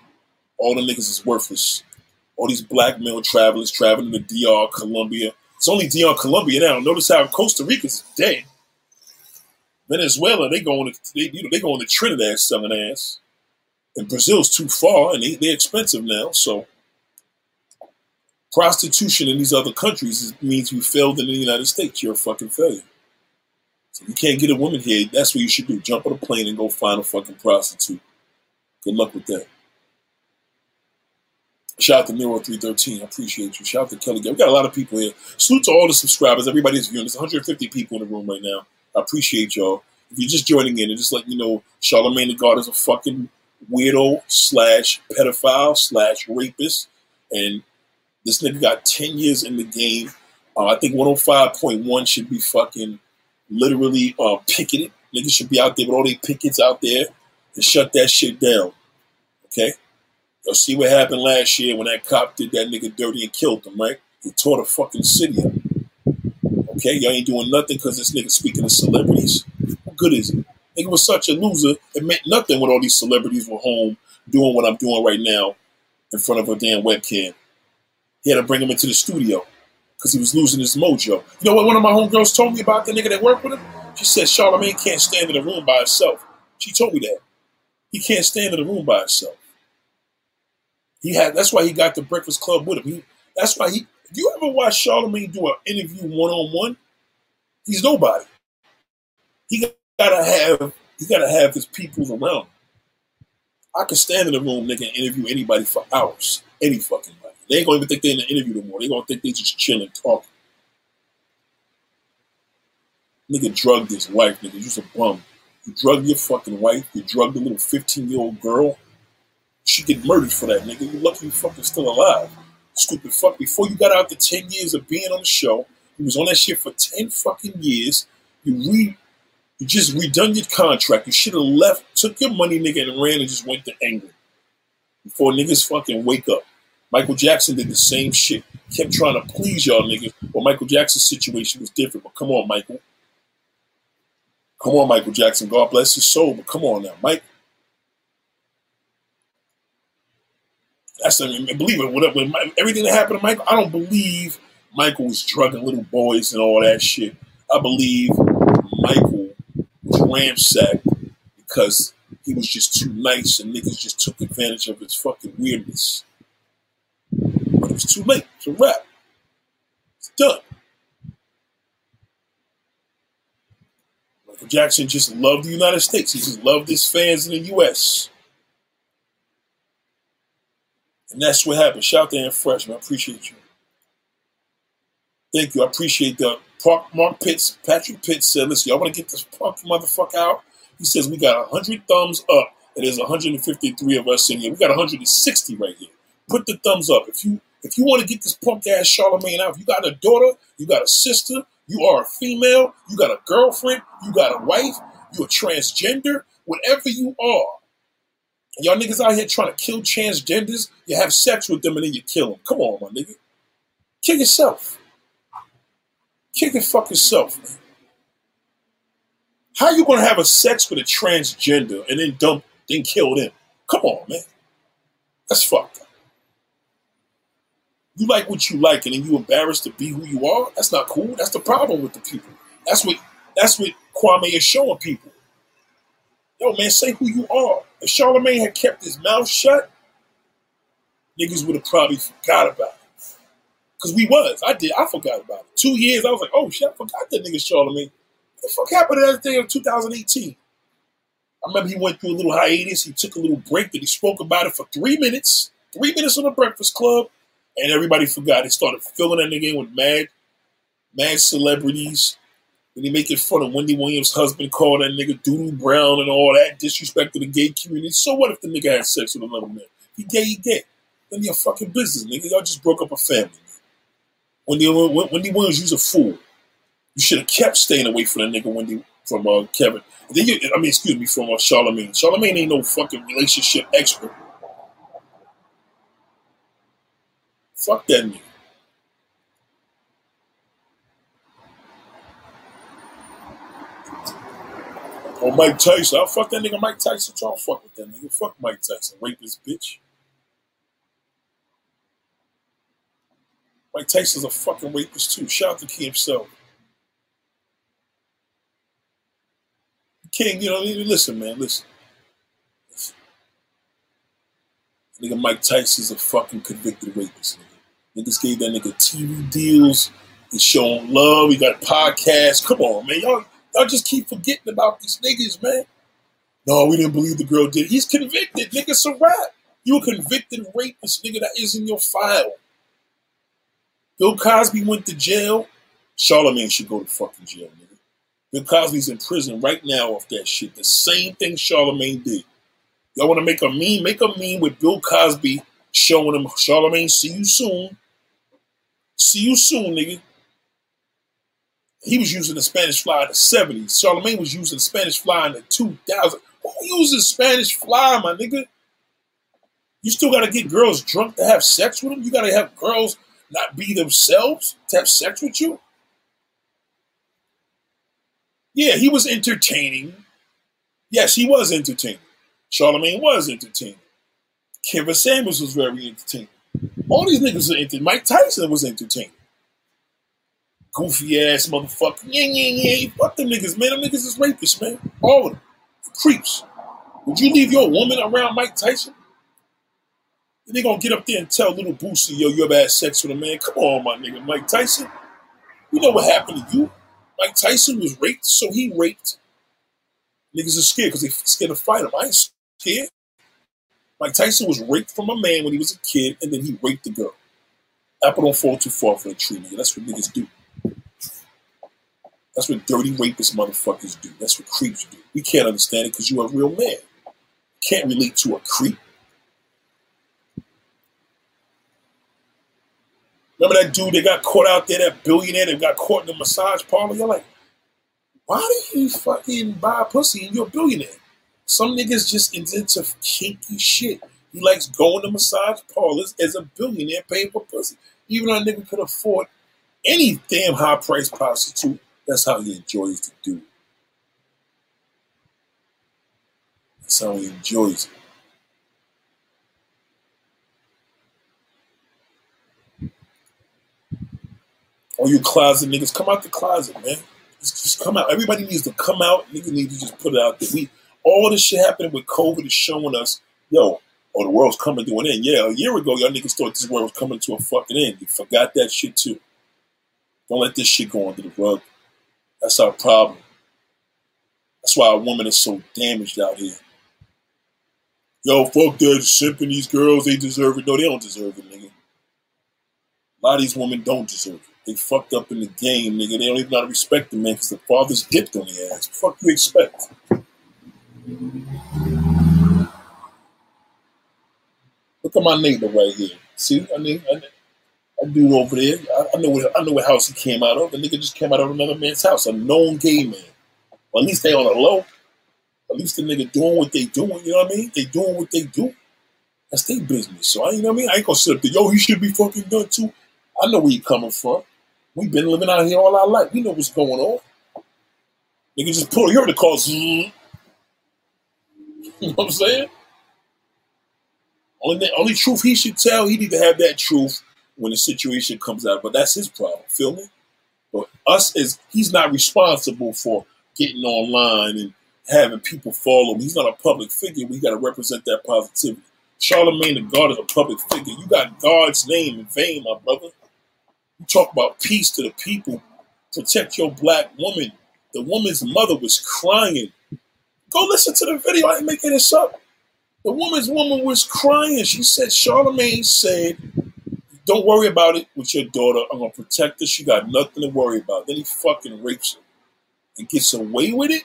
All the niggas is worthless. All these black male travelers traveling to DR, Colombia. It's only DR, Colombia now. Notice how Costa Rica's dead. Venezuela, they going to they, you know, they going to Trinidad selling ass. And Brazil's too far and they, they're expensive now. So prostitution in these other countries means you failed in the United States. You're a fucking failure. You can't get a woman here. That's what you should do. Jump on a plane and go find a fucking prostitute. Good luck with that. Shout out to Nero313. I appreciate you. Shout out to Kelly. We got a lot of people here. Salute to all the subscribers. Everybody's viewing. There's 150 people in the room right now. I appreciate y'all. If you're just joining in and just letting you know, Charlamagne the God is a fucking weirdo slash pedophile slash rapist. And this nigga got 10 years in the game. Uh, I think 105.1 should be fucking literally uh, picketed. Niggas should be out there with all these pickets out there and shut that shit down. Okay? You'll see what happened last year when that cop did that nigga dirty and killed him, right? He tore the fucking city up. Okay? Y'all ain't doing nothing because this nigga speaking to celebrities. What good is it? Nigga was such a loser, it meant nothing when all these celebrities were home doing what I'm doing right now in front of a damn webcam. He had to bring him into the studio because he was losing his mojo. You know what one of my homegirls told me about the nigga that worked with him? She said Charlamagne can't stand in a room by himself. She told me that. He can't stand in a room by himself. He had that's why he got the Breakfast Club with him. He, that's why he you ever watch Charlamagne do an interview one on one? He's nobody. He gotta have he gotta have his people around. I can stand in a room, nigga, and interview anybody for hours. Any fucking. They ain't gonna even think they're in the interview no more. They gonna think they just chilling, talking. Nigga drugged his wife, nigga. You's a bum. You drugged your fucking wife. You drugged a little 15 year old girl. She get murdered for that, nigga. You lucky you fucking still alive. Stupid fuck. Before you got out the 10 years of being on the show, you was on that shit for 10 fucking years. You re you just redone your contract. You should have left, took your money, nigga, and ran and just went to England. Before niggas fucking wake up. Michael Jackson did the same shit. Kept trying to please y'all niggas. Well, Michael Jackson's situation was different, but come on, Michael. Come on, Michael Jackson. God bless his soul, but come on now, Mike. That's I mean, believe it. Whatever, everything that happened to Michael, I don't believe Michael was drugging little boys and all that shit. I believe Michael was ramsacked because he was just too nice and niggas just took advantage of his fucking weirdness. But it was too late. It's a wrap. It's done. Michael Jackson just loved the United States. He just loved his fans in the U.S. And that's what happened. Shout out to Ann Freshman. I appreciate you. Thank you. I appreciate that. Mark Pitts, Patrick Pitts said, listen, y'all want to get this punk motherfucker out? He says, we got 100 thumbs up, and there's 153 of us in here. We got 160 right here. Put the thumbs up. If you if you want to get this punk ass Charlamagne out, if you got a daughter, you got a sister, you are a female, you got a girlfriend, you got a wife, you're a transgender, whatever you are, y'all niggas out here trying to kill transgenders, you have sex with them and then you kill them. Come on, my nigga. Kill yourself. Kill your fucking self, man. How you gonna have a sex with a transgender and then dump, then kill them? Come on, man. That's fucked up. You like what you like, and then you embarrassed to be who you are. That's not cool. That's the problem with the people. That's what that's what Kwame is showing people. Yo, man, say who you are. If Charlamagne had kept his mouth shut, niggas would have probably forgot about it. Cause we was. I did. I forgot about it. Two years, I was like, oh shit, I forgot that nigga Charlamagne. What the fuck happened to that thing in 2018? I remember he went through a little hiatus. He took a little break, but he spoke about it for three minutes. Three minutes on the Breakfast Club, and everybody forgot. They started filling that nigga in with mad, mad celebrities. And he making fun of Wendy Williams' husband, called that nigga Doodoo Brown and all that, disrespect to the gay community. So what if the nigga had sex with another man? He gay, he gay. Then your fucking business, nigga. Y'all just broke up a family. Wendy, Wendy Williams, you's a fool. You should have kept staying away from that nigga Wendy from uh, Kevin. You, I mean, excuse me, from uh, Charlamagne. Charlamagne ain't no fucking relationship expert. Fuck that nigga. Or Mike Tyson. I'll fuck that nigga Mike Tyson. Y'all fuck with that nigga. Fuck Mike Tyson. Rapist bitch. Mike Tyson's a fucking rapist too. Shout out to King himself. King, you know, listen, man, listen. listen. Nigga Mike Tyson's a fucking convicted rapist, nigga. Niggas gave that nigga TV deals. He's showing love. He got podcasts. Come on, man. Y'all, y'all just keep forgetting about these niggas, man. No, we didn't believe the girl did. He's convicted. Nigga, it's a rap. You a convicted rapist, nigga. That is in your file. Bill Cosby went to jail. Charlamagne should go to fucking jail, nigga. Bill Cosby's in prison right now off that shit. The same thing Charlamagne did. Y'all want to make a meme? Make a meme with Bill Cosby showing him, Charlamagne, see you soon. See you soon, nigga. He was using the Spanish fly in the 70s. Charlamagne was using the Spanish fly in the 2000s. Who uses Spanish fly, my nigga? You still got to get girls drunk to have sex with them? You got to have girls not be themselves to have sex with you? Yeah, he was entertaining. Yes, he was entertaining. Charlamagne was entertaining. Kevin Samuels was very entertaining. All these niggas are entertaining. Mike Tyson was entertaining. Goofy ass motherfucker. Yeah, yeah, yeah. Fuck them niggas, man. Them niggas is rapists, man. All of them. Creeps. Would you leave your woman around Mike Tyson? And they gonna get up there and tell little Boosie, yo, you ever had sex with a man? Come on, my nigga, Mike Tyson. You know what happened to you? Mike Tyson was raped, so he raped. Niggas are scared because they scared to fight him. I ain't scared. Mike Tyson was raped from a man when he was a kid, and then he raped the girl. Apple don't fall too far for the tree, nigga. That's what niggas do. That's what dirty rapist motherfuckers do. That's what creeps do. We can't understand it because you're a real man. can't relate to a creep. Remember that dude that got caught out there, that billionaire that got caught in the massage parlor? You're like, why do you fucking buy pussy and you're a billionaire? Some niggas just into kinky shit. He likes going to massage parlors as a billionaire paying for pussy. Even a nigga could afford any damn high priced prostitute, that's how he enjoys to do it. That's how he enjoys it. All you closet niggas, come out the closet, man. Just, just come out. Everybody needs to come out. Niggas need to just put it out there. We all this shit happening with COVID is showing us, yo, oh, the world's coming to an end. Yeah, a year ago, y'all niggas thought this world was coming to a fucking end. You forgot that shit too. Don't let this shit go under the rug. That's our problem. That's why our women are so damaged out here. Yo, fuck that, simping these girls, they deserve it. No, they don't deserve it, nigga. A lot of these women don't deserve it. They fucked up in the game, nigga. They don't even know how to respect the man because the father's dipped on the ass. Fuck you expect? Look at my neighbor right here. See, I mean, I, I dude over there. I, I, know what I know what house he came out of. The nigga just came out of another man's house, a known gay man. Well, at least they on the low. At least the nigga doing what they doing. You know what I mean? They doing what they do. That's their business. So I, you know what I mean? I ain't gonna sit up there. Yo, he should be fucking done too. I know where you coming from. We've been living out here all our life. We know what's going on. Nigga just pull. You heard the call. You know what I'm saying? Only, only truth he should tell, he need to have that truth when the situation comes out. But that's his problem. Feel me? But us is he's not responsible for getting online and having people follow him. He's not a public figure. We got to represent that positivity. Charlamagne the God is a public figure. You got God's name in vain, my brother. You talk about peace to the people. Protect your black woman. The woman's mother was crying. Go listen to the video. I ain't making this up. The woman's woman was crying. She said, Charlamagne said, Don't worry about it with your daughter. I'm going to protect her. She got nothing to worry about. Then he fucking rapes her and gets away with it.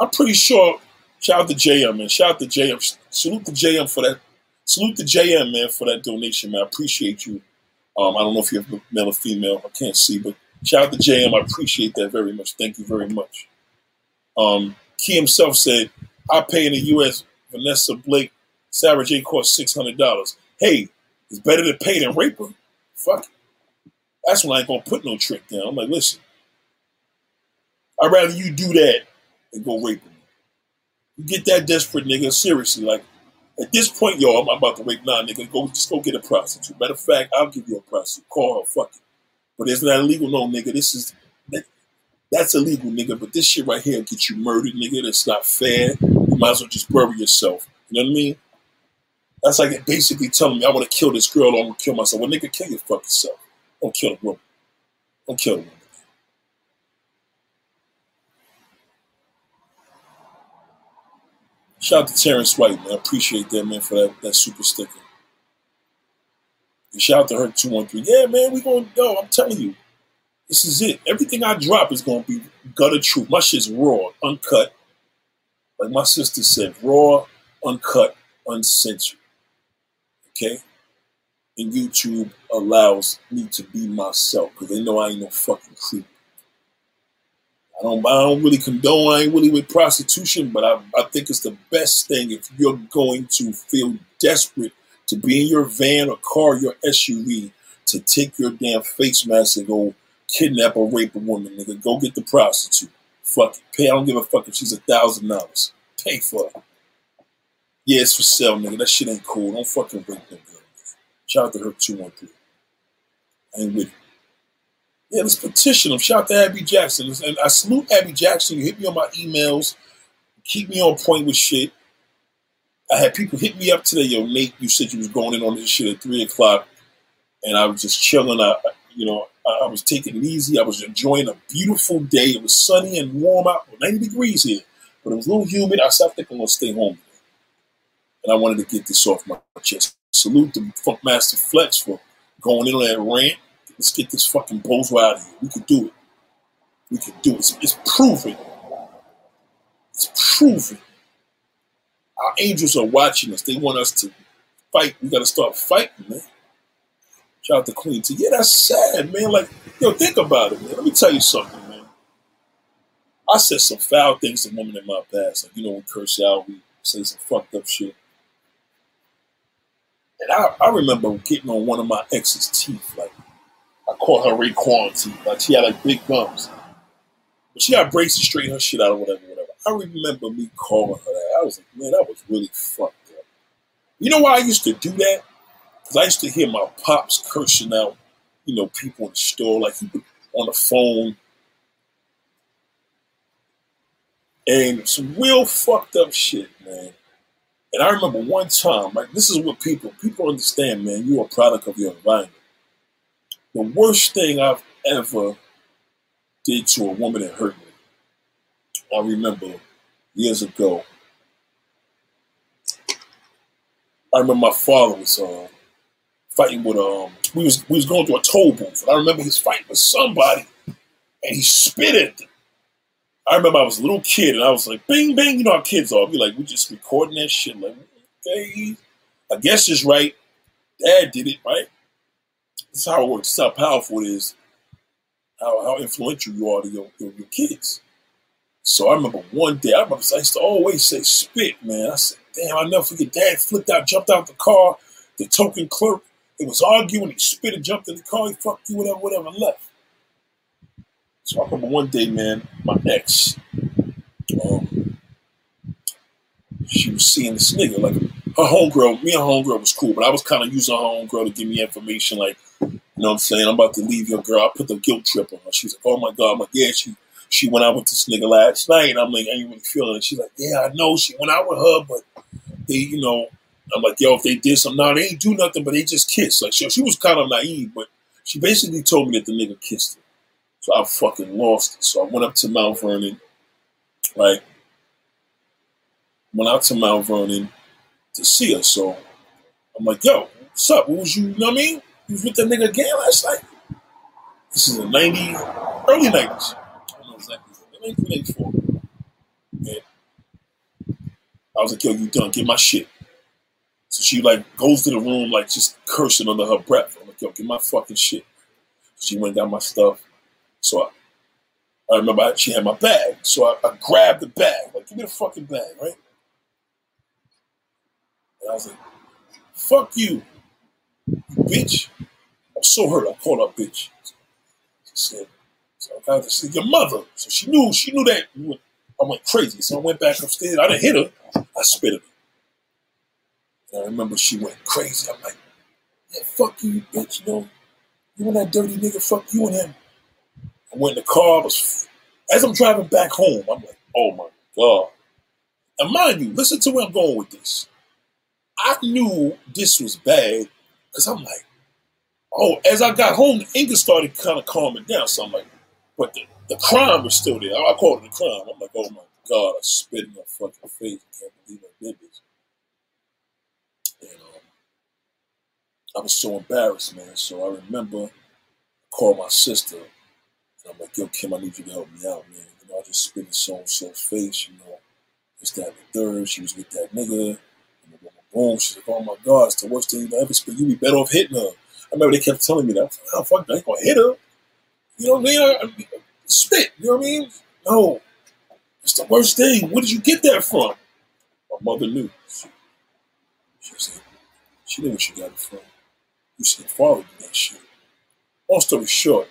I'm pretty sure. Shout out to JM, man. Shout out to JM. Salute to JM for that. Salute to JM, man, for that donation, man. I appreciate you. Um, I don't know if you're male or female. I can't see, but shout out to JM. I appreciate that very much. Thank you very much. Um, Key himself said, I pay in the U.S. Vanessa Blake, Sarah J. cost $600. Hey, it's better to pay than rape her. Fuck it. That's when I ain't going to put no trick down. I'm like, listen, I'd rather you do that and go rape him. You get that desperate, nigga. Seriously, like at this point, y'all, I'm about to rape now, nigga. Go just go get a prostitute. Matter of fact, I'll give you a prostitute. Call her, fuck it. But it's not illegal, no, nigga. This is that's illegal, nigga. But this shit right here get you murdered, nigga. That's not fair. You might as well just bury yourself. You know what I mean? That's like basically telling me I want to kill this girl or I'm gonna kill myself. Well, nigga, kill your fuck yourself. Don't kill a woman. Don't kill a woman. Shout out to Terrence White, man. I appreciate that, man, for that, that super sticker. And shout out to her 213. Yeah, man, we going to go. I'm telling you, this is it. Everything I drop is to be gutter truth. My shit's raw, uncut. Like my sister said, raw, uncut, uncensored. Okay? And YouTube allows me to be myself because they know I ain't no fucking creep. I don't, I don't really condone, I ain't really with prostitution, but I, I think it's the best thing if you're going to feel desperate to be in your van or car, your SUV, to take your damn face mask and go kidnap or rape a woman, nigga. Go get the prostitute. Fuck it. Pay. I don't give a fuck if she's a thousand dollars. Pay for it. Yeah, it's for sale, nigga. That shit ain't cool. Don't fucking rape no girl. Shout out to her 213. I ain't with it. Yeah, let's petition them. Shout out to Abby Jackson. And I salute Abby Jackson. You hit me on my emails. Keep me on point with shit. I had people hit me up today. Yo, Nate, you said you was going in on this shit at 3 o'clock. And I was just chilling. I, you know, I, I was taking it easy. I was enjoying a beautiful day. It was sunny and warm out. 90 degrees here. But it was a little humid. I said, I think I'm to stay home. And I wanted to get this off my chest. Salute to Funkmaster Flex for going in on that rant Let's get this fucking bozo out of here. We can do it. We can do it. It's, it's proven. It's proven. Our angels are watching us. They want us to fight. We got to start fighting, man. Shout out to Queen T. Yeah, that's sad, man. Like, yo, think about it, man. Let me tell you something, man. I said some foul things to women in my past. Like, you know, we curse out, we say some fucked up shit. And I, I remember getting on one of my ex's teeth, like, I call her Ray Quarantine. Like she had like big gums. But she got braces straighten her shit out or whatever, whatever. I remember me calling her that. I was like, man, that was really fucked up. You know why I used to do that? Because I used to hear my pops cursing out, you know, people in the store, like on the phone. And some real fucked up shit, man. And I remember one time, like this is what people people understand, man. You're a product of your environment the worst thing I've ever did to a woman that hurt me. I remember years ago. I remember my father was uh, fighting with um we was we was going to a toll booth. And I remember he's fighting with somebody and he spit at them. I remember I was a little kid and I was like, bing, bing, you know how kids are. Be like, we just recording that shit. Like, okay, I guess it's right. Dad did it, right? This is how it works. This is how powerful it is. How, how influential you are to your, your, your kids. So I remember one day, I remember I used to always say spit, man. I said, damn, I never forget. Dad flipped out, jumped out of the car. The token clerk, it was arguing. He spit and jumped in the car. He fucked you, whatever, whatever, left. So I remember one day, man, my ex, um, she was seeing this nigga, like her homegirl, me and her homegirl was cool, but I was kind of using her homegirl to give me information, like, you know what I'm saying? I'm about to leave your girl. I put the guilt trip on her. She was like, oh my God. I'm like, yeah, she she went out with this nigga last night. I'm like, I ain't really feeling it. She's like, yeah, I know. She went out with her, but they, you know, I'm like, yo, if they did something, no, they ain't do nothing, but they just kissed. Like, she, she was kind of naive, but she basically told me that the nigga kissed her. So I fucking lost it. So I went up to Mount Vernon, right? Went out to Mount Vernon to see her. So I'm like, yo, what's up? What was you, you know what I mean? You was with that nigga again last night? This is the 90, early 90s. I don't know exactly. 1984. And I was like, yo, you done. Get my shit. So she like goes to the room like just cursing under her breath. I'm like, yo, get my fucking shit. She went down my stuff. So I, I remember I, she had my bag. So I, I, grabbed the bag. Like, give me the fucking bag, right? And I was like, fuck you, you bitch. I'm so hurt. I called her bitch. She said, so I got to see your mother. So she knew, she knew that I went crazy. So I went back upstairs. I didn't hit her. I spit at her. And I remember she went crazy. I'm like, yeah, fuck you, bitch. You know, you and that dirty nigga, fuck you and him. I went in the car. Was, as I'm driving back home, I'm like, oh my God. And mind you, listen to where I'm going with this. I knew this was bad because I'm like, oh, as I got home, the anger started kind of calming down. So I'm like, but the, the crime was still there. I called it a crime. I'm like, oh my God, I spit in your fucking face. I can't believe I did this. And um, I was so embarrassed, man. So I remember I called my sister. And I'm like, yo, Kim, I need you to help me out, man. You know, I just spit in so and so's face, you know. This, that, the third. She was with that nigga. And boom, boom. She's like, oh my God, it's the worst thing you ever spit. You'd be better off hitting her. I remember they kept telling me that. Oh, fuck, I ain't gonna hit her. You know what I mean? spit, you know what I mean? No. It's the worst thing. Where did you get that from? My mother knew. She said, she knew where she got it from. You said, father did that shit. Long story short,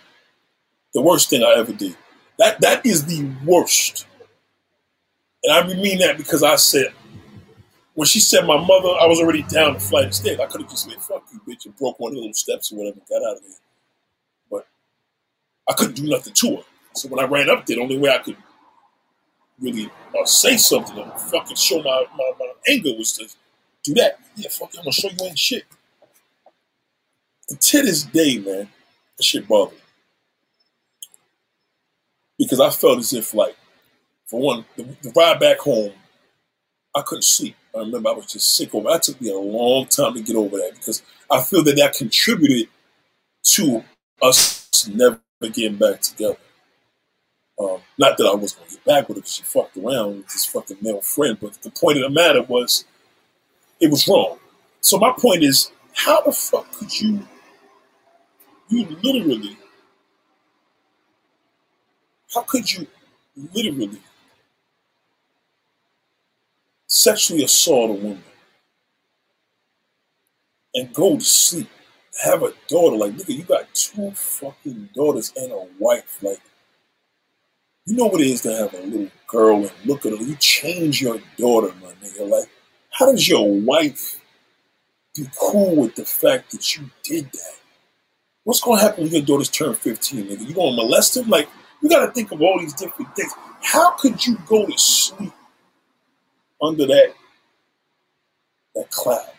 the worst thing I ever did. That that is the worst. And I mean that because I said, when she said my mother, I was already down the flight of stairs. I could have just said, fuck you, bitch, and broke one of those steps or whatever, got out of there. But I couldn't do nothing to her. So when I ran up there, the only way I could really uh, say something or fucking show my, my, my anger was to do that. Yeah, fuck you, I'm gonna show you ain't shit. And to this day, man, that shit bothered me. Because I felt as if, like, for one, the, the ride back home, I couldn't sleep. I remember I was just sick over. That took me a long time to get over that because I feel that that contributed to us never getting back together. Um, not that I was going to get back with her because she fucked around with this fucking male friend, but the point of the matter was it was wrong. So my point is, how the fuck could you, you literally, how could you literally sexually assault a woman and go to sleep, have a daughter? Like, nigga, you got two fucking daughters and a wife. Like, you know what it is to have a little girl and look at her. You change your daughter, my nigga. Like, how does your wife be cool with the fact that you did that? What's gonna happen when your daughters turn 15, nigga? You gonna molest him? Like, you gotta think of all these different things. How could you go to sleep under that that cloud?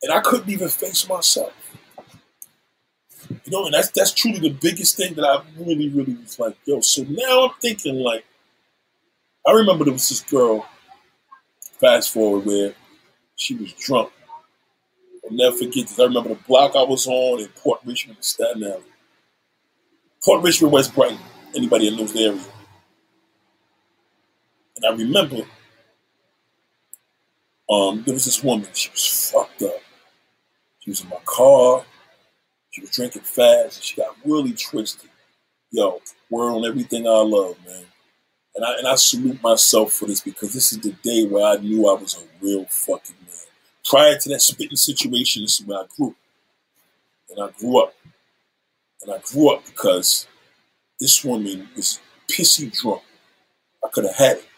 And I couldn't even face myself. You know, and that's that's truly the biggest thing that I really, really was like, yo. So now I'm thinking like, I remember there was this girl. Fast forward where she was drunk. I'll never forget this. I remember the block I was on in Port Richmond, Staten Island. Port Richmond, West Brighton. Anybody that knows the area. And I remember um, there was this woman. She was fucked up. She was in my car. She was drinking fast she got really twisted. Yo, word on everything I love, man. And I and I salute myself for this because this is the day where I knew I was a real fucking man. Prior to that spitting situation, this is where I grew. And I grew up. And I grew up because this woman was pissy drunk. I could have had it.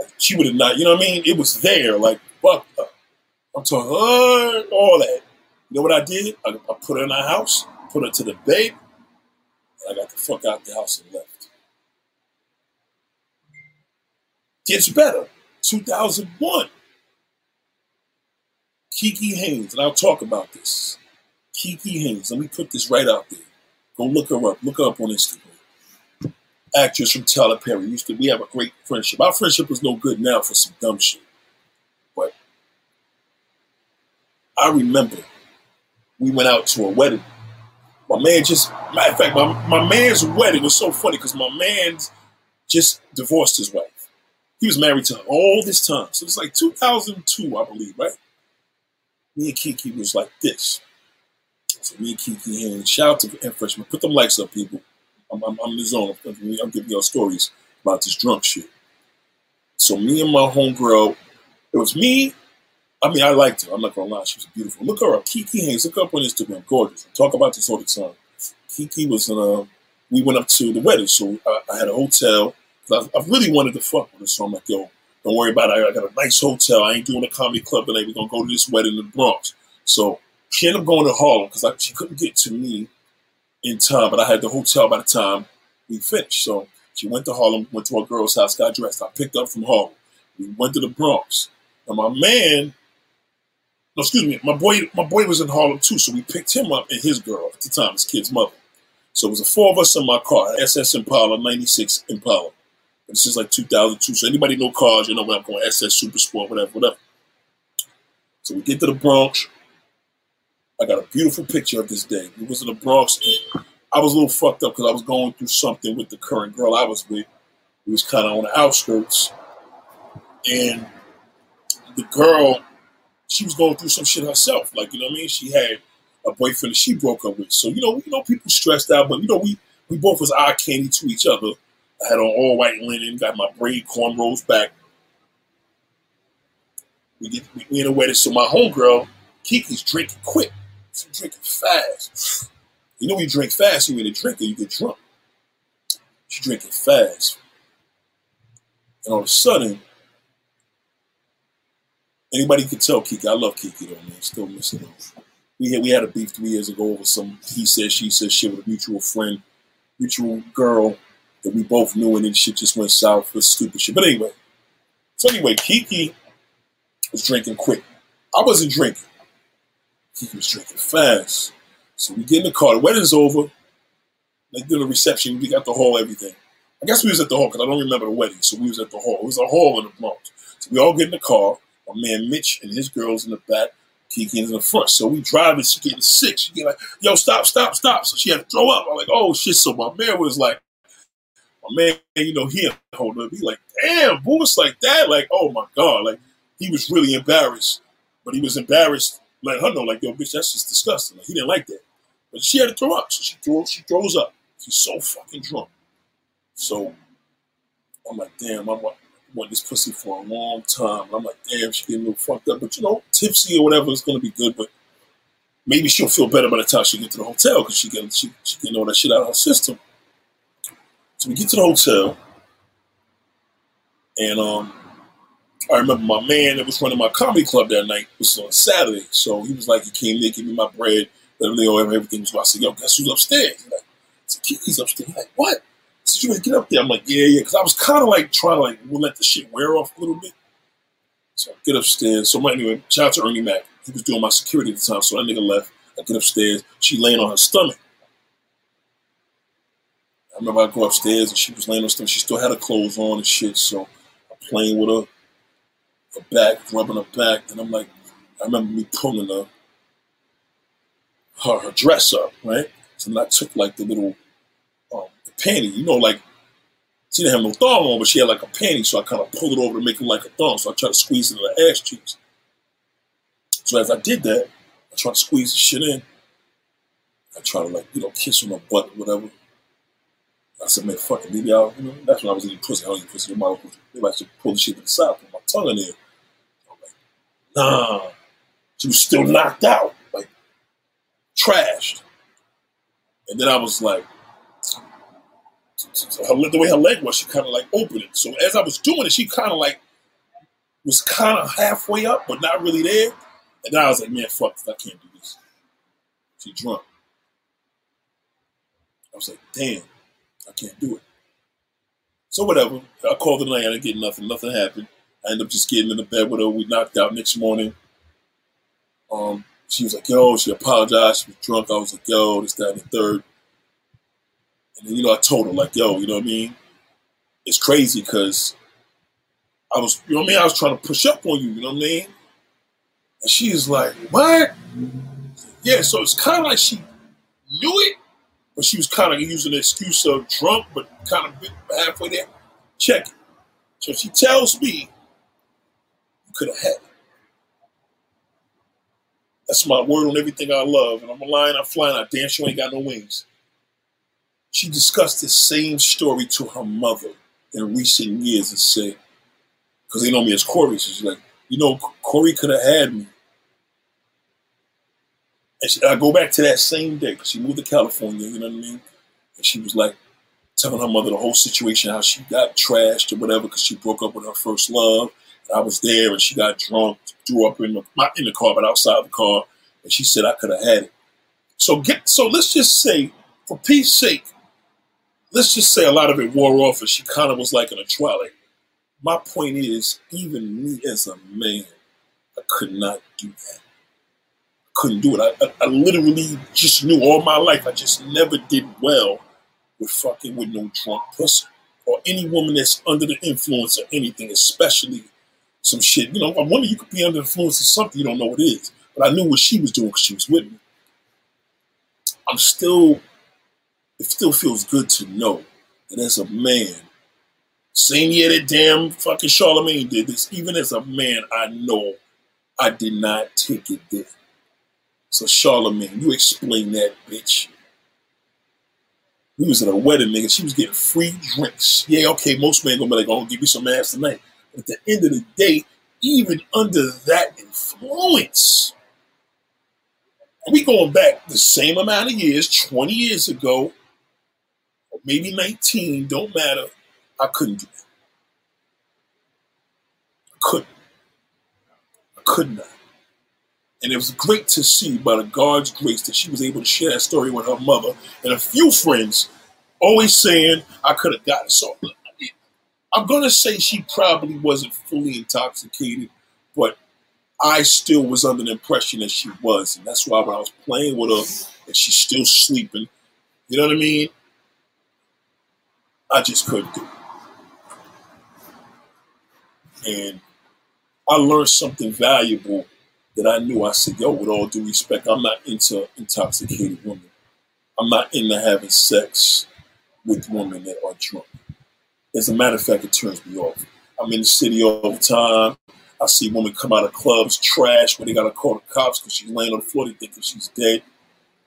Like she would have not, you know what I mean? It was there, like, fuck her. I'm talking, uh, all that. You know what I did? I, I put her in our house, put her to the bed, and I got the fuck out the house and left. Gets better. 2001. Kiki Haynes, and I'll talk about this. Kiki Haynes, let me put this right out there. Go look her up. Look her up on Instagram. Actress from Tyler Perry. Used to we have a great friendship. Our friendship is no good now for some dumb shit. But I remember we went out to a wedding. My man just matter of fact, my, my man's wedding was so funny because my man just divorced his wife. He was married to her all this time. So it's like 2002, I believe, right? Me and Kiki was like this. So me and Kiki and shout out to M Freshman. Put them likes up, people. I'm, I'm, I'm in the zone. I'm, giving y'all stories about this drunk shit. So me and my homegirl, it was me. I mean, I liked her. I'm not gonna lie, she was beautiful. Look her up, Kiki Haynes. Look her up on Instagram, gorgeous. Talk about this all the time. Kiki was in a. We went up to the wedding, so I, I had a hotel. I, I, really wanted to fuck with her, so I'm like, yo, don't worry about it. I got a nice hotel. I ain't doing a comedy club tonight. We're gonna go to this wedding in the Bronx. So she ended up going to Harlem because she couldn't get to me in time, but I had the hotel by the time we finished. So she went to Harlem, went to her girl's house, got dressed. I picked up from Harlem. We went to the Bronx. And my man, no, excuse me, my boy, my boy was in Harlem too, so we picked him up and his girl at the time, his kid's mother. So it was the four of us in my car, SS Impala, 96 Impala. This is like 2002. So anybody know cars, you know where I'm going, SS Super Sport, whatever, whatever. So we get to the Bronx. I got a beautiful picture of this day. We was in the Bronx. I was a little fucked up because I was going through something with the current girl I was with. We was kind of on the outskirts. And the girl, she was going through some shit herself. Like, you know what I mean? She had a boyfriend that she broke up with. So, you know, you know, people stressed out, but you know, we we both was eye candy to each other. I had on all white linen, got my braid cornrows back. We get we in a wedding, so my homegirl, Kiki's drinking quick. She's drinking fast. You know you drink fast, you ain't a drinker, you get drunk. She's drinking fast. And all of a sudden, anybody could tell Kiki, I love Kiki though, man. Still missing her. We had we had a beef three years ago over some he said, she said shit with a mutual friend, mutual girl that we both knew, and then shit just went south with stupid shit. But anyway, so anyway, Kiki was drinking quick. I wasn't drinking. Kiki was drinking fast. So we get in the car. The wedding's over. They did the reception. We got the hall, everything. I guess we was at the hall because I don't remember the wedding. So we was at the hall. It was a hall in the Bronx. So we all get in the car. My man Mitch and his girls in the back. Kiki in the front. So we driving. She getting sick. She get like, yo, stop, stop, stop. So she had to throw up. I'm like, oh shit. So my man was like, my man, you know, he hold up. He like, damn, boo, it's like that. Like, oh my God. Like, he was really embarrassed. But he was embarrassed, let her know, like, yo, bitch, that's just disgusting. Like, he didn't like that. But she had to throw up. So she throws, she throws up. She's so fucking drunk. So I'm like, damn, I want, want this pussy for a long time. I'm like, damn, she getting a little fucked up. But you know, tipsy or whatever is gonna be good, but maybe she'll feel better by the time she get to the hotel because she get she, she getting all that shit out of her system. So we get to the hotel, and um, I remember my man that was running my comedy club that night was on Saturday, so he was like, he came there, give me my bread, let me know everything was. I said, yo, guess who's upstairs? He's like, it's he's upstairs. He's like, what? I said, you better get up there. I'm like, yeah, yeah, because I was kind of like trying to like let the shit wear off a little bit. So I get upstairs. So my, anyway, shout out to Ernie Mac. He was doing my security at the time, so that nigga left. I get upstairs. She laying on her stomach. I remember I go upstairs and she was laying on stomach. She still had her clothes on and shit. So I'm playing with her, her back, rubbing her back. And I'm like, I remember me pulling her, her, her dress up, right? So I took like the little um, the panty, you know, like she didn't have no thong on, but she had like a panty. So I kind of pulled it over to make it like a thong. So I tried to squeeze it in her ass cheeks. So as I did that, I tried to squeeze the shit in. I tried to like, you know, kiss on her butt whatever. I said, man, fuck it, baby. I'll, you know, that's when I was eating pussy. I don't eat pussy. Maybe I should pull the shit to the side, put my tongue in there. I'm like, nah. She was still knocked out, like trashed. And then I was like, her, the way her leg was, she kind of like opened it. So as I was doing it, she kind of like was kind of halfway up, but not really there. And then I was like, man, fuck this. I can't do this. She drunk. I was like, damn, I can't do it. So whatever. I called the night. I get nothing. Nothing happened. I end up just getting in the bed with her. We knocked out next morning. Um, she was like, yo, she apologized. She was drunk. I was like, yo, this, that, and the third. And then, you know, I told her, like, yo, you know what I mean? It's crazy because I was, you know what I mean? I was trying to push up on you, you know what I mean? And she's like, what? Yeah, so it's kind of like she knew it, but she was kind of using the excuse of drunk, but kind of halfway there. Check it. So she tells me, you could have had it. That's my word on everything I love. And I'm a lion, I'm flying, I damn sure ain't got no wings. She discussed this same story to her mother in recent years and said, because they know me as Corey, so she's like, you know, Corey could have had me. And she, I go back to that same day because she moved to California, you know what I mean? And she was like telling her mother the whole situation, how she got trashed or whatever because she broke up with her first love. And I was there and she got drunk, threw up in the, not in the car, but outside the car. And she said I could have had it. So get so let's just say, for peace sake, let's just say a lot of it wore off and she kind of was like in a twilight. My point is, even me as a man, I could not do that couldn't do it. I, I, I, literally just knew all my life I just never did well with fucking with no drunk pussy or any woman that's under the influence of anything, especially some shit. You know, I wonder you could be under the influence of something you don't know what it is. But I knew what she was doing because she was with me. I'm still, it still feels good to know that as a man, same year that damn fucking Charlamagne did this, even as a man, I know I did not take it there. So Charlamagne, you explain that, bitch. We was at a wedding, nigga. She was getting free drinks. Yeah, okay, most men gonna be like, oh, give me some ass tonight. But at the end of the day, even under that influence, we going back the same amount of years, 20 years ago, or maybe 19, don't matter. I couldn't do that. I couldn't. I could not. And it was great to see, by the God's grace, that she was able to share that story with her mother and a few friends, always saying, I could have gotten so. I'm going to say she probably wasn't fully intoxicated, but I still was under the impression that she was. And that's why when I was playing with her and she's still sleeping, you know what I mean? I just couldn't do it. And I learned something valuable that I knew. I said, yo, with all due respect, I'm not into intoxicated women. I'm not into having sex with women that are drunk. As a matter of fact, it turns me off. I'm in the city all the time. I see women come out of clubs trash when they got to call the cops because she's laying on the floor. They thinking she's dead.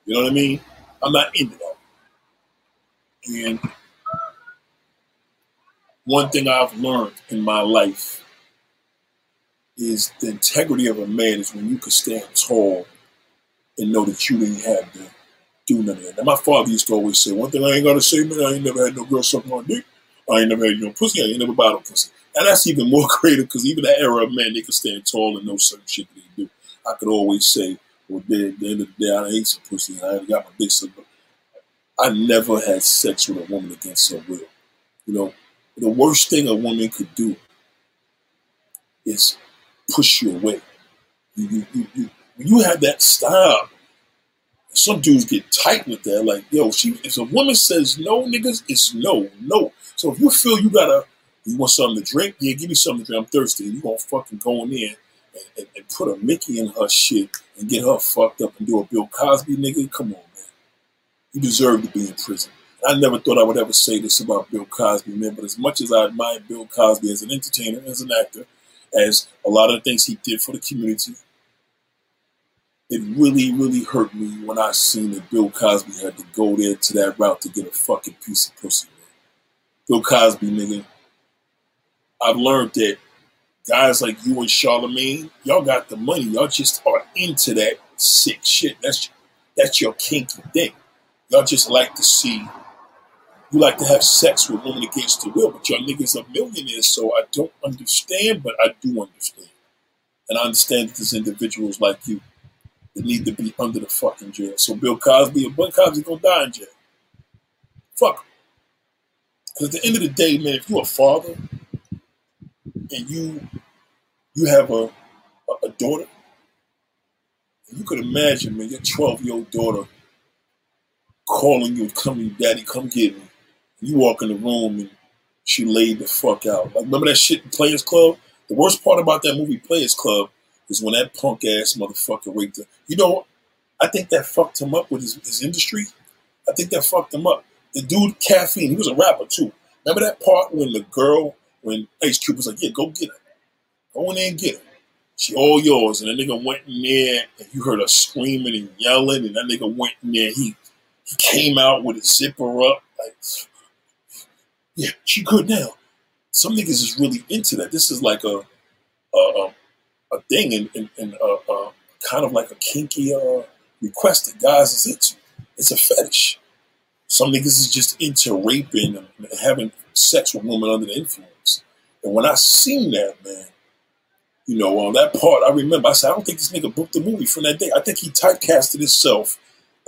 You know what I mean? I'm not into that. And one thing I've learned in my life is the integrity of a man is when you can stand tall and know that you didn't have to do none of that. Now, my father used to always say, one thing I ain't got to say, man, I ain't never had no girl suck my dick. I ain't never had no pussy. I ain't never bought a pussy. And that's even more greater because even that era of men, they could stand tall and know certain shit that they do. I could always say, well, at the end of the day, I ate some pussy and I got my dick sucked. I never had sex with a woman against her will. You know, the worst thing a woman could do is push you away. You, you, you, you, you have that style. Some dudes get tight with that. Like, yo, she if a woman says no, niggas, it's no, no. So if you feel you gotta, you want something to drink, yeah, give me something to drink. I'm thirsty. You gonna fucking go in there and, and, and, put a Mickey in her shit and get her fucked up and do a Bill Cosby, nigga? Come on, man. You deserve to be in prison. I never thought I would ever say this about Bill Cosby, man. But as much as I admire Bill Cosby as an entertainer, as an actor, as a lot of the things he did for the community. It really, really hurt me when I seen that Bill Cosby had to go there to that route to get a fucking piece of pussy, man. Bill Cosby, nigga. I've learned that guys like you and Charlamagne, y'all got the money. Y'all just are into that sick shit. That's that's your kinky thing. Y'all just like to see you like to have sex with women against the will, but your niggas are millionaires, so I don't understand, but I do understand. And I understand that there's individuals like you that need to be under the fucking jail. So Bill Cosby or Bill Cosby gonna die in jail. Fuck. Because at the end of the day, man, if you're a father and you you have a, a, a daughter, you could imagine, man, your 12 year old daughter calling you, coming, daddy, come get me. You walk in the room and she laid the fuck out. Like, remember that shit in Players Club? The worst part about that movie, Players Club, is when that punk ass motherfucker raped her. You know, I think that fucked him up with his, his industry. I think that fucked him up. The dude, Caffeine, he was a rapper too. Remember that part when the girl, when Ice Cube was like, yeah, go get her. Go in there and get her. She all yours. And that nigga went in there and you heard her screaming and yelling. And that nigga went in there. He, he came out with his zipper up. Like, yeah, she good now. Some niggas is really into that. This is like a a, a, a thing and, and, and uh, uh, kind of like a kinky uh, request that guys is into. It's a fetish. Some niggas is just into raping and having sex with women under the influence. And when I seen that, man, you know, on that part, I remember I said, I don't think this nigga booked the movie from that day. I think he typecasted himself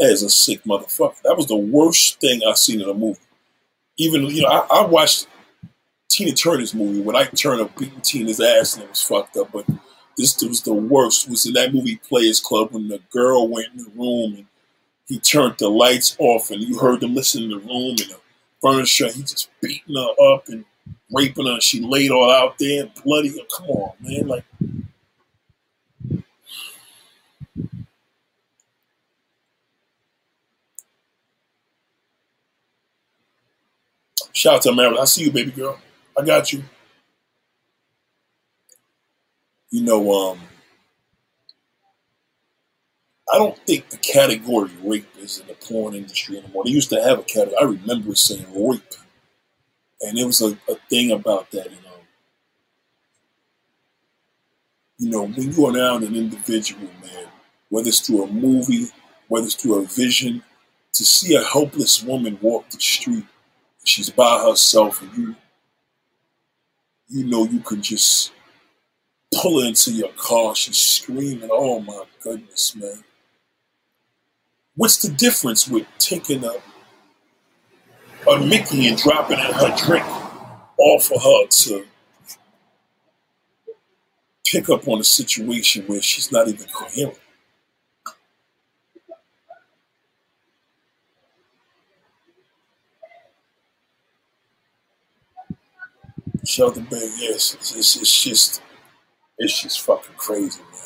as a sick motherfucker. That was the worst thing I seen in a movie. Even, you know, I, I watched Tina Turner's movie when Ike Turner beating Tina's ass and it was fucked up, but this was the worst. It was in that movie Players Club when the girl went in the room and he turned the lights off and you heard them listen in the room and the furniture. He just beating her up and raping her. She laid all out there bloody. Come on, man. Like, shout out to Marilyn. I see you, baby girl. I got you. You know, um, I don't think the category rape is in the porn industry anymore. They used to have a category. I remember saying rape, and it was a, a thing about that. You know, you know when you're around an individual, man, whether it's through a movie, whether it's through a vision, to see a helpless woman walk the street, she's by herself, and you, you know, you can just pull her into your car. She's screaming. Oh my goodness, man. What's the difference with taking a, a Mickey and dropping in her drink off of her to pick up on a situation where she's not even coherent? Sheldon Bay, yes, it's, it's, it's just, it's just fucking crazy, man.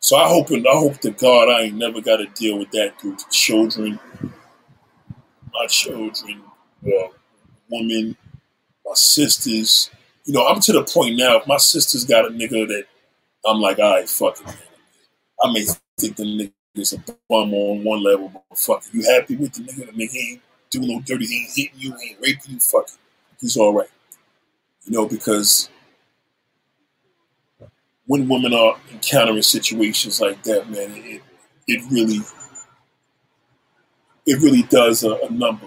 So I hope, and I hope to God I ain't never got to deal with that through children, my children, uh, women, my sisters. You know, I'm to the point now. If my sister's got a nigga that I'm like, all right, fuck it, man. I may think the nigga's a bum on one level, but fuck it. You happy with the nigga? The nigga ain't doing no dirty, he ain't hitting you, he ain't raping you, fuck it. He's all right. You know, because when women are encountering situations like that, man, it it really it really does a, a number.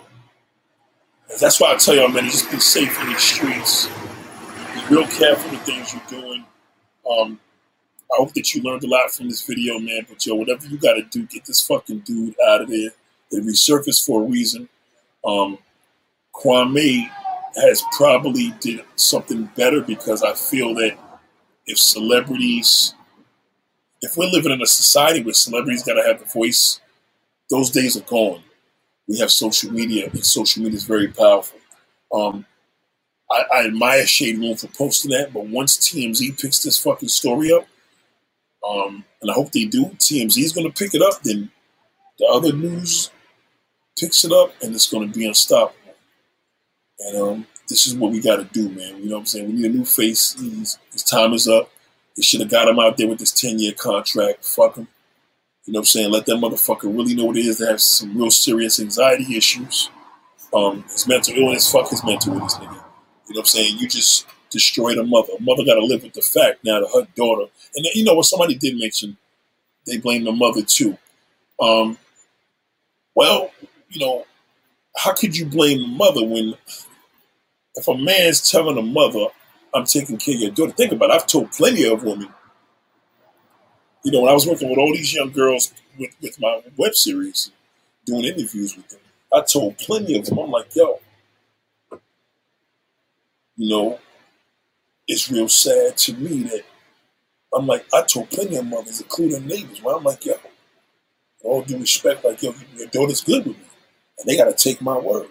That's why I tell y'all, man, just be safe in the streets. Be real careful with things you're doing. Um, I hope that you learned a lot from this video, man. But yo, whatever you got to do, get this fucking dude out of there. It resurfaced for a reason. Um, Kwame has probably did something better because I feel that if celebrities, if we're living in a society where celebrities got to have a voice, those days are gone. We have social media, and social media is very powerful. Um, I, I admire Shade Room for posting that, but once TMZ picks this fucking story up, um, and I hope they do, TMZ is going to pick it up, then the other news picks it up, and it's going to be unstoppable. And um, this is what we got to do, man. You know what I'm saying? We need a new face. He's, his time is up. They should have got him out there with this 10 year contract. Fuck him. You know what I'm saying? Let that motherfucker really know what it is to have some real serious anxiety issues. Um, his mental illness, fuck his mental illness, nigga. You know what I'm saying? You just destroyed a mother. Mother got to live with the fact now that her daughter, and you know what somebody did mention, they blame the mother too. Um, well, you know, how could you blame the mother when if a man's telling a mother, I'm taking care of your daughter, think about it. I've told plenty of women, you know, when I was working with all these young girls with, with my web series, doing interviews with them, I told plenty of them, I'm like, yo, you know, it's real sad to me that I'm like, I told plenty of mothers, including neighbors, where I'm like, yo, all due respect, like, yo, your daughter's good with me. And they got to take my word.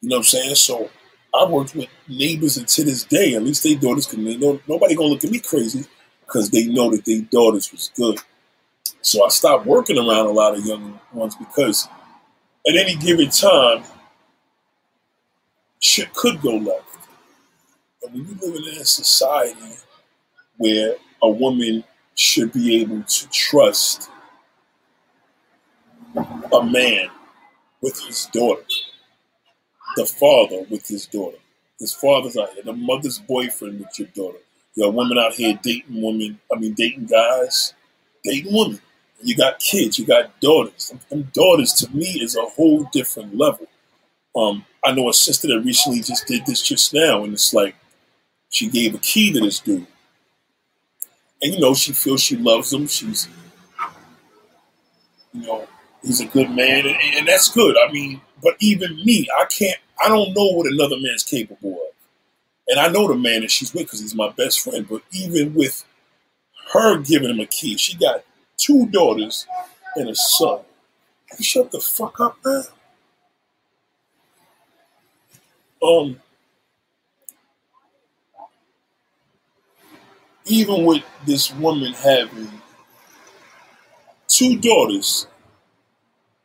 You know what I'm saying? So I worked with neighbors and to this day, at least they daughters can they know nobody gonna look at me crazy because they know that their daughters was good. So I stopped working around a lot of young ones because at any given time, shit could go left. And when you live in a society where a woman should be able to trust a man with his daughter, the father with his daughter. His father's out here, the mother's boyfriend with your daughter. You got women out here dating women, I mean, dating guys, dating women. You got kids, you got daughters. And daughters to me is a whole different level. Um, I know a sister that recently just did this just now, and it's like she gave a key to this dude. And you know, she feels she loves him. She's, you know, he's a good man, and, and that's good. I mean, but even me, I can't. I don't know what another man's capable of, and I know the man that she's with because he's my best friend. But even with her giving him a key, she got two daughters and a son. You shut the fuck up, man. Um, even with this woman having two daughters,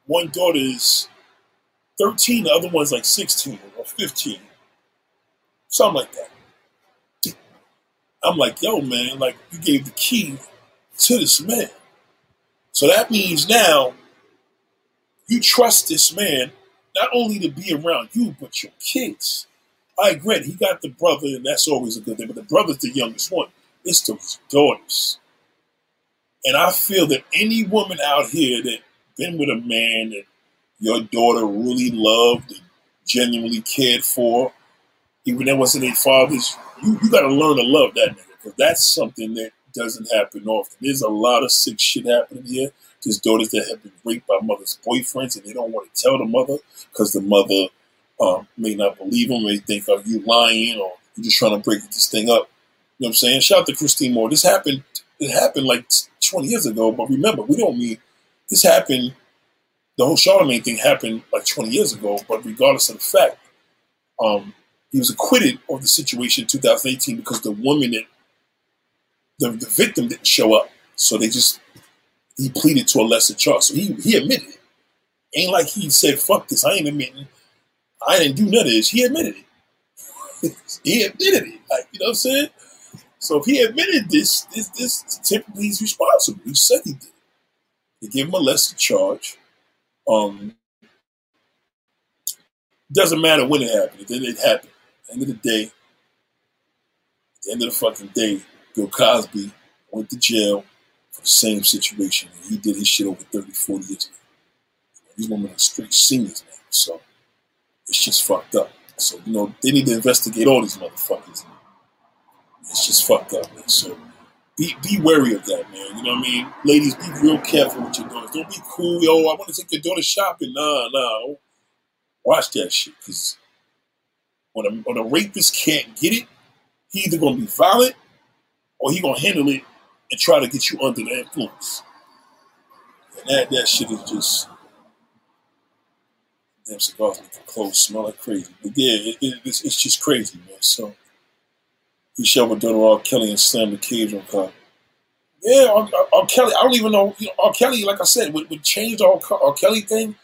one daughter is 13, the other one's like 16 or 15. Something like that. I'm like, yo, man, like you gave the key to this man. So that means now you trust this man not only to be around you, but your kids. I agree, he got the brother, and that's always a good thing, but the brother's the youngest one. It's the daughters. And I feel that any woman out here that been with a man that your daughter really loved and genuinely cared for, even it wasn't their father's, you, you got to learn to love that nigga because that's something that doesn't happen often. There's a lot of sick shit happening here. There's daughters that have been raped by mother's boyfriends and they don't want to tell the mother because the mother um, may not believe them. They think, are you lying or you're just trying to break this thing up? You know what I'm saying? Shout out to Christine Moore. This happened. It happened like 20 years ago, but remember, we don't mean this happened. The whole Charlamagne thing happened like 20 years ago, but regardless of the fact, um, he was acquitted of the situation in 2018 because the woman that the, the victim didn't show up, so they just he pleaded to a lesser charge. So he he admitted it. Ain't like he said, "Fuck this, I ain't admitting, I didn't do none of this." He admitted it. he admitted it. Like you know what I'm saying. So if he admitted this, this, this typically he's responsible. He said he did. They give him a lesser charge. Um, doesn't matter when it happened. Then it happened. At the end of the day, the end of the fucking day, Bill Cosby went to jail for the same situation. And he did his shit over 30, 40 years ago. These women are straight seniors now. So it's just fucked up. So, you know, they need to investigate all these motherfuckers. It's just fucked up, man. So be be wary of that, man. You know what I mean? Ladies, be real careful with your daughters. Don't be cool, yo. I want to take your daughter shopping. Nah, nah. Watch that shit, because when a, when a rapist can't get it, he either gonna be violent or he gonna handle it and try to get you under the influence. And that that shit is just damn cigars make the clothes smell like crazy. But yeah, it, it, it's, it's just crazy, man. So he shoved with R. Kelly and slammed the cage on car. Yeah, R. R. Kelly. I don't even know. You know, R. Kelly, like I said, would, would change the R. Kelly thing.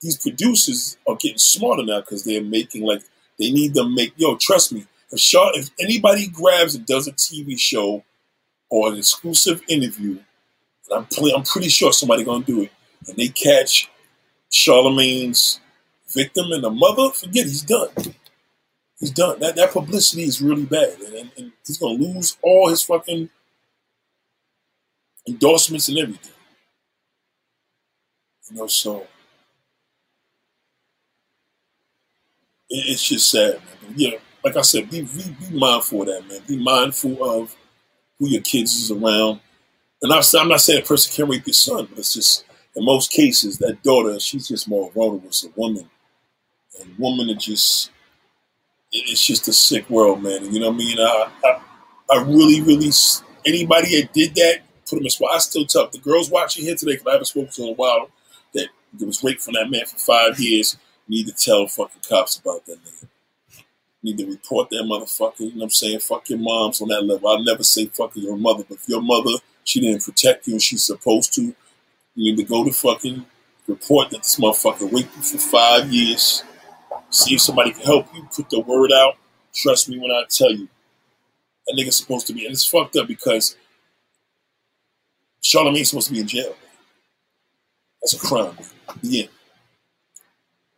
These producers are getting smarter now because they're making like they need to make. Yo, trust me. If, Shaw, if anybody grabs and does a TV show or an exclusive interview, and I'm I'm pretty sure somebody gonna do it, and they catch Charlamagne's victim and the mother, forget he's done he's done. That that publicity is really bad, and, and, he's gonna lose all his fucking endorsements and everything. You know, so it, it's just sad, man. But yeah, like I said, be, be be mindful of that, man. Be mindful of who your kids is around. And I'm, I'm not saying a person can't rape your son, but it's just in most cases that daughter, she's just more vulnerable. as a woman, and women are just it's just a sick world, man. You know what I mean? I, I, I really, really, anybody that did that, put them in spot. I still tell the girls watching here today, because I haven't spoken to in a while, that was raped from that man for five years. Need to tell fucking cops about that nigga. Need to report that motherfucker. You know what I'm saying? Fuck your moms on that level. I'll never say fucking your mother, but if your mother, she didn't protect you and she's supposed to, you need to go to fucking report that this motherfucker raped you for five years See if somebody can help you. Put the word out. Trust me when I tell you. That nigga's supposed to be, and it's fucked up because Charlamagne's supposed to be in jail. That's a crime. Yeah.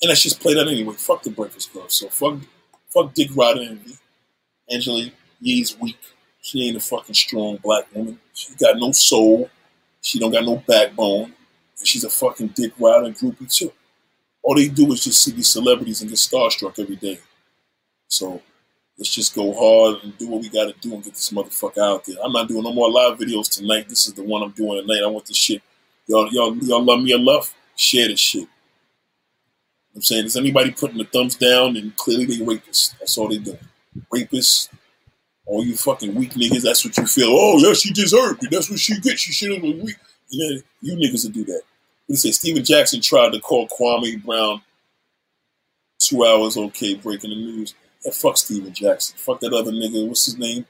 And let's just play that anyway. Fuck the Breakfast Club. So fuck, fuck Dick Ryder and me. Angela Yee's weak. She ain't a fucking strong black woman. She got no soul. She don't got no backbone. And she's a fucking Dick and groupie too all they do is just see these celebrities and get starstruck every day. So let's just go hard and do what we got to do and get this motherfucker out there. I'm not doing no more live videos tonight. This is the one I'm doing tonight. I want this shit. Y'all, y'all, y'all love me enough? Share this shit. I'm saying, is anybody putting the thumbs down? And clearly they rapists. That's all they do. Rapists. All you fucking weak niggas, that's what you feel. Oh, yeah, she deserved it. That's what she gets. She should have been weak. Yeah, you niggas will do that. He said Stephen Jackson tried to call Kwame Brown two hours okay breaking the news. And fuck Stephen Jackson. Fuck that other nigga. What's his name?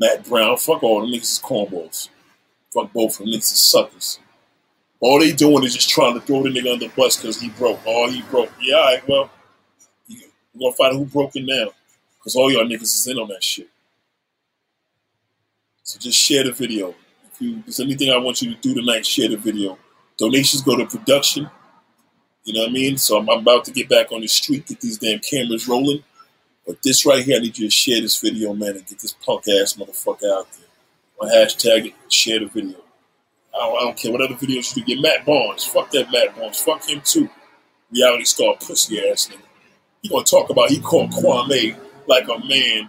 Matt Brown. Fuck all the niggas is cornballs. Fuck both of them niggas is suckers. All they doing is just trying to throw the nigga under the bus because he broke. Oh, he broke. Yeah, all right, well, we're gonna find out who broke it now. Because all y'all niggas is in on that shit. So just share the video. If you, there's anything I want you to do tonight, share the video. Donations go to production. You know what I mean? So I'm, I'm about to get back on the street, get these damn cameras rolling. But this right here, I need you to share this video, man, and get this punk ass motherfucker out there. Or hashtag it, share the video. I don't, I don't, care what other videos you do. Get Matt Barnes. Fuck that Matt Barnes. Fuck him too. Reality star pussy ass nigga. He gonna talk about he called Kwame like a man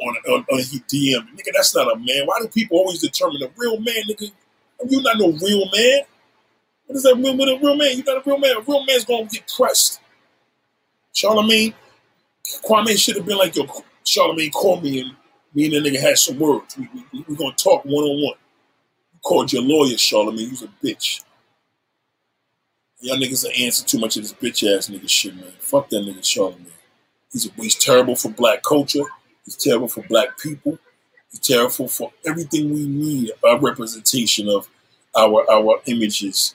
on on, on he DM. Nigga, that's not a man. Why do people always determine a real man, nigga? You not no real man. What is that real a real man? You got a real man. A real man's gonna get pressed. Charlamagne, Kwame should have been like, yo, Charlamagne called me and me and that nigga had some words. We, we, we gonna talk one on one. You called your lawyer, Charlamagne. He's a bitch. Y'all niggas are answer too much of this bitch ass nigga shit, man. Fuck that nigga Charlamagne. He's, a, he's terrible for black culture. He's terrible for black people. He's terrible for everything we need, our representation of our our images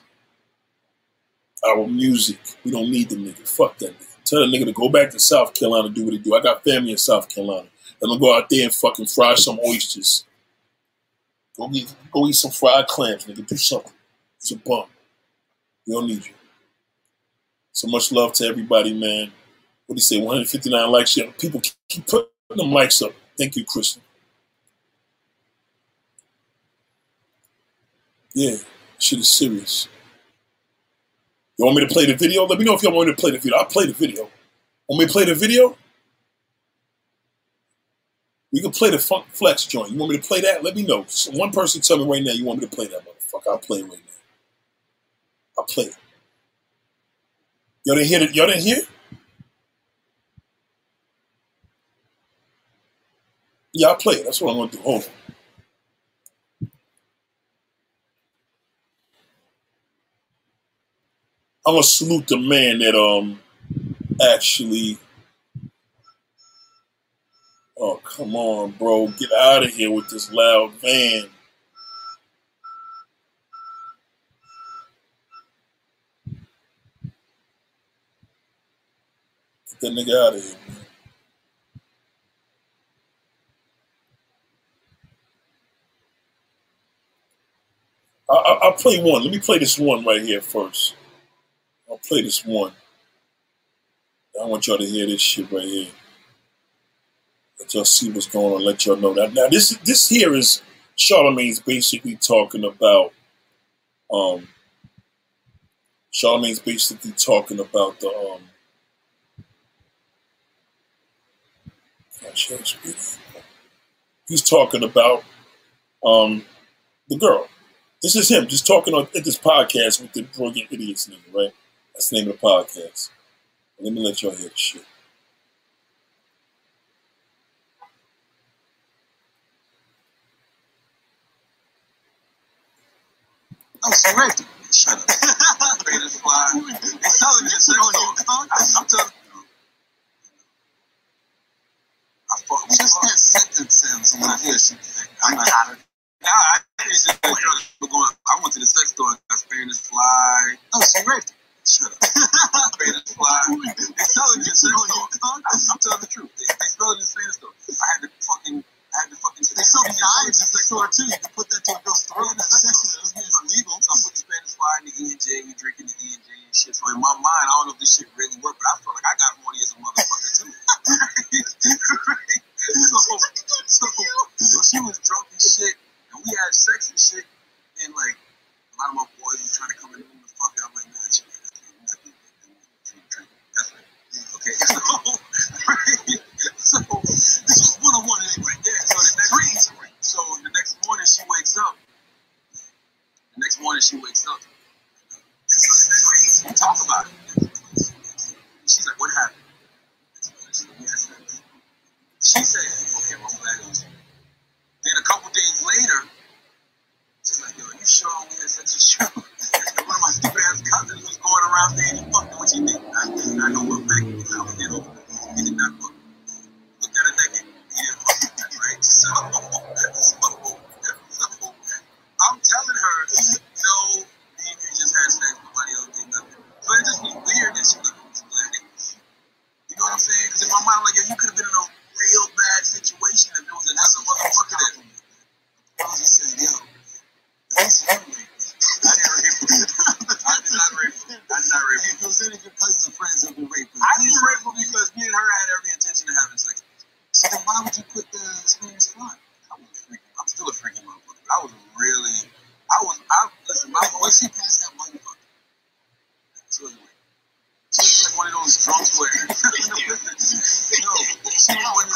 our music. We don't need the nigga. Fuck that nigga. Tell that nigga to go back to South Carolina and do what he do. I got family in South Carolina. Let him go out there and fucking fry some oysters. Go get, go eat some fried clams, nigga. Do something. It's a bum. We don't need you. So much love to everybody, man. What do you say? 159 likes. Yeah, people keep putting them likes up. Thank you, Christian. Yeah, shit is serious. You want me to play the video? Let me know if y'all want me to play the video. I'll play the video. Want me to play the video? We can play the Funk Flex joint. You want me to play that? Let me know. So one person tell me right now you want me to play that motherfucker. I'll play it right now. I'll play it. Y'all didn't hear it? Y'all didn't hear? Yeah, I'll play it. That's what I'm going to do. Hold on. I'm gonna salute the man that um actually. Oh come on, bro! Get out of here with this loud van. Get that nigga out of here, man. I, will play one. Let me play this one right here first. I'll play this one. I want y'all to hear this shit right here. Let y'all see what's going on. Let y'all know that. Now this this here is Charlamagne's basically talking about. Um, Charlamagne's basically talking about the um, He's talking about um, the girl. This is him just talking on at this podcast with the brilliant idiots nigga, right? That's the name of the podcast. Let me let y'all hear the shit.
I'm sorry. Shut up. Greatest fly. It's telling me it's I'm telling I just that sentence sounds when I hear shit. I'm like, now I just going. I went to the sex store. I Spanish fly. Oh, she raped. Shut up. I'm telling the truth. I had to fucking. I had to fucking. They sell can put that to a girl's throat. That's I put the Spanish fly in the E and drinking the E and shit. So in my mind, I don't know if this shit really worked, but I felt like I got horny as a motherfucker too. so, she was drunk and shit, and we had sex and shit, and like a lot of my boys were trying to come in the room and fuck I'm like, nah, she that's right. Okay, so, so this was one on one anyway. Yeah. So the next so the next morning she wakes up. The next morning she wakes up. We talk about it. She's like, what happened? She said, okay, well, I'm glad Then a couple days later, she's like, yo, you sure we had sex with you? One of my stupid ass cousins was going around saying he fucked what you did. I, I know what fact he was out there. He did not fuck. Looked at her naked. He didn't fuck. Right. So,
to help.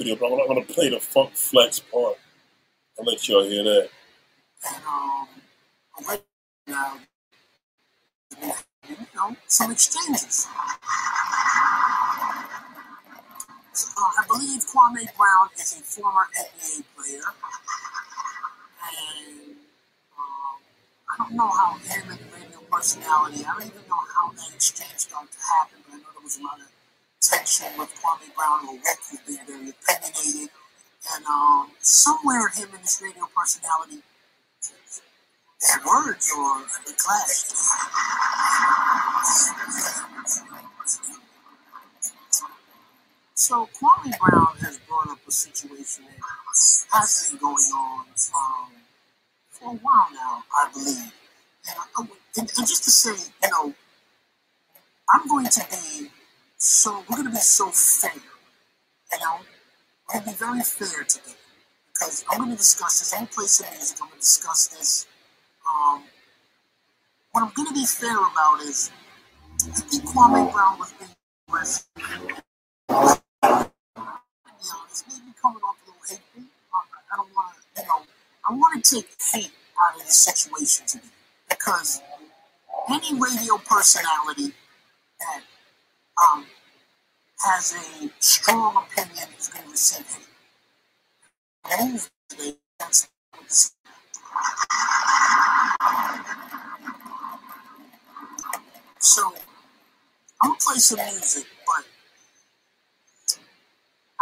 Video. But I'm not gonna, play the Funk Flex part. I'll let y'all hear that.
And um, right now, you know, some exchanges. Uh, I believe Kwame Brown is a former NBA player, and I don't know how him and radio personality, I don't even know how that exchange started to happen, but I know there was a lot of tension with Kwame Brown or who's being very opinionated. And um, somewhere him and this radio personality had words or they clashed. So Kwame Brown has brought up a situation that has been going on um, for a while now, I believe. And, and, and just to say, you know, I'm going to be so, we're going to be so fair, you know, we're going to be very fair today because I'm going to discuss this. To play some music. I'm going to discuss this. Um, what I'm going to be fair about is I think Kwame Brown was being aggressive. It's maybe coming off a little hateful. I, I don't want to, you know, I want to take hate out of the situation today because any radio personality that um, has a strong opinion is going to receive it. So I'm gonna play some music, but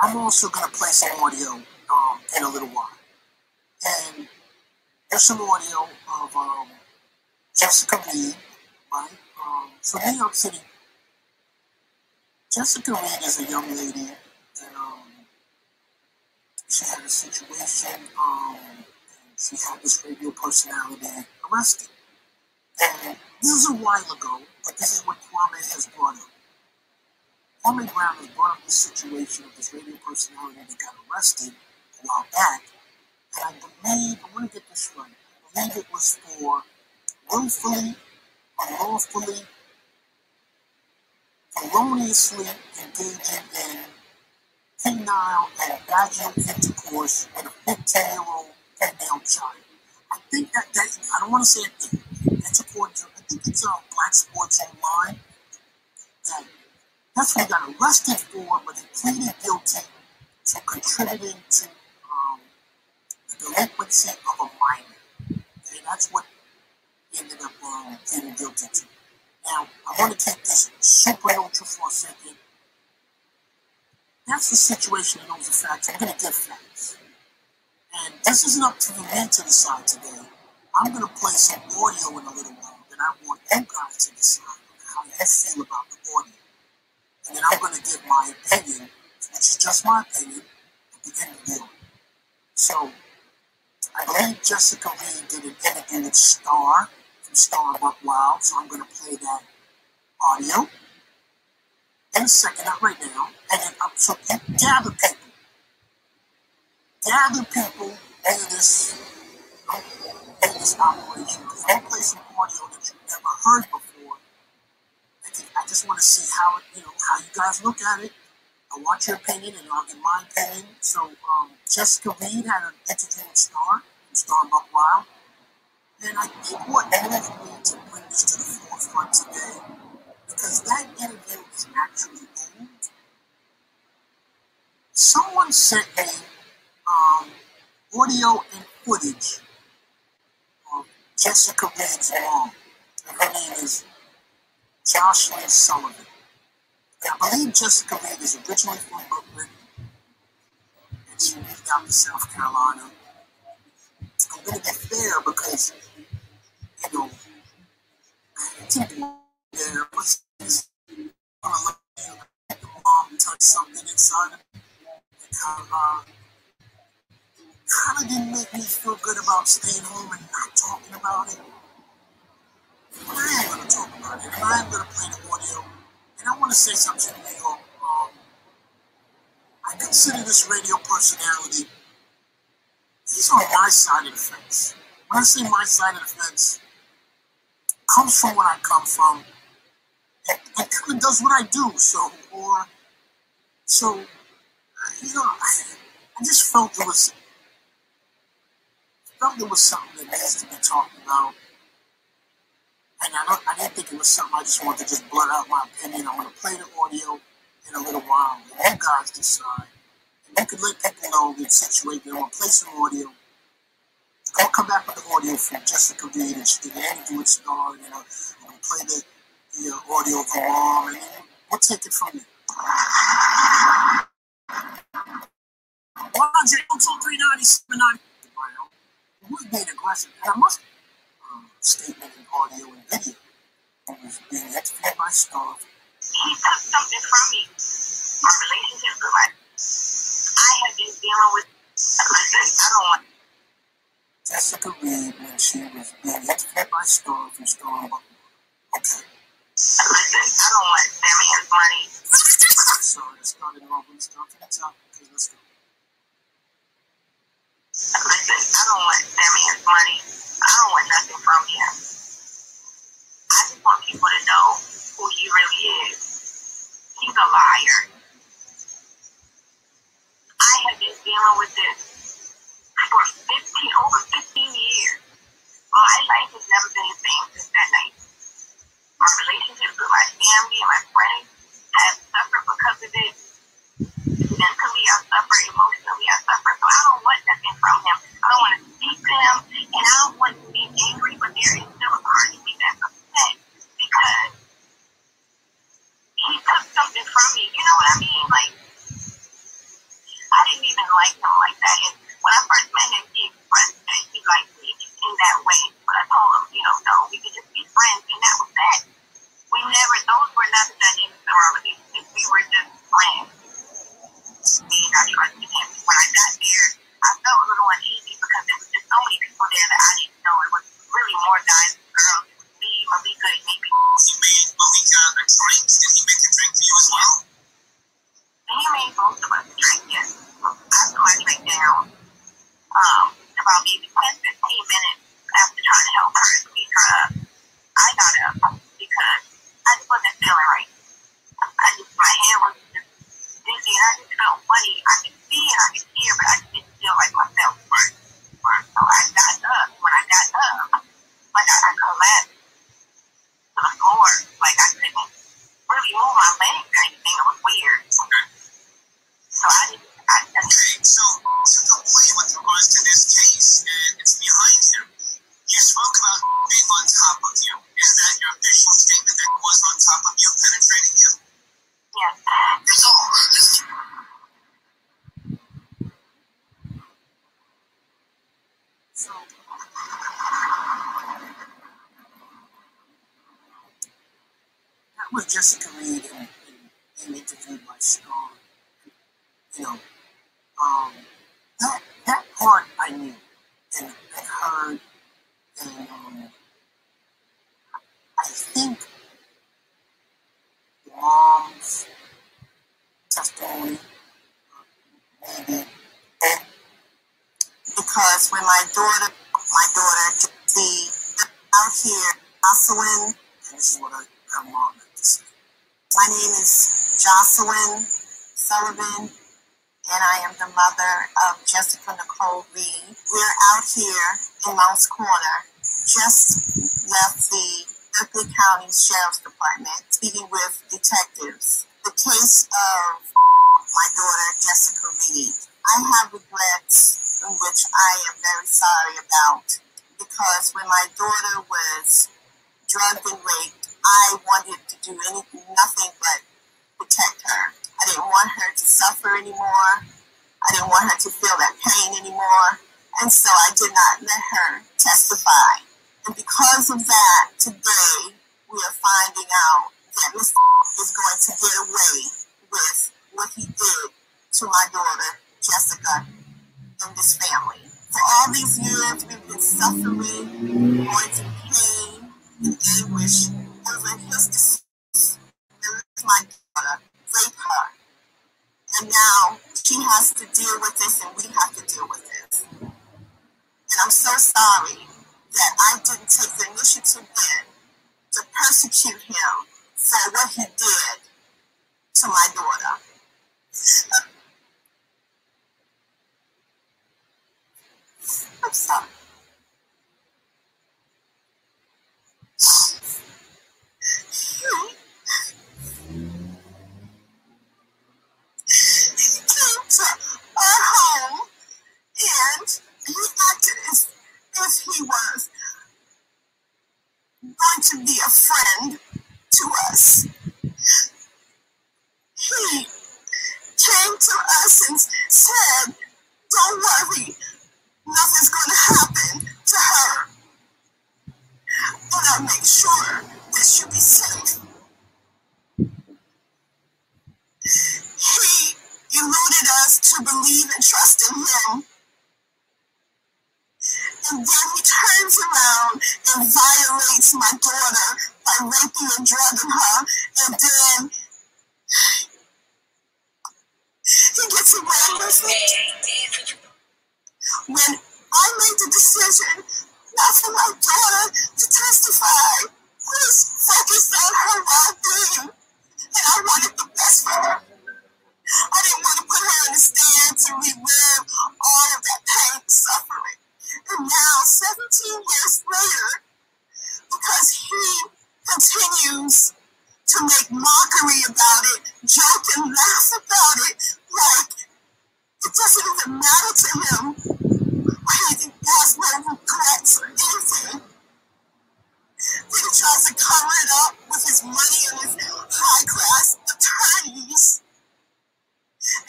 I'm also gonna play some audio um, in a little while. And there's some audio of um, Jessica Reed, right? Um, so New York City. Jessica Reed is a young lady, and um, she had a situation. Um, she had this radio personality arrested, and this is a while ago, but this is what Kwame has brought up. Kwame Brown has brought up this situation of this radio personality that got arrested a while back, and I believe I want to get this right. I believe it was for willfully, unlawfully, feloniously engaging in penile and vaginal intercourse with a 15-year-old female child. I think that, that I don't want to say it, it's according to, I think it's uh, Black Sports Online. That that's what he got arrested for, but he pleaded guilty to contributing to um, the delinquency of a minor. And that's what ended up um, pleading guilty to. Now, I want to take this super neutral for a second. That's the situation and those facts. I'm going to give facts. And this isn't up to the men to decide today. I'm going to play some audio in a little while that I want you guys to decide how you feel about the audio. And then I'm going to give my opinion, which is just my opinion, at the end of the audio. So, I believe Jessica Reed did an interview with Star from Star Buc Wild, so I'm going to play that audio in a second, not right now. And then I'm so gather people, gather people into this, into this operation. I'll play some audio that you've never heard before. I just want to see how it, you know, how you guys look at it. I want your opinion, and I'll give my opinion. So, um, Jessica Reed had an interview with Star, Star Buc Wild. And I think what moved me to bring this to the forefront today, because that interview is actually old. Someone sent me um, audio and footage of Jessica Reed's mom. And her name is Jocelyn Sullivan. I believe Jessica Reed is originally from Brooklyn, and she moved out to South Carolina. I'm going to be fair because, you know, people there, what's this? Look at you, the mom touch something inside of me. Kind of, uh, kind of didn't make me feel good about staying home and not talking about it. But I am going to talk about it, and I am going to play the audio. And I want to say something to you. Um, I consider this radio personality he's on my side of the fence. When I say my side of the fence, comes from where I come from, and, and kind of does what I do. So, or so, you know, I, I just felt there was felt there was something that needs to be talked about, and I don't, I didn't think it was something I just wanted to just blurt out my opinion. I want to play the audio in a little while, and you guys decide. And you could let people know the situation. I want to play some audio. I'll come back with the audio from Jessica Reed and she did an interview with Star, you know, and we'll play the, the uh, audio of her and we'll take it from there. 100, 239, Who's being aggressive? And I must um, statement in audio and video. It was being interviewed by Star.
he took something from me. My relationship with my Have been dealing with don't want
Jessica Reed when she was being interviewed by Star from Star. Okay.
listen, I don't want that man's money.
So let's start it over. Let's start from the top. Okay, let's go.
Listen, I don't want that man's money. I don't want nothing from him. I just want people to know who he really is. He's a liar. I have been dealing with this for 15, over 15 years. My life has never been the same since that night. My relationships with my family and my friends have suffered because of it. Mentally, I suffer. Emotionally, I suffer. So I don't want nothing from him. I don't want to speak to him, and I don't want to be angry, but there is still a part of me that's upset because he took something from me. You know what I mean? Like, I didn't even like him like that. And when I first met him, he expressed that he liked me in that way. But I told him, you know, no, we could just be friends, and that was that. We never; those were not the dynamics of. We were just friends. And I trusted him. When I got there, I felt a little uneasy because there was just so many people there that I didn't know. It was really more guys girls. Me, Malika, and maybe. Oh, you made Malika a drink. Did he make a drink for you as well? he made most of us drink it. That's what I drink now.
Um, about maybe 10, 15 minutes after trying to help her I got up because I just wasn't feeling right. I just, my head was dizzy and I just felt funny. I could see and I could hear, but I just didn't feel like myself. So I got up. When I got up, like I, collapsed to the floor. Like I couldn't really move my legs or anything. It was so I didn't. I,
so to the point with regards to this case, and it's behind him. You spoke about being on top of you. Is that your official statement that was on top of you, penetrating you?
yes.
All.
So, that was Jessica Reed in, in, in interviewed by Strong. Know, um, that that part I knew and I heard, and um, I think mom's testimony, maybe, because when my daughter, my daughter, the out here, Jocelyn, and what I, her mom. My name is Jocelyn Sullivan, and I am the mother of Jessica Nicole Reed. We're out here in Moncks Corner, just left the Berkeley County Sheriff's Department, speaking with detectives. The case of my daughter, Jessica Reed. I have regrets, which I am very sorry about, because when my daughter was drugged and raped, I wanted to do anything, nothing but protect her. I didn't want her to suffer anymore. I didn't want her to feel that pain anymore. And so I did not let her testify. And because of that, today we are finding out that Mr. is going to get away with what he did to my daughter, Jessica, and this family. For all these years, we've been suffering, going through pain and anguish over his decision to let my daughter rape her. And now she has to deal with this, and we have to deal with this. And I'm so sorry that I didn't take the initiative then to persecute him for what he did to my daughter. I'm sorry came to our home and he acted as if he was going to be a friend to us. He came to us and said, Don't worry, nothing's going to happen to her. And I'll make sure that she'll be safe. He eluded us to believe and trust in him. And then he turns around and violates my daughter by raping and drugging her. And then he gets away with it. When I made the decision not for my daughter to testify, was focused on her well-being. And I wanted the best for her. I didn't want to put her in the stand to relive all of that pain and suffering. And now, 17 years later, because he continues to make mockery about it, joke and laugh about it, like it doesn't even matter to him. He has no regrets or anything. Then he tries to cover it up with his money and his high class attorneys.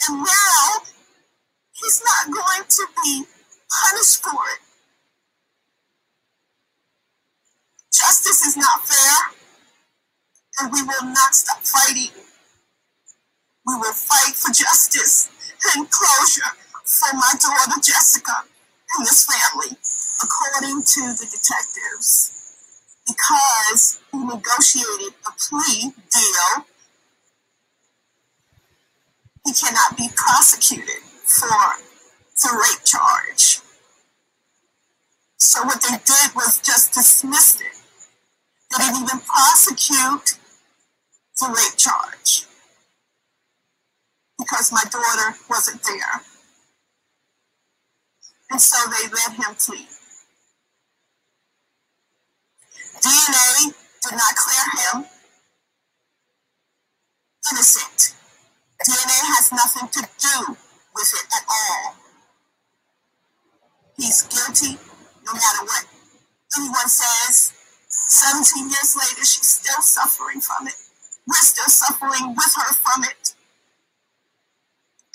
And now he's not going to be punished for it. Justice is not fair, and we will not stop fighting. We will fight for justice and closure for my daughter Jessica and this family, according to the detectives. Because he negotiated a plea deal, he cannot be prosecuted for the rape charge.
So what they did was just dismissed it. They didn't even prosecute the rape charge because my daughter wasn't there. And so they let him plead. DNA did not clear him innocent. DNA has nothing to do with it at all. He's guilty no matter what anyone says. 17 years later, she's still suffering from it. We're still suffering with her from it.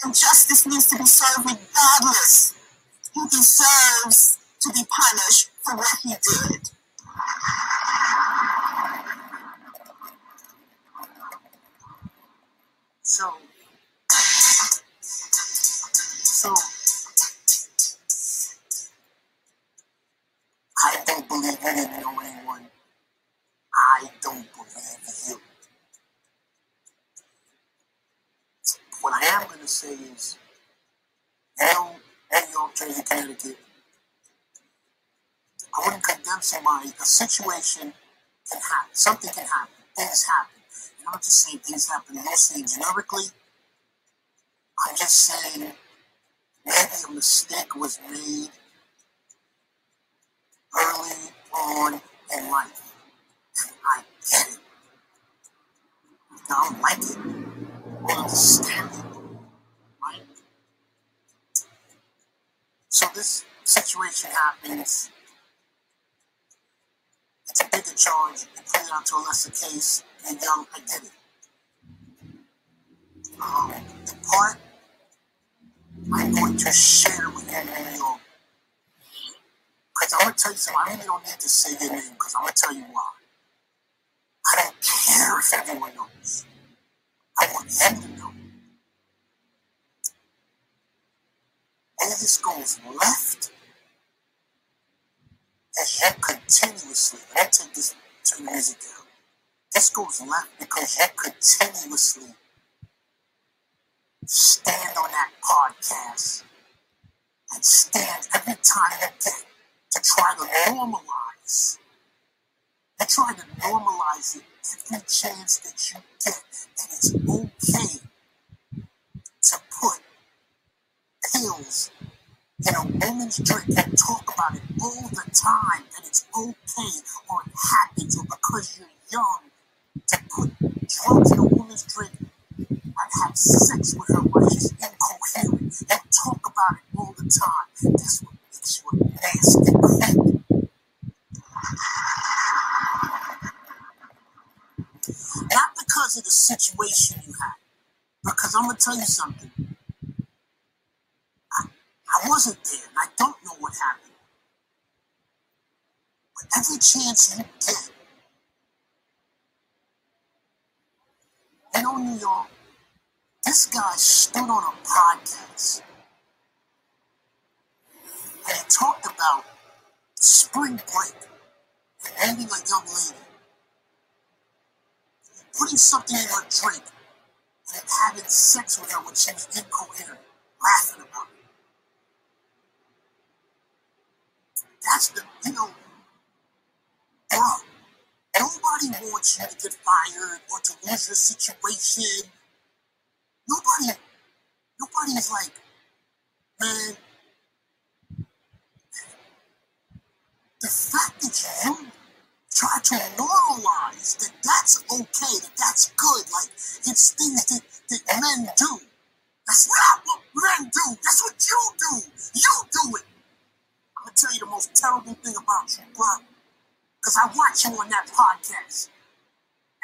And justice needs to be served regardless. He deserves to be punished for what he did. So, so I don't believe you didn't know anyone. I don't believe you. What I am going to say is, you and your Jersey, Connecticut, I wouldn't condemn somebody. A situation can happen. Something can happen. Things happen. And I'm not just saying things happen mostly generically. I'm just saying maybe a mistake was made early on in life. And I get it. I don't like it. I understand it. Right? So this situation happens. It's a bigger charge. You put it out to a lesser case. And young. I get it. Um, the part I'm going to share with you because I'm gonna tell you something. I really don't need to say your name because I'm gonna tell you why. I don't care if everyone knows. I want them to know. And this goes left, as yet continuously, let me take this to the music down. This goes left because you continuously stand on that podcast and stand every time get to try to normalize. They try to normalize it every chance that you get that it's okay to put pills in a woman's drink and talk about it all the time that it's okay or it happens or because you're young to put drugs in a woman's drink and have sex with her while she's incoherent and talk about it all the time. That's what Not because of the situation you had, because I'm gonna tell you something. I, I wasn't there, and I don't know what happened. But every chance you get, you know, New York, this guy stood on a podcast and talked about spring break and ending a young lady, putting something in her drink, and having sex with her when she was incoherent, laughing about it. That's the, know, bro, nobody wants you to get fired or to lose your situation. Nobody, nobody is like, man, the fact that you try to normalize that that's okay, that that's good, like it's things that, that men do. That's not what men do. That's what you do. You do it. I'm gonna tell you the most terrible thing about you, bro. Because I watch you on that podcast.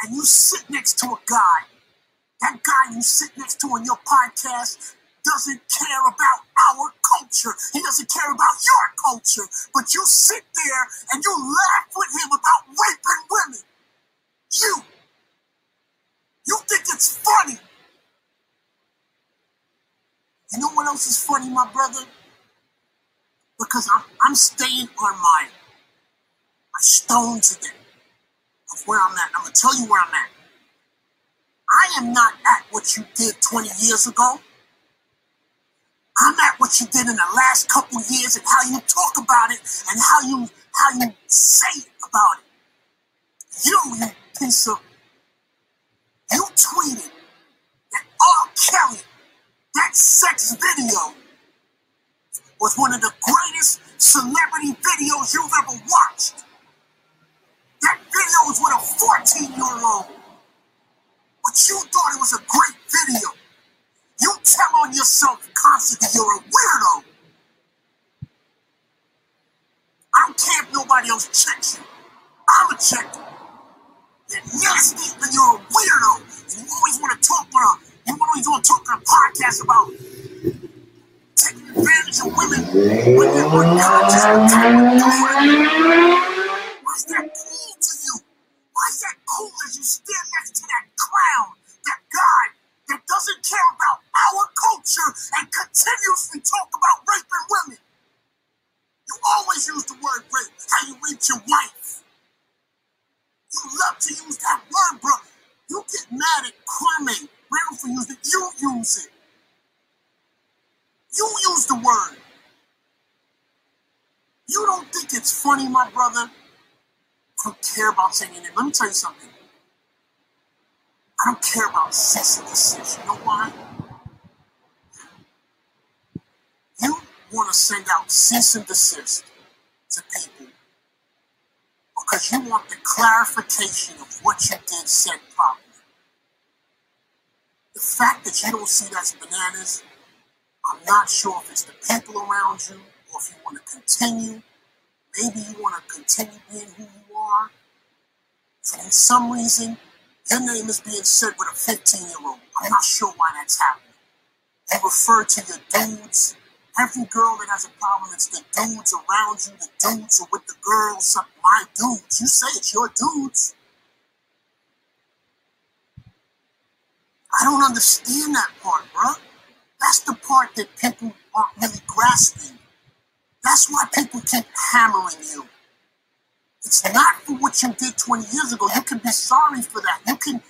And you sit next to a guy. That guy you sit next to on your podcast doesn't care about our culture. He doesn't care about your culture. But you sit there and you laugh with him about raping women. You. You think it's funny. You know what else is funny, my brother? Because I'm, I'm staying on my, my stone today of where I'm at. I'm going to tell you where I'm at. I am not at what you did 20 years ago. I'm at what you did in the last couple years and how you talk about it and how you how you say about it. You, you piece of you tweeted that R. Kelly, that sex video, was one of the greatest celebrity videos you've ever watched. That video was with a 14 year old. But you thought it was a great video. You tell on yourself constantly you're a weirdo. I don't care if nobody else checks you. I'm a checker. You're nasty and you're a weirdo. And you always want to talk on a you always want to talk on a podcast about taking advantage of women when they're unconscious and Why is that cool to you? Why is that cool as you stand next to that clown, that guy that doesn't care about our culture and continuously talk about raping women? You always use the word rape, how you raped your wife. You love to use that word, bro. You get mad at Kwame Brown for using it. You use it. You use the word. You don't think it's funny, my brother? I don't care about saying it. Let me tell you something. I don't care about and desist. You know why? You want to send out cease and desist to people because you want the clarification of what you did said properly. The fact that you don't see that's bananas, I'm not sure if it's the people around you or if you want to continue. Maybe you want to continue being who you are. In some reason, your name is being said with a 15 year old. I'm not sure why that's happening. You refer to your dudes. Every girl that has a problem, it's the dudes around you. The dudes are with the girls. My dudes. You say it's your dudes. I don't understand that part, bro. That's the part that people aren't really grasping. That's why people keep hammering you. It's not for what you did 20 years ago. You can be sorry for that. You can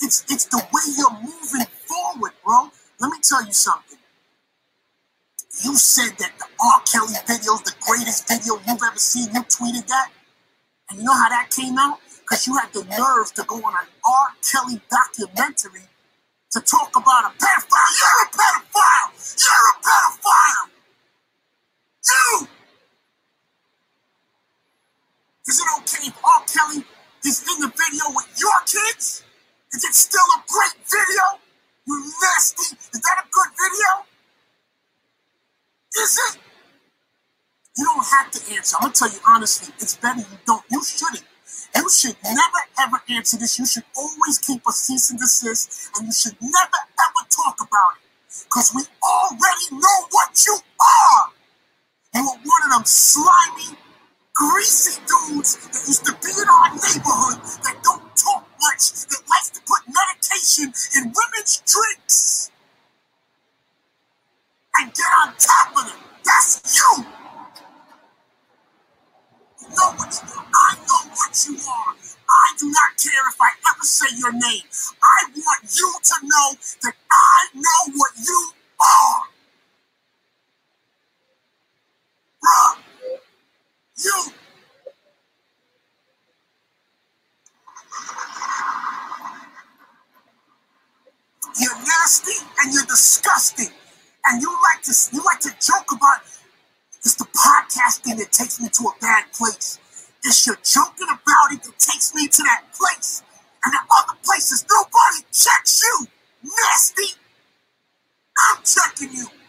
it's it's the way you're moving forward, bro. Let me tell you something. You said that the R. Kelly video is the greatest video you've ever seen. You tweeted that. And you know how that came out? Because you had the nerve to go on an R. Kelly documentary to talk about a pedophile. You're a pedophile. You're a pedophile. You. Is it okay if R. Kelly is in the video with your kids? Is it still a great video? You nasty. Is that a good video? Is it? You don't have to answer. I'm gonna tell you honestly, it's better you don't. You shouldn't. You should never ever answer this. You should always keep a cease and desist, and you should never ever talk about it. Because we already know what you are. You are one of them slimy, greasy dudes that used to be in our neighborhood that don't talk much, that likes to put medication in women's drinks and get on top of them. That's you. You know what you are. I know what you are. I do not care if I ever say your name. I want you to know that I know what you are. Bruh, you. You're nasty and you're disgusting. And you like to you like to joke about it's the podcasting that takes me to a bad place. It's your joking about it that takes me to that place. And the other places, nobody checks you. Nasty. I'm checking you.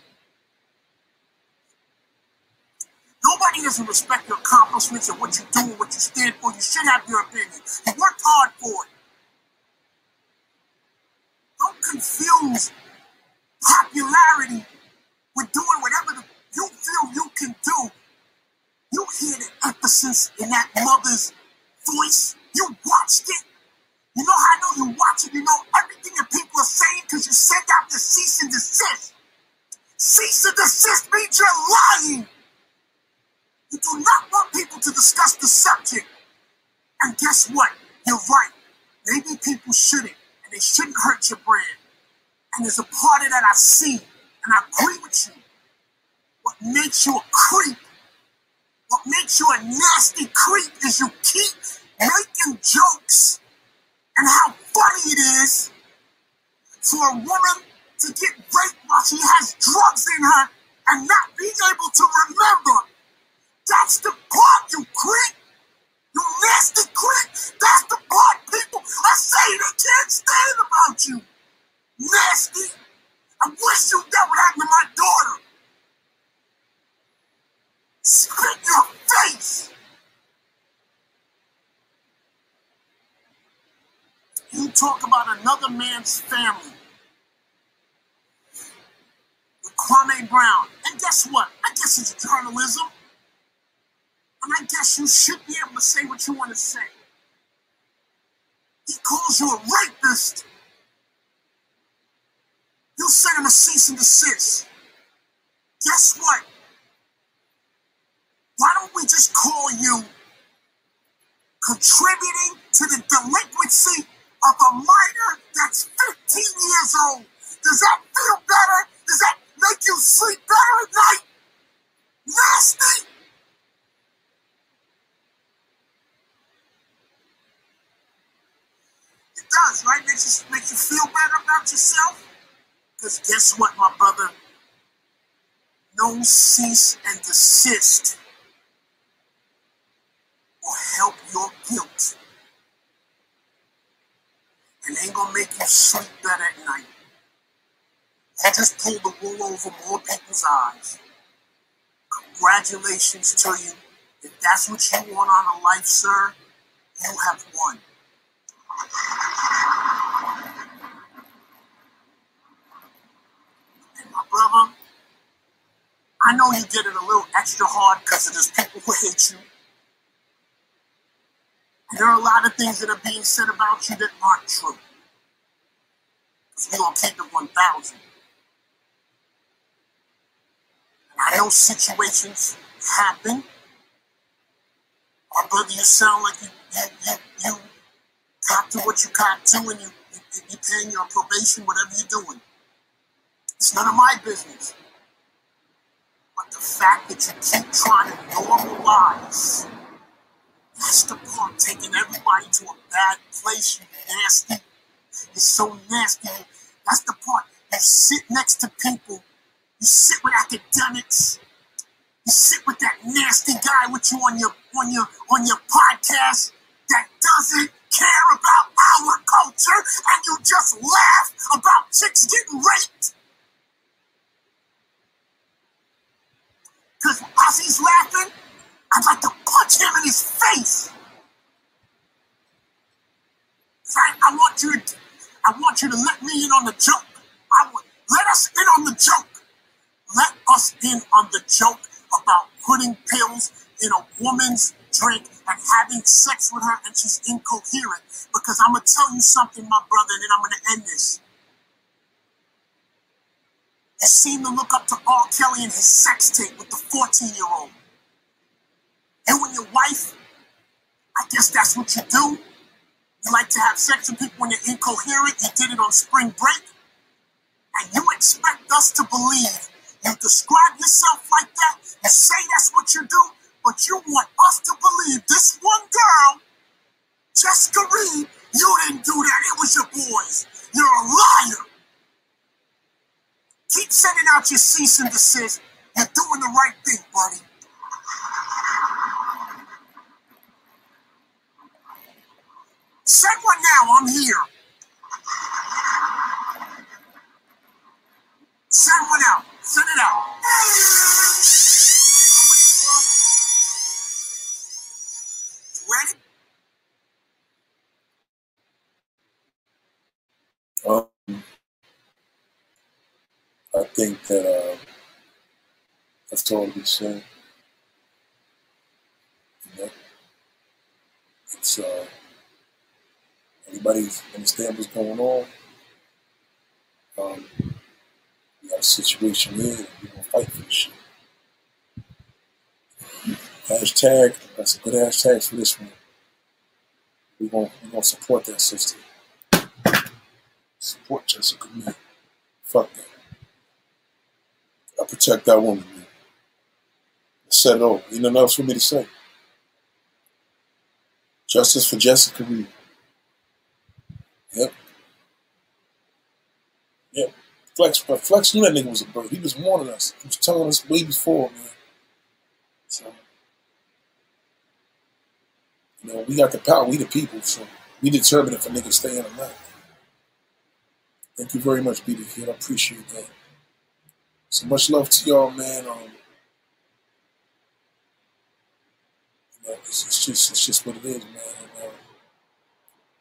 Nobody doesn't respect your accomplishments and what you do and what you stand for. You should have your opinion. You worked hard for it. Don't confuse popularity with doing whatever the, you feel you can do. You hear the emphasis in that mother's voice. You watched it. You know how I know you watch it. You know everything that people are saying because you sent out the cease and desist. Cease and desist means you're lying. You do not want people to discuss the subject. And guess what? You're right. Maybe people shouldn't, and they shouldn't hurt your brand. And there's a part of that I see, and I agree with you. What makes you a creep, what makes you a nasty creep is you keep making jokes and how funny it is for a woman to get raped while she has drugs in her and not being able to remember. That's the part, you creep. You nasty creep. That's the part people are saying they can't stand about you. Nasty. I wish you that would happen to my daughter. Spit your face. You talk about another man's family. Kwame Brown. And guess what? I guess it's journalism. And I guess you should be able to say what you want to say. He calls you a rapist. You send him a cease and desist. Guess what? Why don't we just call you contributing to the delinquency of a minor that's 15 years old? Does that feel better? Does that make you sleep better at night? Nasty! Does, right? Makes you, makes you feel better about yourself? Because guess what, my brother? No cease and desist will help your guilt. And ain't gonna make you sleep better at night. You just pulled the wool over more people's eyes. Congratulations to you. If that's what you want on a life, sir, you have won. And my brother, I know you did it a little extra hard because there's people who hate you. And there are a lot of things that are being said about you that aren't true. Because going to keep it 1,000. And I know situations happen. My brother, you sound like you, you, you, you cop to what you cop to and you, you, you paying your probation, whatever you're doing. It's none of my business. But the fact that you keep trying to normalize, that's the part taking everybody to a bad place, you nasty. It's so nasty. That's the part. You sit next to people. You sit with academics. You sit with that nasty guy with you on your on your on your podcast that doesn't care about our culture, and you just laugh about chicks getting raped. Because as he's laughing, I'd like to punch him in his face. I, I want you to, I want you to let me in on the joke. Let us in on the joke. Let us in on the joke about putting pills in a woman's drink and having sex with her and she's incoherent. Because I'm gonna tell you something, my brother, and then I'm gonna end this. You seem to look up to R. Kelly and his sex tape with the 14 year old. And your wife, I guess that's what you do. You like to have sex with people when they're incoherent. You did it on spring break. And you expect us to believe you describe yourself like that and say that's what you do, but you want us to believe this one girl, Jessica Reid, you didn't do that. It was your boys. You're a liar. Keep sending out your cease and desist. You're doing the right thing, buddy. Send one now. I'm here. Send one out. Send it out.
Um, I think that uh, that's all we said. Know, it's uh, understand what's going on. Um, we got a situation here. We're gonna fight for this shit. Hashtag. That's a good hashtag for this one. We're gonna we're gonna support that sister. Support Jessica. Man. Fuck that. I protect that woman. Man. I said it all. Ain't nothing else for me to say. Justice for Jessica Reid. Yep. Yep. Flex, but Flex knew that nigga was a bird. He was warning us. He was telling us way before, man. So, you know, we got the power. We the people. So, we determine if a nigga stay in or not. Thank you very much, Peter Kid. I appreciate that. So much love to y'all, man. Um, you know, it's, it's just it's just what it is, man. And, uh,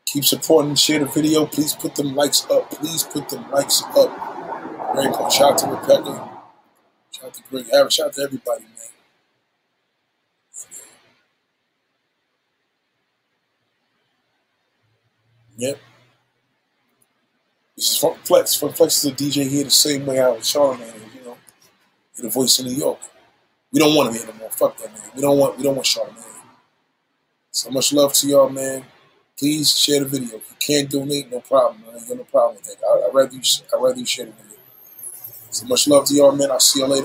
keep supporting, share the video. Please put them likes up. Please put them likes up. Very important. Shout out to Rebecca. Shout out to Greg Harris. Shout out to everybody, man. Yep. Flex. Flex is a DJ here the same way I was Charlamagne, is, you know, in the voice of New York. We don't want him here no more. Fuck that man. We don't want we don't want Charlamagne. So much love to y'all, man. Please share the video. If you can't donate, no problem. I ain't got no problem with that. I, I'd rather you I'd rather you share the video. So much love to y'all, man. I'll see you later.